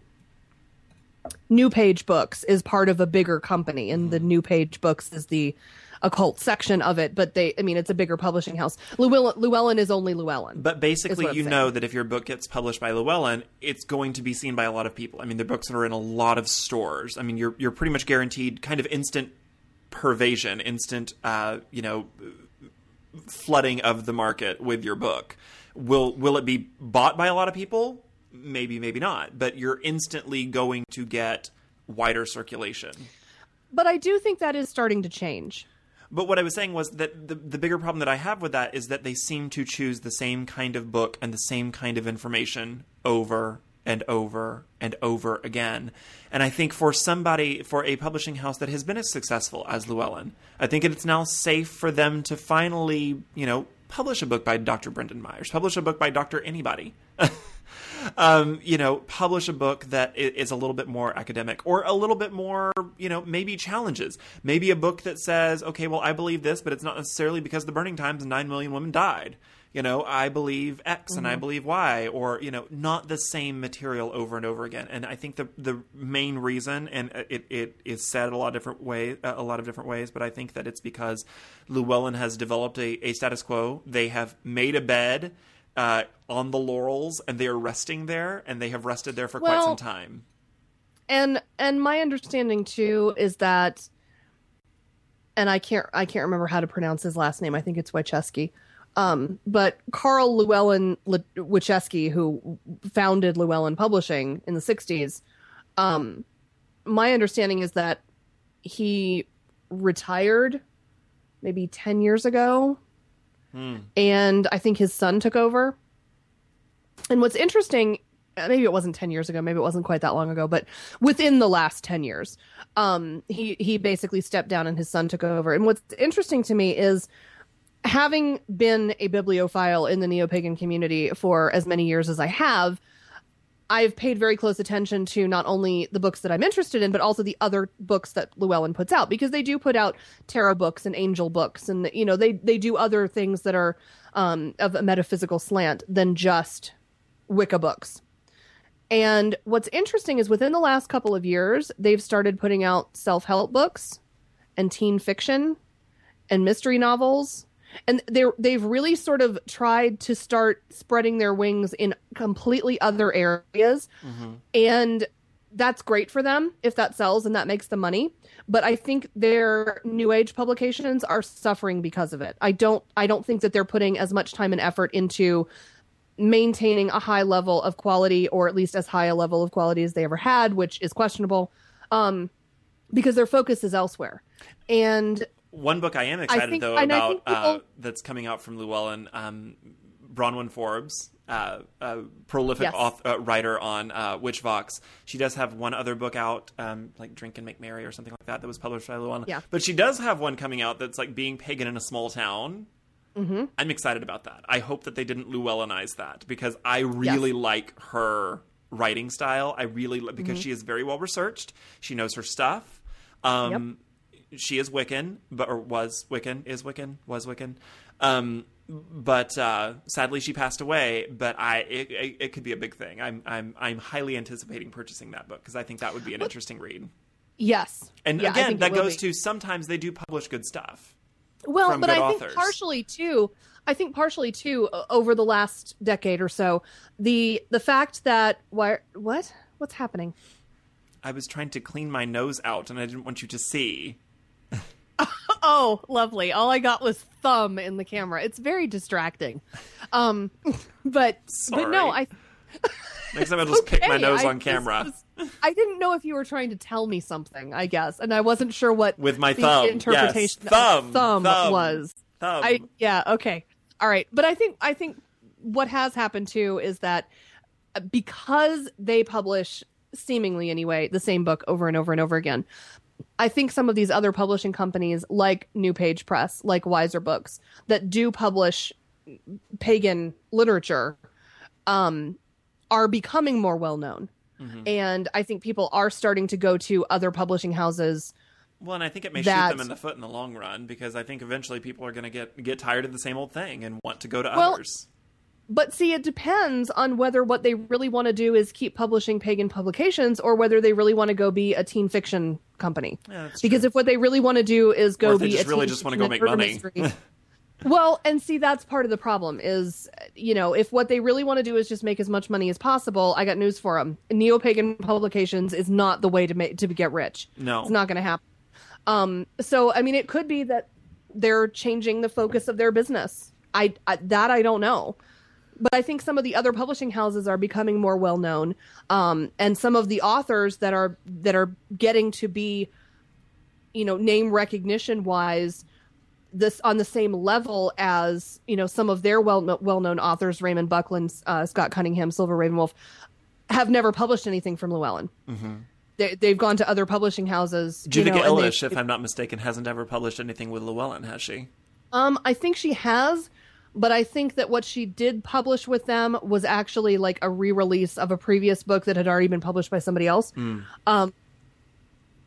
new page books is part of a bigger company and the new page books is the occult section of it but they i mean it's a bigger publishing house llewellyn, llewellyn is only llewellyn But basically, you saying. know that if your book gets published by Llewellyn, it's going to be seen by a lot of people. I mean, their books are in a lot of stores. I mean, you're you're pretty much guaranteed kind of instant pervasion, instant, uh, you know, flooding of the market with your book. Will will it be bought by a lot of people? Maybe, maybe not. But you're instantly going to get wider circulation. but i do think that is starting to change But what I was saying was that the, the bigger problem that I have with that is that they seem to choose the same kind of book and the same kind of information over and over and over again. And I think for somebody, for a publishing house that has been as successful as Llewellyn, I think it's now safe for them to finally, you know, publish a book by Dr. Brendan Myers, publish a book by Dr. Anybody. um, you know, publish a book that is a little bit more academic or a little bit more, you know, maybe challenges. Maybe a book that says, okay, well, I believe this, but it's not necessarily because the burning times and 9 million women died. You know, I believe X and I believe Y, or, you know, not the same material over and over again. And I think the the main reason, and it, it is said a lot of different way, a lot of different ways, but I think that it's because Llewellyn has developed a, a status quo. They have made a bed uh, on the laurels, and they are resting there, and they have rested there for quite some time. and and my understanding too is that and i can't i can't remember how to pronounce his last name i think it's Wachowski. um but carl llewellyn Le- Wachowski, who founded llewellyn publishing in the 60s um my understanding is that he retired maybe 10 years ago and i think his son took over and what's interesting, uh, maybe it wasn't 10 years ago, maybe it wasn't quite that long ago, but within the last 10 years, um, he, he basically stepped down and his son took over. And what's interesting to me is having been a bibliophile in the neo pagan community for as many years as I have, I've paid very close attention to not only the books that I'm interested in, but also the other books that Llewellyn puts out because they do put out tarot books and angel books, and you know they they do other things that are um, of a metaphysical slant than just Wicca books. And what's interesting is within the last couple of years, they've started putting out self help books and teen fiction and mystery novels. And they're they've really sort of tried to start spreading their wings in completely other areas. And that's great for them if that sells and that makes the money. But I think their new age publications are suffering because of it. I don't I don't think that they're putting as much time and effort into maintaining a high level of quality or at least as high a level of quality as they ever had, which is questionable. Um, because their focus is elsewhere. And one book I am excited think- though about think uh, that's coming out from Llewellyn, um, Bronwyn Forbes, uh, a prolific Yes. author, uh, writer on uh, Witchvox. She does have one other book out, um, like Drink and Make Merry or something like that, that was published by Llewellyn. Yeah. But she does have one coming out that's like being pagan in a small town. Mm-hmm. I'm excited about that. I hope that they didn't Llewellynize that because I really like her writing style. I really because Mm-hmm. she is very well researched. She knows her stuff. Um, she is Wiccan, but or was Wiccan, is Wiccan, was Wiccan. Um, but uh, sadly, she passed away. But I, it, it, it could be a big thing. I'm, I'm, I'm highly anticipating purchasing that book because I think that would be an interesting read. yes. And Yeah, again, that goes be. to sometimes they do publish good stuff. Well, but I think partially too. I think partially too over the last decade or so, the the fact that why what what's happening? I was trying to clean my nose out, and I didn't want you to see. Oh, lovely. All I got was thumb in the camera. It's very distracting. Um, but but no, I Next time, I'll just pick my nose I on camera was- I didn't know if you were trying to tell me something. I guess, and I wasn't sure what with my the thumb. interpretation yes. thumb, thumb, thumb was. Thumb. I yeah okay all right, but I think I think what has happened too is that because they publish seemingly anyway the same book over and over and over again. I think some of these other publishing companies, like New Page Press, like Weiser Books, that do publish pagan literature, um, are becoming more well known. Mm-hmm. And I think people are starting to go to other publishing houses. Well, and I think it may that- shoot them in the foot in the long run because I think eventually people are going to get get tired of the same old thing and want to go to Well, others. But see, it depends on whether what they really want to do is keep publishing pagan publications or whether they really want to go be a teen fiction company. Yeah, because true. if what they really want to do is go Or if they be just a really teen just wanna fiction go make money. well, and see, that's part of the problem is, you know, if what they really want to do is just make as much money as possible, I got news for them. Neo pagan publications is not the way to make to get rich. No. it's not going to happen. Um, so I mean, it could be that they're changing the focus of their business. I, I that I don't know, but I think some of the other publishing houses are becoming more well known, um, and some of the authors that are that are getting to be, you know, name recognition wise, this on the same level as you know some of their well well known authors, Raymond Buckland, uh, Scott Cunningham, Silver Ravenwolf, have never published anything from Llewellyn. They, they've gone to other publishing houses. you Judika know, and Illes, they've- if I'm not mistaken, hasn't ever published anything with Llewellyn, has she? Um, I think she has, but I think that what she did publish with them was actually like a re-release of a previous book that had already been published by somebody else. Um,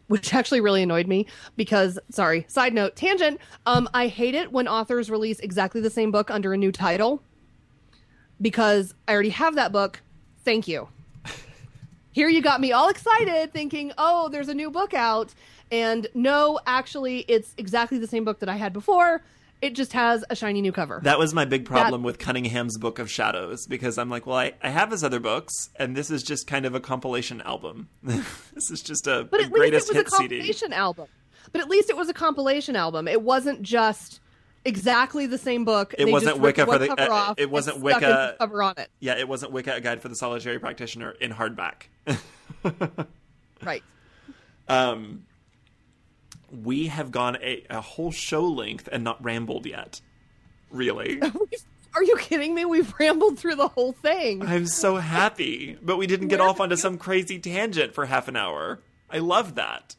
which actually really annoyed me because sorry, side note, tangent. Um, I hate it when authors release exactly the same book under a new title because I already have that book. Thank you. Here you got me all excited thinking, "Oh, there's a new book out." And no, actually, it's exactly the same book that I had before. It just has a shiny new cover. That was my big problem with Cunningham's Book of Shadows because I'm like, well, I, I have his other books, and this is just kind of a compilation album. this is just a, but a greatest it was a hit CD. compilation album. But at least it was a compilation album. It wasn't just exactly the same book. It wasn't Wicca for the- cover uh, off it wasn't Wicca- cover on it. Yeah, it wasn't Wicca, a guide for the solitary practitioner in hardback. Right. um, we have gone a, a whole show length and not rambled yet. Really. Are you kidding me? We've rambled through the whole thing. I'm so happy, but we didn't get off onto some crazy tangent for half an hour. I love that.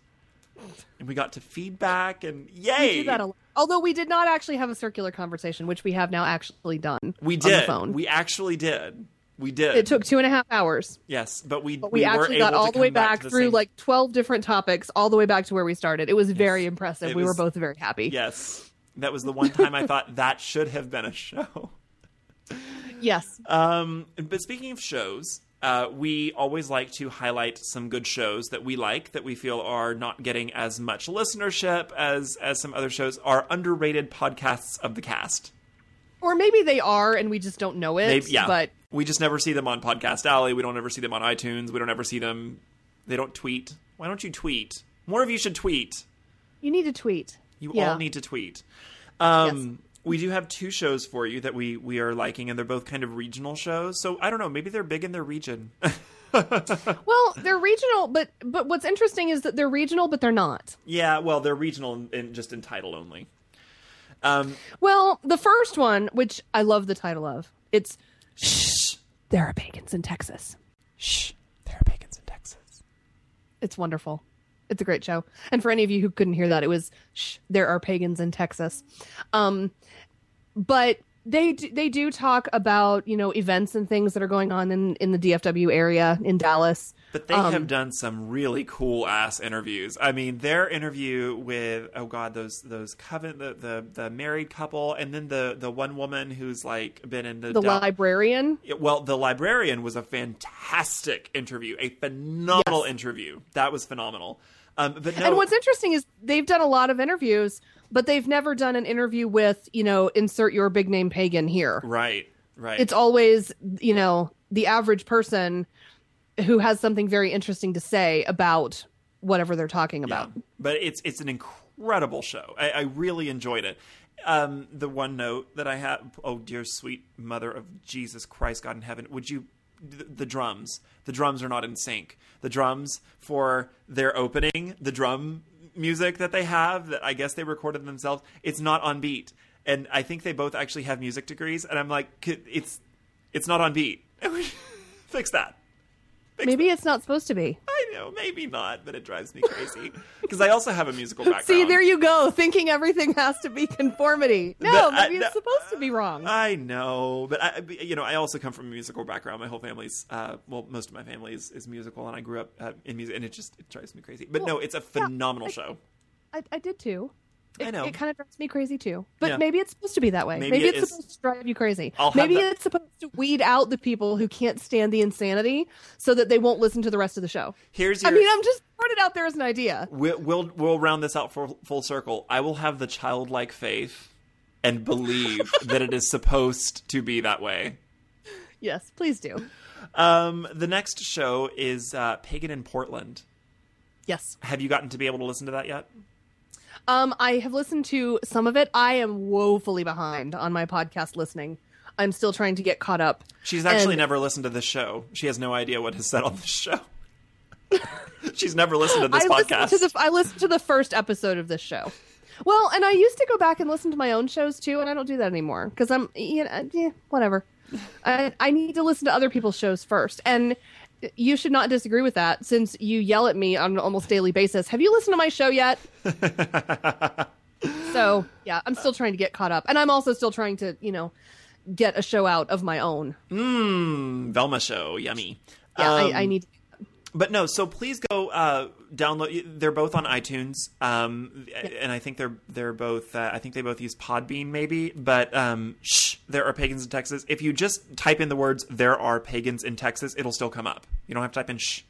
And we got to feedback and We yay. do that a lot. Although we did not actually have a circular conversation, which we have now actually done. we On did. the phone. We actually did. We did. it took two and a half hours. yes, but we But we, were actually got all the way back, back, the through same- like 12 different topics, all the way back to where we started. It was very impressive. It we was- were both very happy. Yes. That was the one time I thought that should have been a show. Yes. Um, but speaking of shows, uh, we always like to highlight some good shows that we like that we feel are not getting as much listenership as as some other shows. Are underrated podcasts of the cast. Or maybe they are and we just don't know it. Maybe, yeah, But we just never see them on Podcast Alley. We don't ever see them on iTunes. We don't ever see them They don't tweet. Why don't you tweet? More of you should tweet. You need to tweet. You Yeah. all need to tweet. Um, We do have two shows for you that we we are liking, and they're both kind of regional shows. So I don't know. Maybe they're big in their region. Well, they're regional, but but what's interesting is that they're regional, but they're not. yeah, well, they're regional in just in title only. Um, Well, the first one, which I love the title of, it's Shh, there are pagans in Texas. shh, there are pagans in Texas. It's wonderful. It's a great show. And for any of you who couldn't hear that, it was Shh, there are pagans in Texas. Um, but they do, they do talk about you know events and things that are going on in in the DFW area in Dallas. But they Um, have done some really cool ass interviews. I mean, their interview with oh god, those those coven the the, the married couple, and then the the one woman who's like been in the The Dal- librarian. well, the librarian was a fantastic interview, a phenomenal Yes. interview. That was phenomenal. Um, but no, And what's interesting is they've done a lot of interviews, but they've never done an interview with, you know, insert your big name pagan here. right, right. It's always, you know, the average person who has something very interesting to say about whatever they're talking Yeah. about. But it's it's an incredible show. I, I really enjoyed it. Um, the one note that I have, oh dear sweet mother of Jesus Christ, God in heaven, would you? The, the drums, the drums are not in sync. The drums for their opening, the drum music that they have, that I guess they recorded themselves, it's not on beat. And I think they both actually have music degrees. And I'm like, it's it's not on beat. Fix that. Fix Maybe it's not supposed to be. I know, maybe not, but it drives me crazy because I also have a musical background. See, there you go, thinking everything has to be conformity. No, But I- maybe no, it's supposed to be wrong. I know, but I, you know, I also come from a musical background. My whole family's, uh, well, most of my family is, is musical, and I grew up uh, in music, and it just it drives me crazy. But no, it's a phenomenal show. I, I did too. It, I know. It kind of drives me crazy too. But Yeah. maybe it's supposed to be that way. Maybe Maybe, it it's is. supposed to drive you crazy. I'll Maybe that- it's supposed to weed out the people who can't stand the insanity so that they won't listen to the rest of the show. Here's I mean, I'm just throwing it out there as an idea. we'll, we'll we'll round this out for full circle. I will have the childlike faith and believe that it is supposed to be that way. Yes, please do. Um, the next show is uh, Pagan in Portland. Yes. Have you gotten to be able to listen to that yet? Um, I have listened to some of it. I am woefully behind on my podcast listening. I'm still trying to get caught up. She's actually And- never listened to this show. She has no idea what is said on this show. She's never listened to this I podcast. listened to the I listened to the first episode of this show. Well, and I used to go back and listen to my own shows too, and I don't do that anymore because I'm you know yeah, whatever. I I need to listen to other people's shows first, and you should not disagree with that since you yell at me on an almost daily basis. Have you listened to my show yet? so yeah, I'm still trying to get caught up, and I'm also still trying to you know get a show out of my own. Mmm, Velma show, yummy. Yeah, Um, I, I need. But no, so please go uh, download. They're both on iTunes, um, and I think they're they're both. Uh, I think they both use Podbean, maybe. But um, shh, there are pagans in Texas. If you just type in the words "there are pagans in Texas," it'll still come up. You don't have to type in "shh."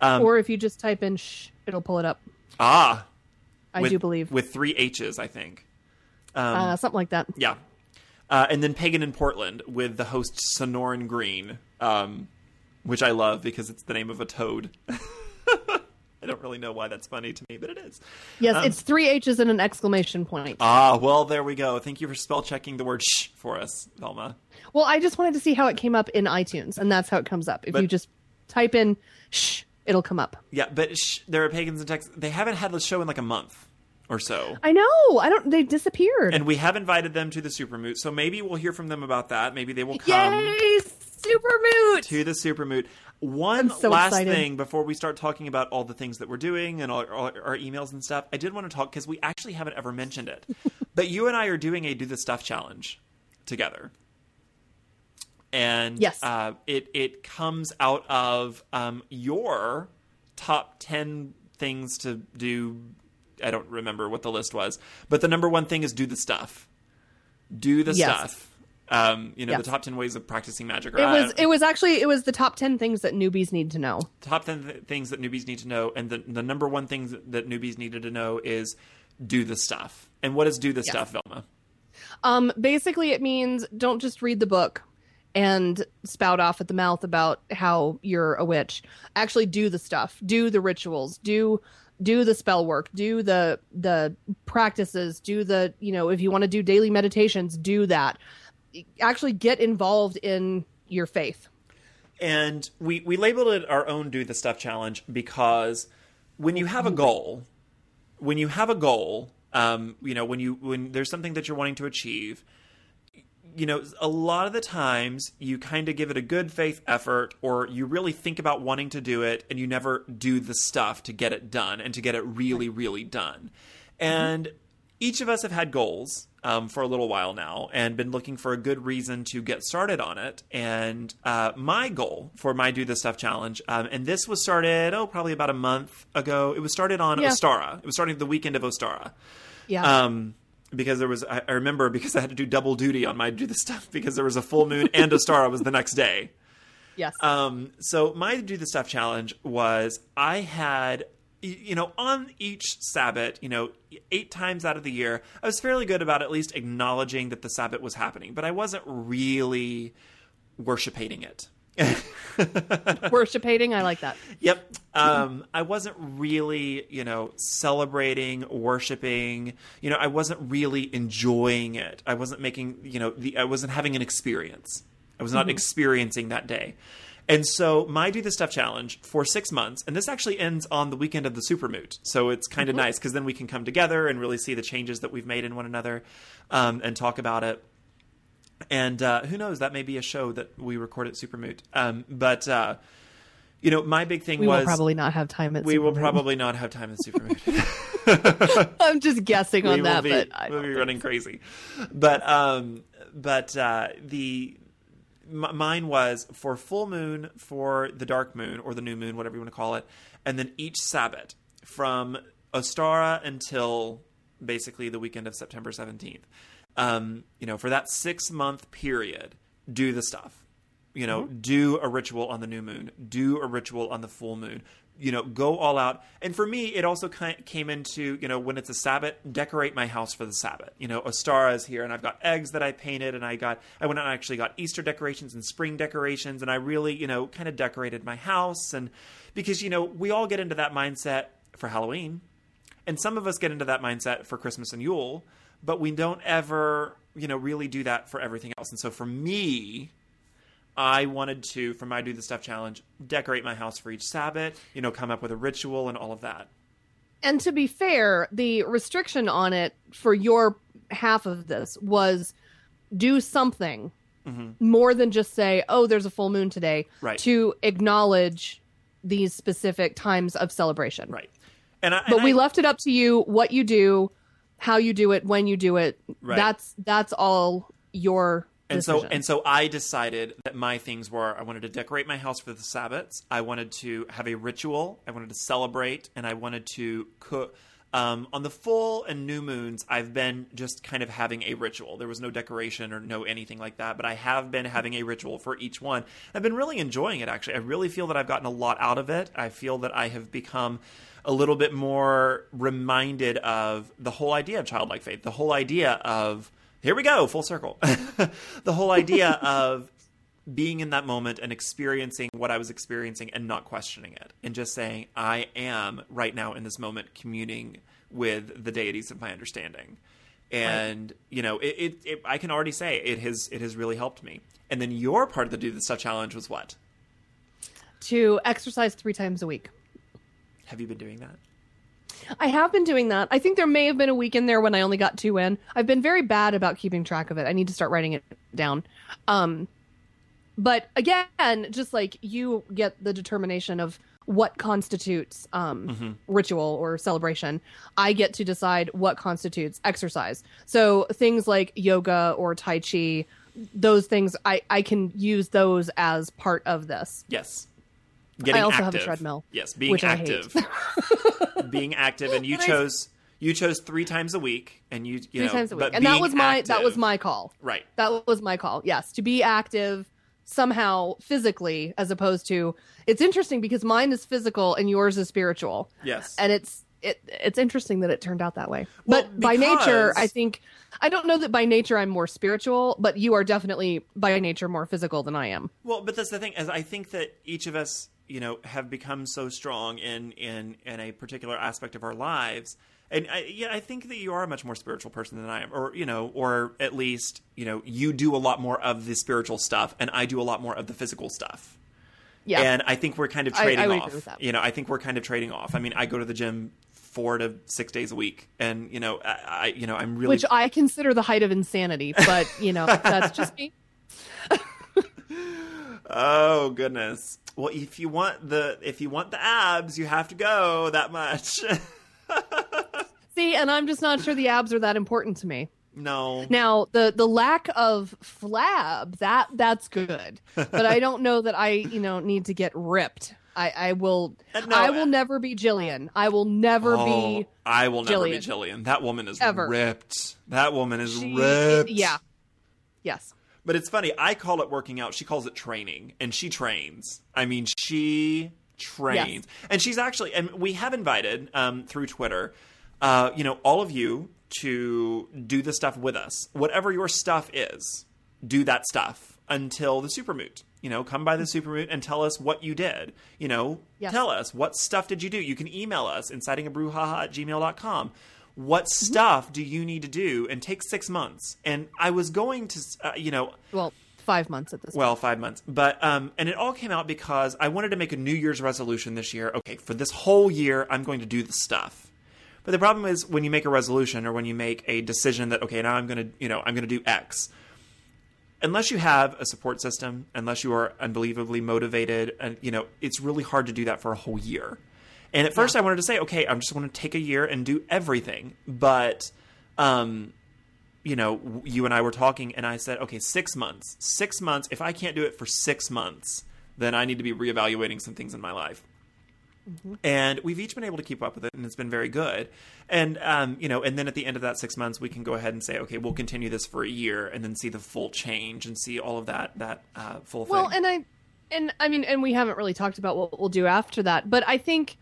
Um, or if you just type in "shh," it'll pull it up. Ah, I with- do believe with three H's, I think. Um, uh, something like that. Yeah. Uh, and then Pagan in Portland with the host Sonoran Green, um, which I love because it's the name of a toad. I don't really know why that's funny to me, but it is. Yes, Um, it's three H's and an exclamation point. Ah, well, there we go. Thank you for spell checking the word shh for us, Velma. Well, I just wanted to see how it came up in iTunes, and that's how it comes up. If But- you just type in "shh," it'll come up. Yeah, but shh, there are pagans in Texas. They haven't had the show in like a month or so. I know. I don't. They disappeared. And we have invited them to the Supermoot, so maybe we'll hear from them about that. Maybe they will come. Yay, Supermoot! to the Supermoot. One so last excited. thing before we start talking about all the things that we're doing and all, all our emails and stuff, I did want to talk because we actually haven't ever mentioned it. but you and I are doing a do the stuff challenge together, and Yes. uh, it it comes out of um, your top ten things to do. I don't remember what the list was, but the number one thing is do the stuff. Do the Yes. stuff. Um, you know, Yes. the top ten ways of practicing magic. or It was. It was actually. It was the top ten things that newbies need to know. top 10 th- things that newbies need to know and the, the number one thing that, that newbies needed to know is do the stuff and what is do the stuff velma Um, basically, it means don't just read the book. and spout off at the mouth about how you're a witch. Actually do the stuff. Do the rituals. Do do the spell work. Do the the practices. Do the, you know, if you want to do daily meditations, do that. Actually get involved in your faith. And we we labeled it our own do the stuff challenge because when you have a goal, when you have a goal, um, you know, when you when there's something that you're wanting to achieve, you know, a lot of the times you kind of give it a good faith effort or you really think about wanting to do it and you never do the stuff to get it done and to get it really, really done. And each of us have had goals um, for a little while now and been looking for a good reason to get started on it. And uh, my goal for my Do This Stuff challenge, um, and this was started, oh, probably about a month ago. It was started on Yeah. Ostara. It was starting the weekend of Ostara Yeah. um, because there was I, I remember because I had to do double duty on my do the stuff because there was a full moon and Ostara was the next day. yes. Um, so my do the stuff challenge was I had you know on each Sabbath, you know, eight times out of the year, I was fairly good about at least acknowledging that the Sabbath was happening, but I wasn't really worshiping it. Worshipating, I like that. Yep. Um, I wasn't really, you know, celebrating, worshiping. You know, I wasn't really enjoying it. I wasn't making, you know, the, I wasn't having an experience. I was not experiencing that day. And so my do this stuff challenge for six months, and this actually ends on the weekend of the supermoot. So it's kind of nice because then we can come together and really see the changes that we've made in one another, um, and talk about it. And uh, who knows, that may be a show that we record at Supermoot. Um, but uh, you know, my big thing We was will probably not have time at Supermoot. we will probably not have time at Supermoot. I'm just guessing on that, be, but I we'll be running so. crazy. But um, but uh, the m- mine was for full moon, for the dark moon or the new moon, whatever you want to call it, and then each Sabbath from Ostara until basically the weekend of September seventeenth. Um, you know, for that six month period, do the stuff. You know, mm-hmm. do a ritual on the new moon, do a ritual on the full moon. You know, go all out. And for me, it also ki came into, you know, when it's a Sabbath, decorate my house for the Sabbath. You know, Ostara is here, and I've got eggs that I painted, and I got, I went out and actually got Easter decorations and spring decorations, and I really, you know, kind of decorated my house. And because, you know, we all get into that mindset for Halloween, and some of us get into that mindset for Christmas and Yule, but we don't ever, you know, really do that for everything else. And so for me, I wanted to, for my Do the Stuff challenge, decorate my house for each Sabbath, you know, come up with a ritual and all of that. And to be fair, the restriction on it for your half of this was do something mm-hmm. more than just say, "Oh, there's a full moon today," Right. to acknowledge these specific times of celebration. Right. And I, But and we I- left it up to you what you do, how you do it, when you do it. Right. That's that's all your and so and so I decided that my things were I wanted to decorate my house for the Sabbaths. I wanted to have a ritual. I wanted to celebrate, and I wanted to cook. Um, on the full and new moons, I've been just kind of having a ritual. There was no decoration or no anything like that, but I have been having a ritual for each one. I've been really enjoying it, actually. I really feel that I've gotten a lot out of it. I feel that I have become a little bit more reminded of the whole idea of childlike faith, the whole idea of here we go, full circle. the whole idea of being in that moment and experiencing what I was experiencing and not questioning it and just saying, I am right now in this moment communing with the deities of my understanding. And you know, it, it, it I can already say it has it has really helped me. And then your part of the do the stuff challenge was what? to exercise three times a week. Have you been doing that? I have been doing that. I think there may have been a week in there when I only got two in. I've been very bad about keeping track of it. I need to start writing it down. Um, but again, just like you get the determination of what constitutes um, ritual or celebration, I get to decide what constitutes exercise. So things like yoga or tai chi, those things I, I can use those as part of this. Yes. Getting also have a treadmill, Yes, being which I hate. active. being active and you But I- chose you chose 3 times a week and you, you Three know, times a week, and that was my that was my call. Right. That was my call. Yes, to be active somehow physically as opposed to it's interesting because mine is physical and yours is spiritual. Yes. And it's it, it's interesting that it turned out that way. Well, but by nature, I think I don't know that by nature I'm more spiritual, but you are definitely by nature more physical than I am. Well, but that's the thing, is I think that each of us, you know, have become so strong in in in a particular aspect of our lives. And I, yeah, I think that you are a much more spiritual person than I am, or you know, or at least you know, you do a lot more of the spiritual stuff, and I do a lot more of the physical stuff. Yeah. And I think we're kind of I- I trading off. agree with that. You know, I think we're kind of trading off. I mean, I go to the gym four to six days a week, and you know, I, I you know, I'm really which I consider the height of insanity, but you know, that's just me. Oh goodness. Well, if you want the if you want the abs, you have to go that much. See, and I'm just not sure the abs are that important to me. no. Now, the the lack of flab, that that's good. But I don't know that I, you know, need to get ripped. I, I will Uh, no, I will never be Jillian. I will never Oh, be I will never be Jillian. Jillian. That woman is Ever. ripped. That woman is she- ripped. Yeah. Yes. But it's funny. I call it working out. She calls it training, and she trains. I mean, she trains, and she's actually. And we have invited um, through Twitter, uh, you know, all of you to do the stuff with us. Whatever your stuff is, do that stuff until the supermoot. You know, come by the supermoot and tell us what you did. You know, Yes. tell us what stuff did you do. You can email us incitingabrewhaha at gmail.com. What stuff do you need to do and take six months? And I was going to, uh, you know, Well, five months at this. well, five months. But um, and it all came out because I wanted to make a New Year's resolution this year. Okay, for this whole year, I'm going to do the stuff. But the problem is when you make a resolution or when you make a decision that okay, now I'm going to you know I'm going to do X. Unless you have a support system, unless you are unbelievably motivated, and you know it's really hard to do that for a whole year. And at first, I wanted to say, okay, I'm just going to take a year and do everything. But um, you know, you and I were talking, and I said, okay, six months. Six months. If I can't do it for six months, then I need to be reevaluating some things in my life. And we've each been able to keep up with it, and it's been very good. And um, you know, and then at the end of that six months, we can go ahead and say, okay, we'll continue this for a year, and then see the full change and see all of that that uh, full Well, thing. and I, and I mean, and we haven't really talked about what we'll do after that, but I think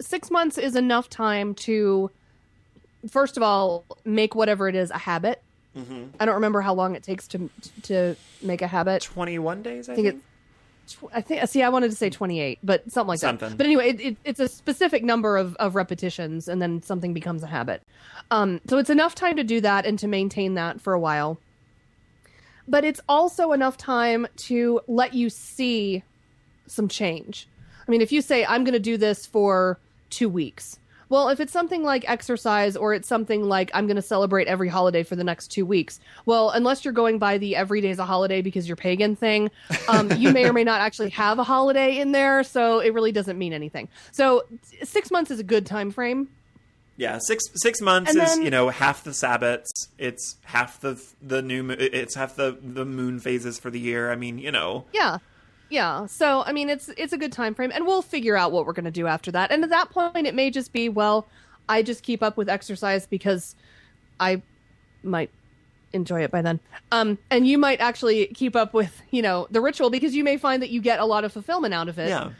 six months is enough time to, first of all, make whatever it is a habit. Mm-hmm. I don't remember how long it takes to to make a habit. Twenty-one days, I, I think think. it's. tw- I think. See, I wanted to say twenty-eight, but something like Something. that. But anyway, it, it, it's a specific number of, of repetitions, and then something becomes a habit. Um, so it's enough time to do that and to maintain that for a while. But it's also enough time to let you see some change. I mean, if you say I'm going to do this for two weeks. Well, if it's something like exercise or it's something like I'm going to celebrate every holiday for the next two weeks, well, unless you're going by the every day's a holiday because you're pagan thing, um, you may or may not actually have a holiday in there, so it really doesn't mean anything. So six months is a good time frame. Yeah, six six months is you know half the Sabbats. It's half the the new. It's half the the moon phases for the year. I mean, you know. Yeah. Yeah. So I mean it's it's a good time frame and we'll figure out what we're going to do after that. And at that point it may just be well, I just keep up with exercise because I might enjoy it by then. Um and you might actually keep up with, you know, the ritual because you may find that you get a lot of fulfillment out of it. Yeah.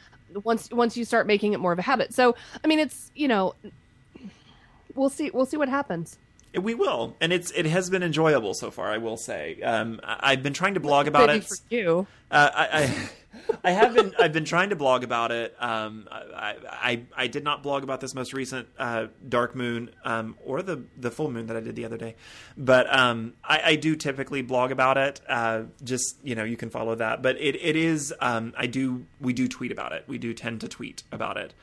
Once once you start making it more of a habit. So, I mean it's, you know, we'll see we'll see what happens. We will, and it's it has been enjoyable so far. I will say. Um, I've been trying to blog about Maybe it. for you. Uh, I, I, I have been. I've been trying to blog about it. Um, I, I, I did not blog about this most recent uh, dark moon um, or the the full moon that I did the other day, but um, I, I do typically blog about it. Uh, just you know, you can follow that. But it, it is. Um, I do. We do tweet about it. We do tend to tweet about it.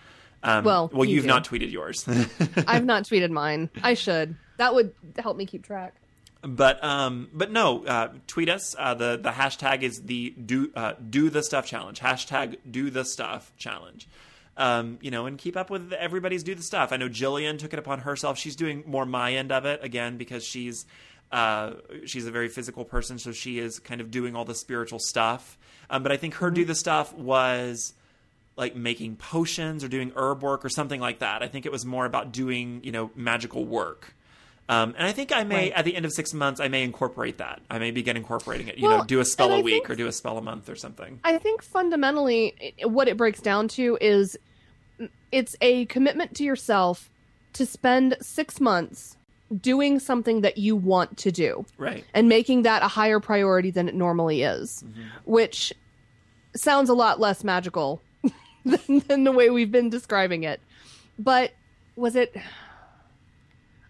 Um, Well, well, you you've do. not tweeted yours. I've not tweeted mine. I should. That would help me keep track. But um, but no, uh, tweet us. Uh, the the hashtag is the do uh, do the stuff challenge. Hashtag do the stuff challenge. Um, you know, and keep up with everybody's do the stuff. I know Jillian took it upon herself. She's doing more my end of it again because she's uh, she's a very physical person, so she is kind of doing all the spiritual stuff. Um, but I think her do the stuff was like making potions or doing herb work or something like that. I think it was more about doing you know magical work. Um, and I think I may, Right. at the end of six months, I may incorporate that. I may begin incorporating it. You Well, know, do a spell a week think- or do a spell a month or something. I think fundamentally, what it breaks down to is it's a commitment to yourself to spend six months doing something that you want to do Right. and making that a higher priority than it normally is, which sounds a lot less magical than, than the way we've been describing it. But was it?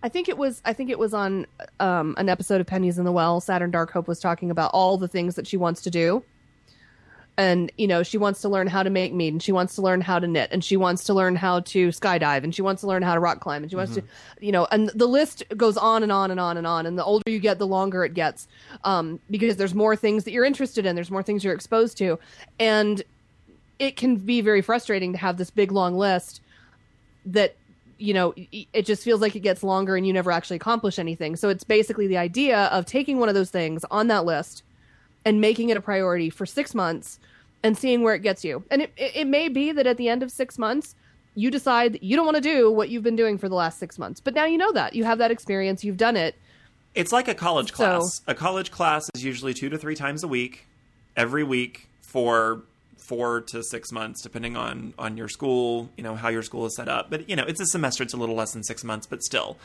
I think it was. I think it was on um, an episode of Pennies in the Well. Saturn Dark Hope was talking about all the things that she wants to do, and you know she wants to learn how to make meat, and she wants to learn how to knit, and she wants to learn how to skydive, and she wants to learn how to rock climb, and she wants to, you know, and the list goes on and on and on and on. And the older you get, the longer it gets, um, because there's more things that you're interested in, there's more things you're exposed to, and it can be very frustrating to have this big long list that you know it just feels like it gets longer and you never actually accomplish anything. So it's basically the idea of taking one of those things on that list and making it a priority for six months and seeing where it gets you. And it, it, may be that at the end of six months you decide that you don't want to do what you've been doing for the last six months. But now you know that. You have that experience. You've done it. It's like a college So- class. a college class is usually two to three times a week, every week for four to six months, depending on on your school, you know how your school is set up. But you know, it's a semester; it's a little less than six months, but still,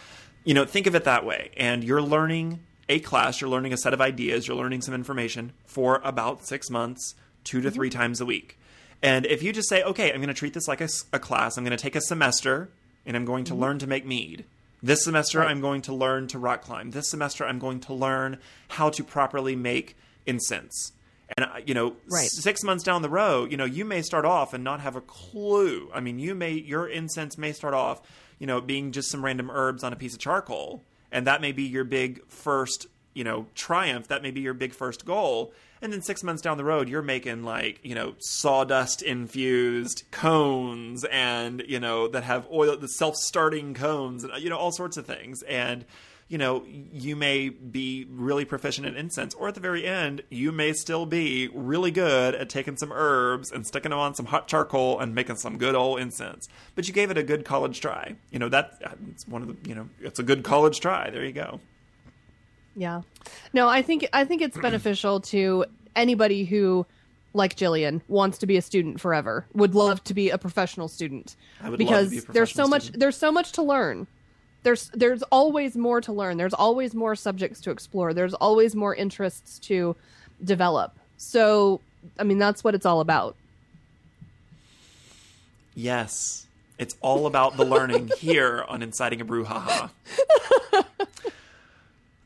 you know, think of it that way. And you're learning a class, you're learning a set of ideas, you're learning some information for about six months, two to mm-hmm. three times a week. And if you just say, okay, I'm going to treat this like a class, I'm going to take a semester and I'm going to mm-hmm. learn to make mead. This semester, Right. I'm going to learn to rock climb. This semester, I'm going to learn how to properly make incense. And, uh, you know, Right. six months down the road, you know, you may start off and not have a clue. I mean, you may, your incense may start off, you know, being just some random herbs on a piece of charcoal. And that may be your big first, you know, triumph. That may be your big first goal. And then six months down the road, you're making like, you know, sawdust infused cones and, you know, that have oil, the self starting cones and, you know, all sorts of things. And, you know, you may be really proficient in incense, or at the very end, you may still be really good at taking some herbs and sticking them on some hot charcoal and making some good old incense. But you gave it a good college try. You know, that it's one of the, you know, it's a good college try. There you go. Yeah. No, I think I think it's beneficial to anybody who like Jillian wants to be a student forever. Would love to be a professional student. I would love to because be a professional there's so professional much there's so much to learn. There's there's always more to learn. There's always more subjects to explore. There's always more interests to develop. So, I mean, that's what it's all about. Yes. It's all about the learning here on Inciting a Brouhaha.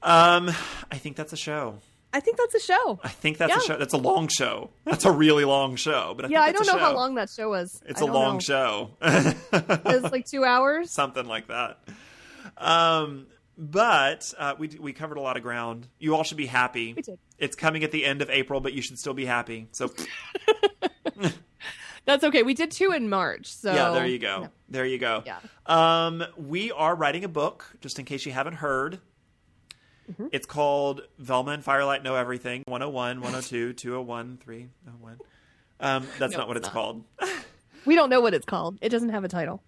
um, I think that's a show. I think that's a show. I think that's a show. That's a long show. That's a really long show. But I Yeah, I don't know how long that show was. It's I a long know. show. It's like two hours. Something like that. Um, but uh, we we covered a lot of ground. You all should be happy. We did. It's coming at the end of April, but you should still be happy. So That's okay. We did two in March. So yeah, there you go. There you go. Yeah. Um, we are writing a book, just in case you haven't heard. Mm-hmm. It's called Velma and Fire Lyte Know Everything 101, 102, 201, 301. Um, that's No, not what it's it's not. called. We don't know what it's called. It doesn't have a title.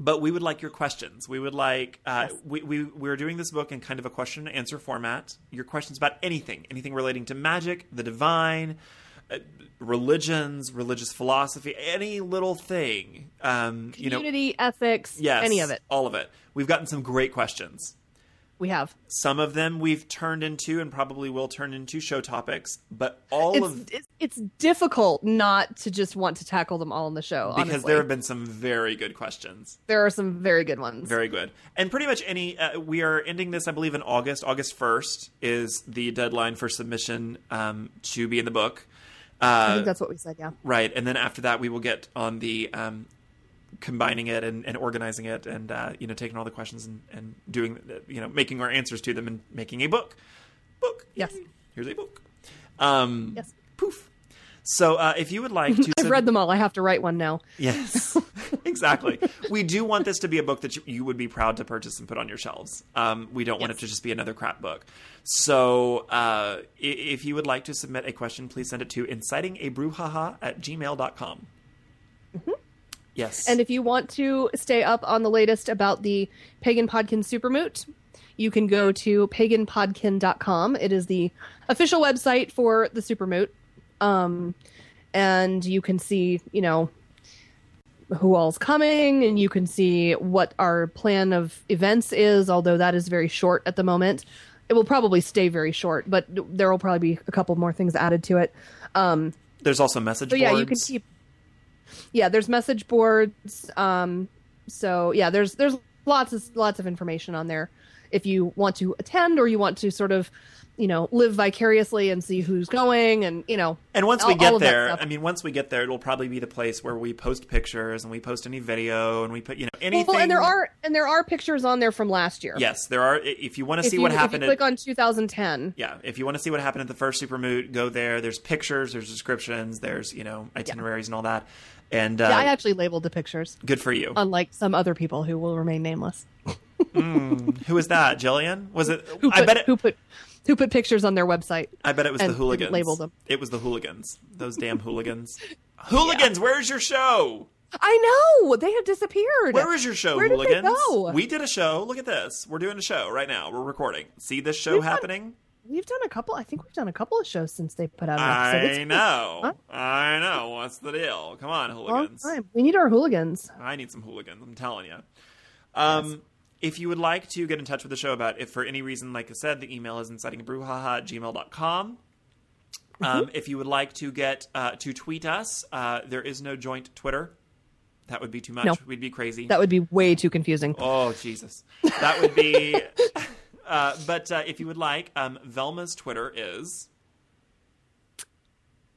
But we would like your questions. We would like uh, we, we we're doing this book in kind of a question and answer format. Your questions about anything, anything relating to magic, the divine, uh, religions, religious philosophy, any little thing. Um, you know, Community, ethics, yes, any of it. all of it. We've gotten some great questions. We have. Some of them we've turned into and probably will turn into show topics, but all It's, of it's it's difficult not to just want to tackle them all in the show. because honestly. there have been some very good questions. there are some very good ones. Very good. And pretty much any, uh, we are ending this, I believe, in August. August 1st is the deadline for submission um, to be in the book. I Uh, think that's what we said. Yeah. right. And then after that, we will get on the um, combining it and, and organizing it and, uh, you know, taking all the questions and, and doing, uh, you know, making our answers to them and making a book. Book. Yes. Here's a book. Um, Yes. Poof. So uh, if you would like to. I've sub- read them all. I have to write one now. Yes, exactly. We do want this to be a book that you, you would be proud to purchase and put on your shelves. Um, we don't want it to just be another crap book. So uh, if you would like to submit a question, please send it to incitingabrewhaha at gmail.com. Yes. And if you want to stay up on the latest about the Pagan Podkin Supermoot, you can go to paganpodkin.com. It is the official website for the Supermoot. Um, and you can see, you know, who all's coming, and you can see what our plan of events is. Although that is very short at the moment, it will probably stay very short, but there will probably be a couple more things added to it. Um, There's also message so boards. yeah, you can keep. Yeah, there's message boards. Um, so yeah, there's there's lots of lots of information on there if you want to attend or you want to sort of you know live vicariously and see who's going and you know And once all- we get there. I mean, once we get there, it'll probably be the place where we post pictures and we post any video and we put, you know, anything. well, and there are and there are pictures on there from last year. Yes, there are. If you want to see you, what happened, you at, click on 2010. yeah, if you want to see what happened at the first Supermoot, go there. There's pictures, there's descriptions, there's you know itineraries and all that. And uh, Yeah, I actually labeled the pictures, good for you. unlike some other people who will remain nameless. Who was that? Jillian? Was it? Who put, I bet it. who put who put pictures on their website. I bet it was the hooligans. label them. It was the hooligans. Those damn hooligans. Hooligans, where's your show? I know they have disappeared. Where is your show, Where did they hooligans? go? We did a show. Look at this. We're doing a show right now. We're recording. See this show We've done- happening? We've done a couple. I think we've done a couple of shows since they put out an episode. I It's been know. I know. What's the deal? Come on, hooligans. We need our hooligans. I need some hooligans. I'm telling you. Um, If you would like to get in touch with the show about if for any reason, like I said, the email is incitingbrewhaha at gmail.com. Mm-hmm. Um, if you would like to get uh, to tweet us, uh, there is no joint Twitter. That would be too much. No. We'd be crazy. That would be way too confusing. Oh Jesus, that would be. uh, but uh, if you would like, um, Velma's Twitter is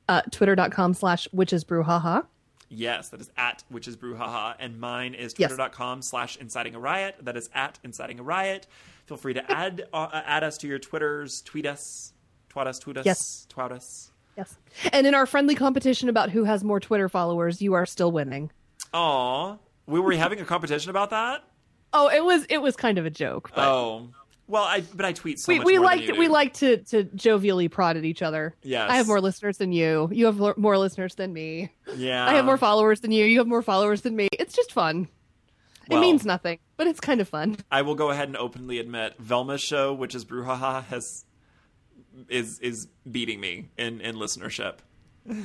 Uh, Twitter.com slash witches brew haha. yes, that is at witches brouhaha, and mine is twitter.com slash inciting a riot. That is at inciting a riot. Feel free to add uh, add us to your Twitters, tweet us, twat us, tweet us, Yes. twat us. Yes. And in our friendly competition about who has more Twitter followers, you are still winning. Aw, we were having a competition about that. Oh, it was it was kind of a joke, but Oh, well, I but I tweet so we much we like we like to to jovially prod at each other. Yes. I have more listeners than you. You have more listeners than me. Yeah, I have more followers than you. You have more followers than me. It's just fun. Well- it means nothing, but it's kind of fun. I will go ahead and openly admit Velma's show, which is Brouhaha, has is is beating me in in listenership.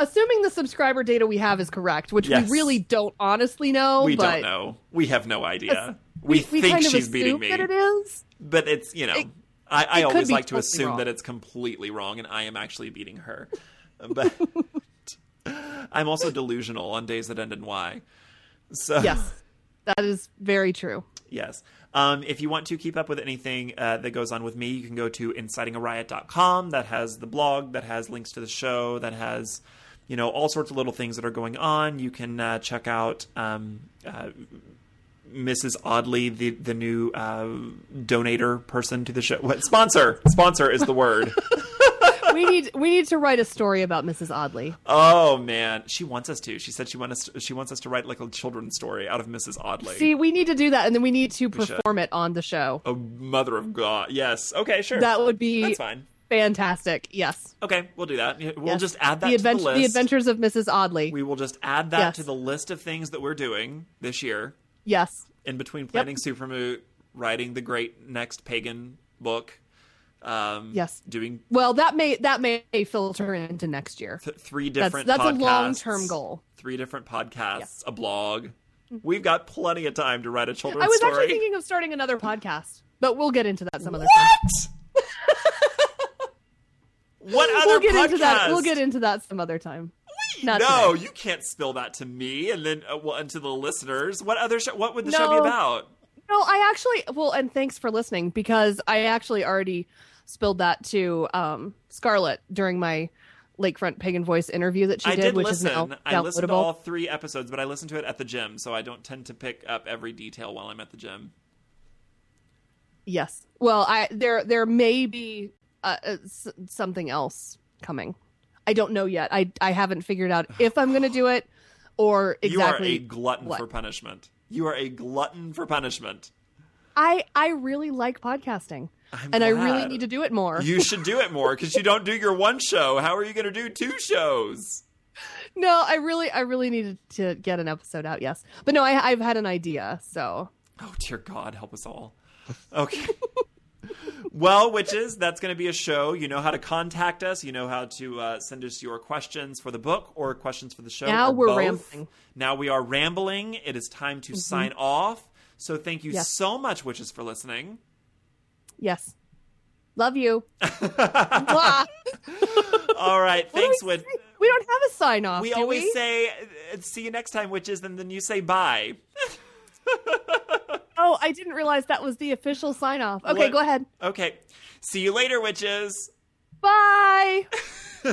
Assuming the subscriber data we have is correct, which Yes. we really don't honestly know. We don't know. We have no idea. We, We, think she's beating me, that it is. but it's you know. It- I, I always like to assume wrong. that it's completely wrong, and I am actually beating her. But I'm also delusional on days that end in Y. So Yes, that is very true. Yes. Um, if you want to keep up with anything uh, that goes on with me, you can go to incitingariot.com. That has the blog, that has links to the show, that has, you know, all sorts of little things that are going on. You can uh, check out um, uh, Mrs. Oddly, the the new uh, donator person to the show. What sponsor? Sponsor is the word. we need we need to write a story about Mrs. Oddly. oh man, she wants us to. She said she wants us. she wants us to write like a children's story out of Mrs. Oddly. See, we need to do that, and then we need to should. perform it on the show. oh mother of God. Yes. Okay. Sure. That would be That's fine. Fantastic. Yes, Okay, we'll do that. We'll Yes. just add that the to the list. the adventures of Mrs. Oddly. We will just add that Yes. to the list of things that we're doing this year. yes, In between planning Supermoot, writing the great next pagan book, um, Yes. doing well, that may that may filter into next year. th- three That's different. that's a podcasts, long term goal. Three different podcasts, a blog. We've got plenty of time to write a children's book. I was story. actually thinking of starting another podcast, but we'll get into that some other time. what? what other We'll get podcast? into that. We'll get into that some other time. Not no, today. you can't spill that to me and then uh, well, and to the listeners. What other show? What would the show be about? No, I actually well, and thanks for listening because I actually already spilled that to um, Scarlett during my Lakefront Pagan Voice interview that she did. I did, which listen. is now I listened to all three episodes, but I listened to it at the gym, so I don't tend to pick up every detail while I'm at the gym. Yes. Well, I there there may be uh, uh, s- something else coming. I don't know yet. I I haven't figured out if I'm going to do it or exactly. you are a glutton what. for punishment. You are a glutton for punishment. I I really like podcasting, I'm and I really need to do it more. You should do it more because you don't do your one show. How are you going to do two shows? No, I really I really needed to get an episode out. Yes, but no, I I've had an idea. So Oh dear God, help us all. Okay. Well, witches, that's going to be a show. You know how to contact us. You know how to uh, send us your questions for the book or questions for the show. Now we're both. rambling. Now we are rambling. It is time to sign off. So thank you Yes. so much, witches, for listening. Yes. Love you. All right, thanks, witch. We don't have a sign off. We always we? say, uh, "See you next time, witches," and then you say bye. Oh, I didn't realize that was the official sign off. Okay, What- go ahead. Okay. See you later, witches. Bye.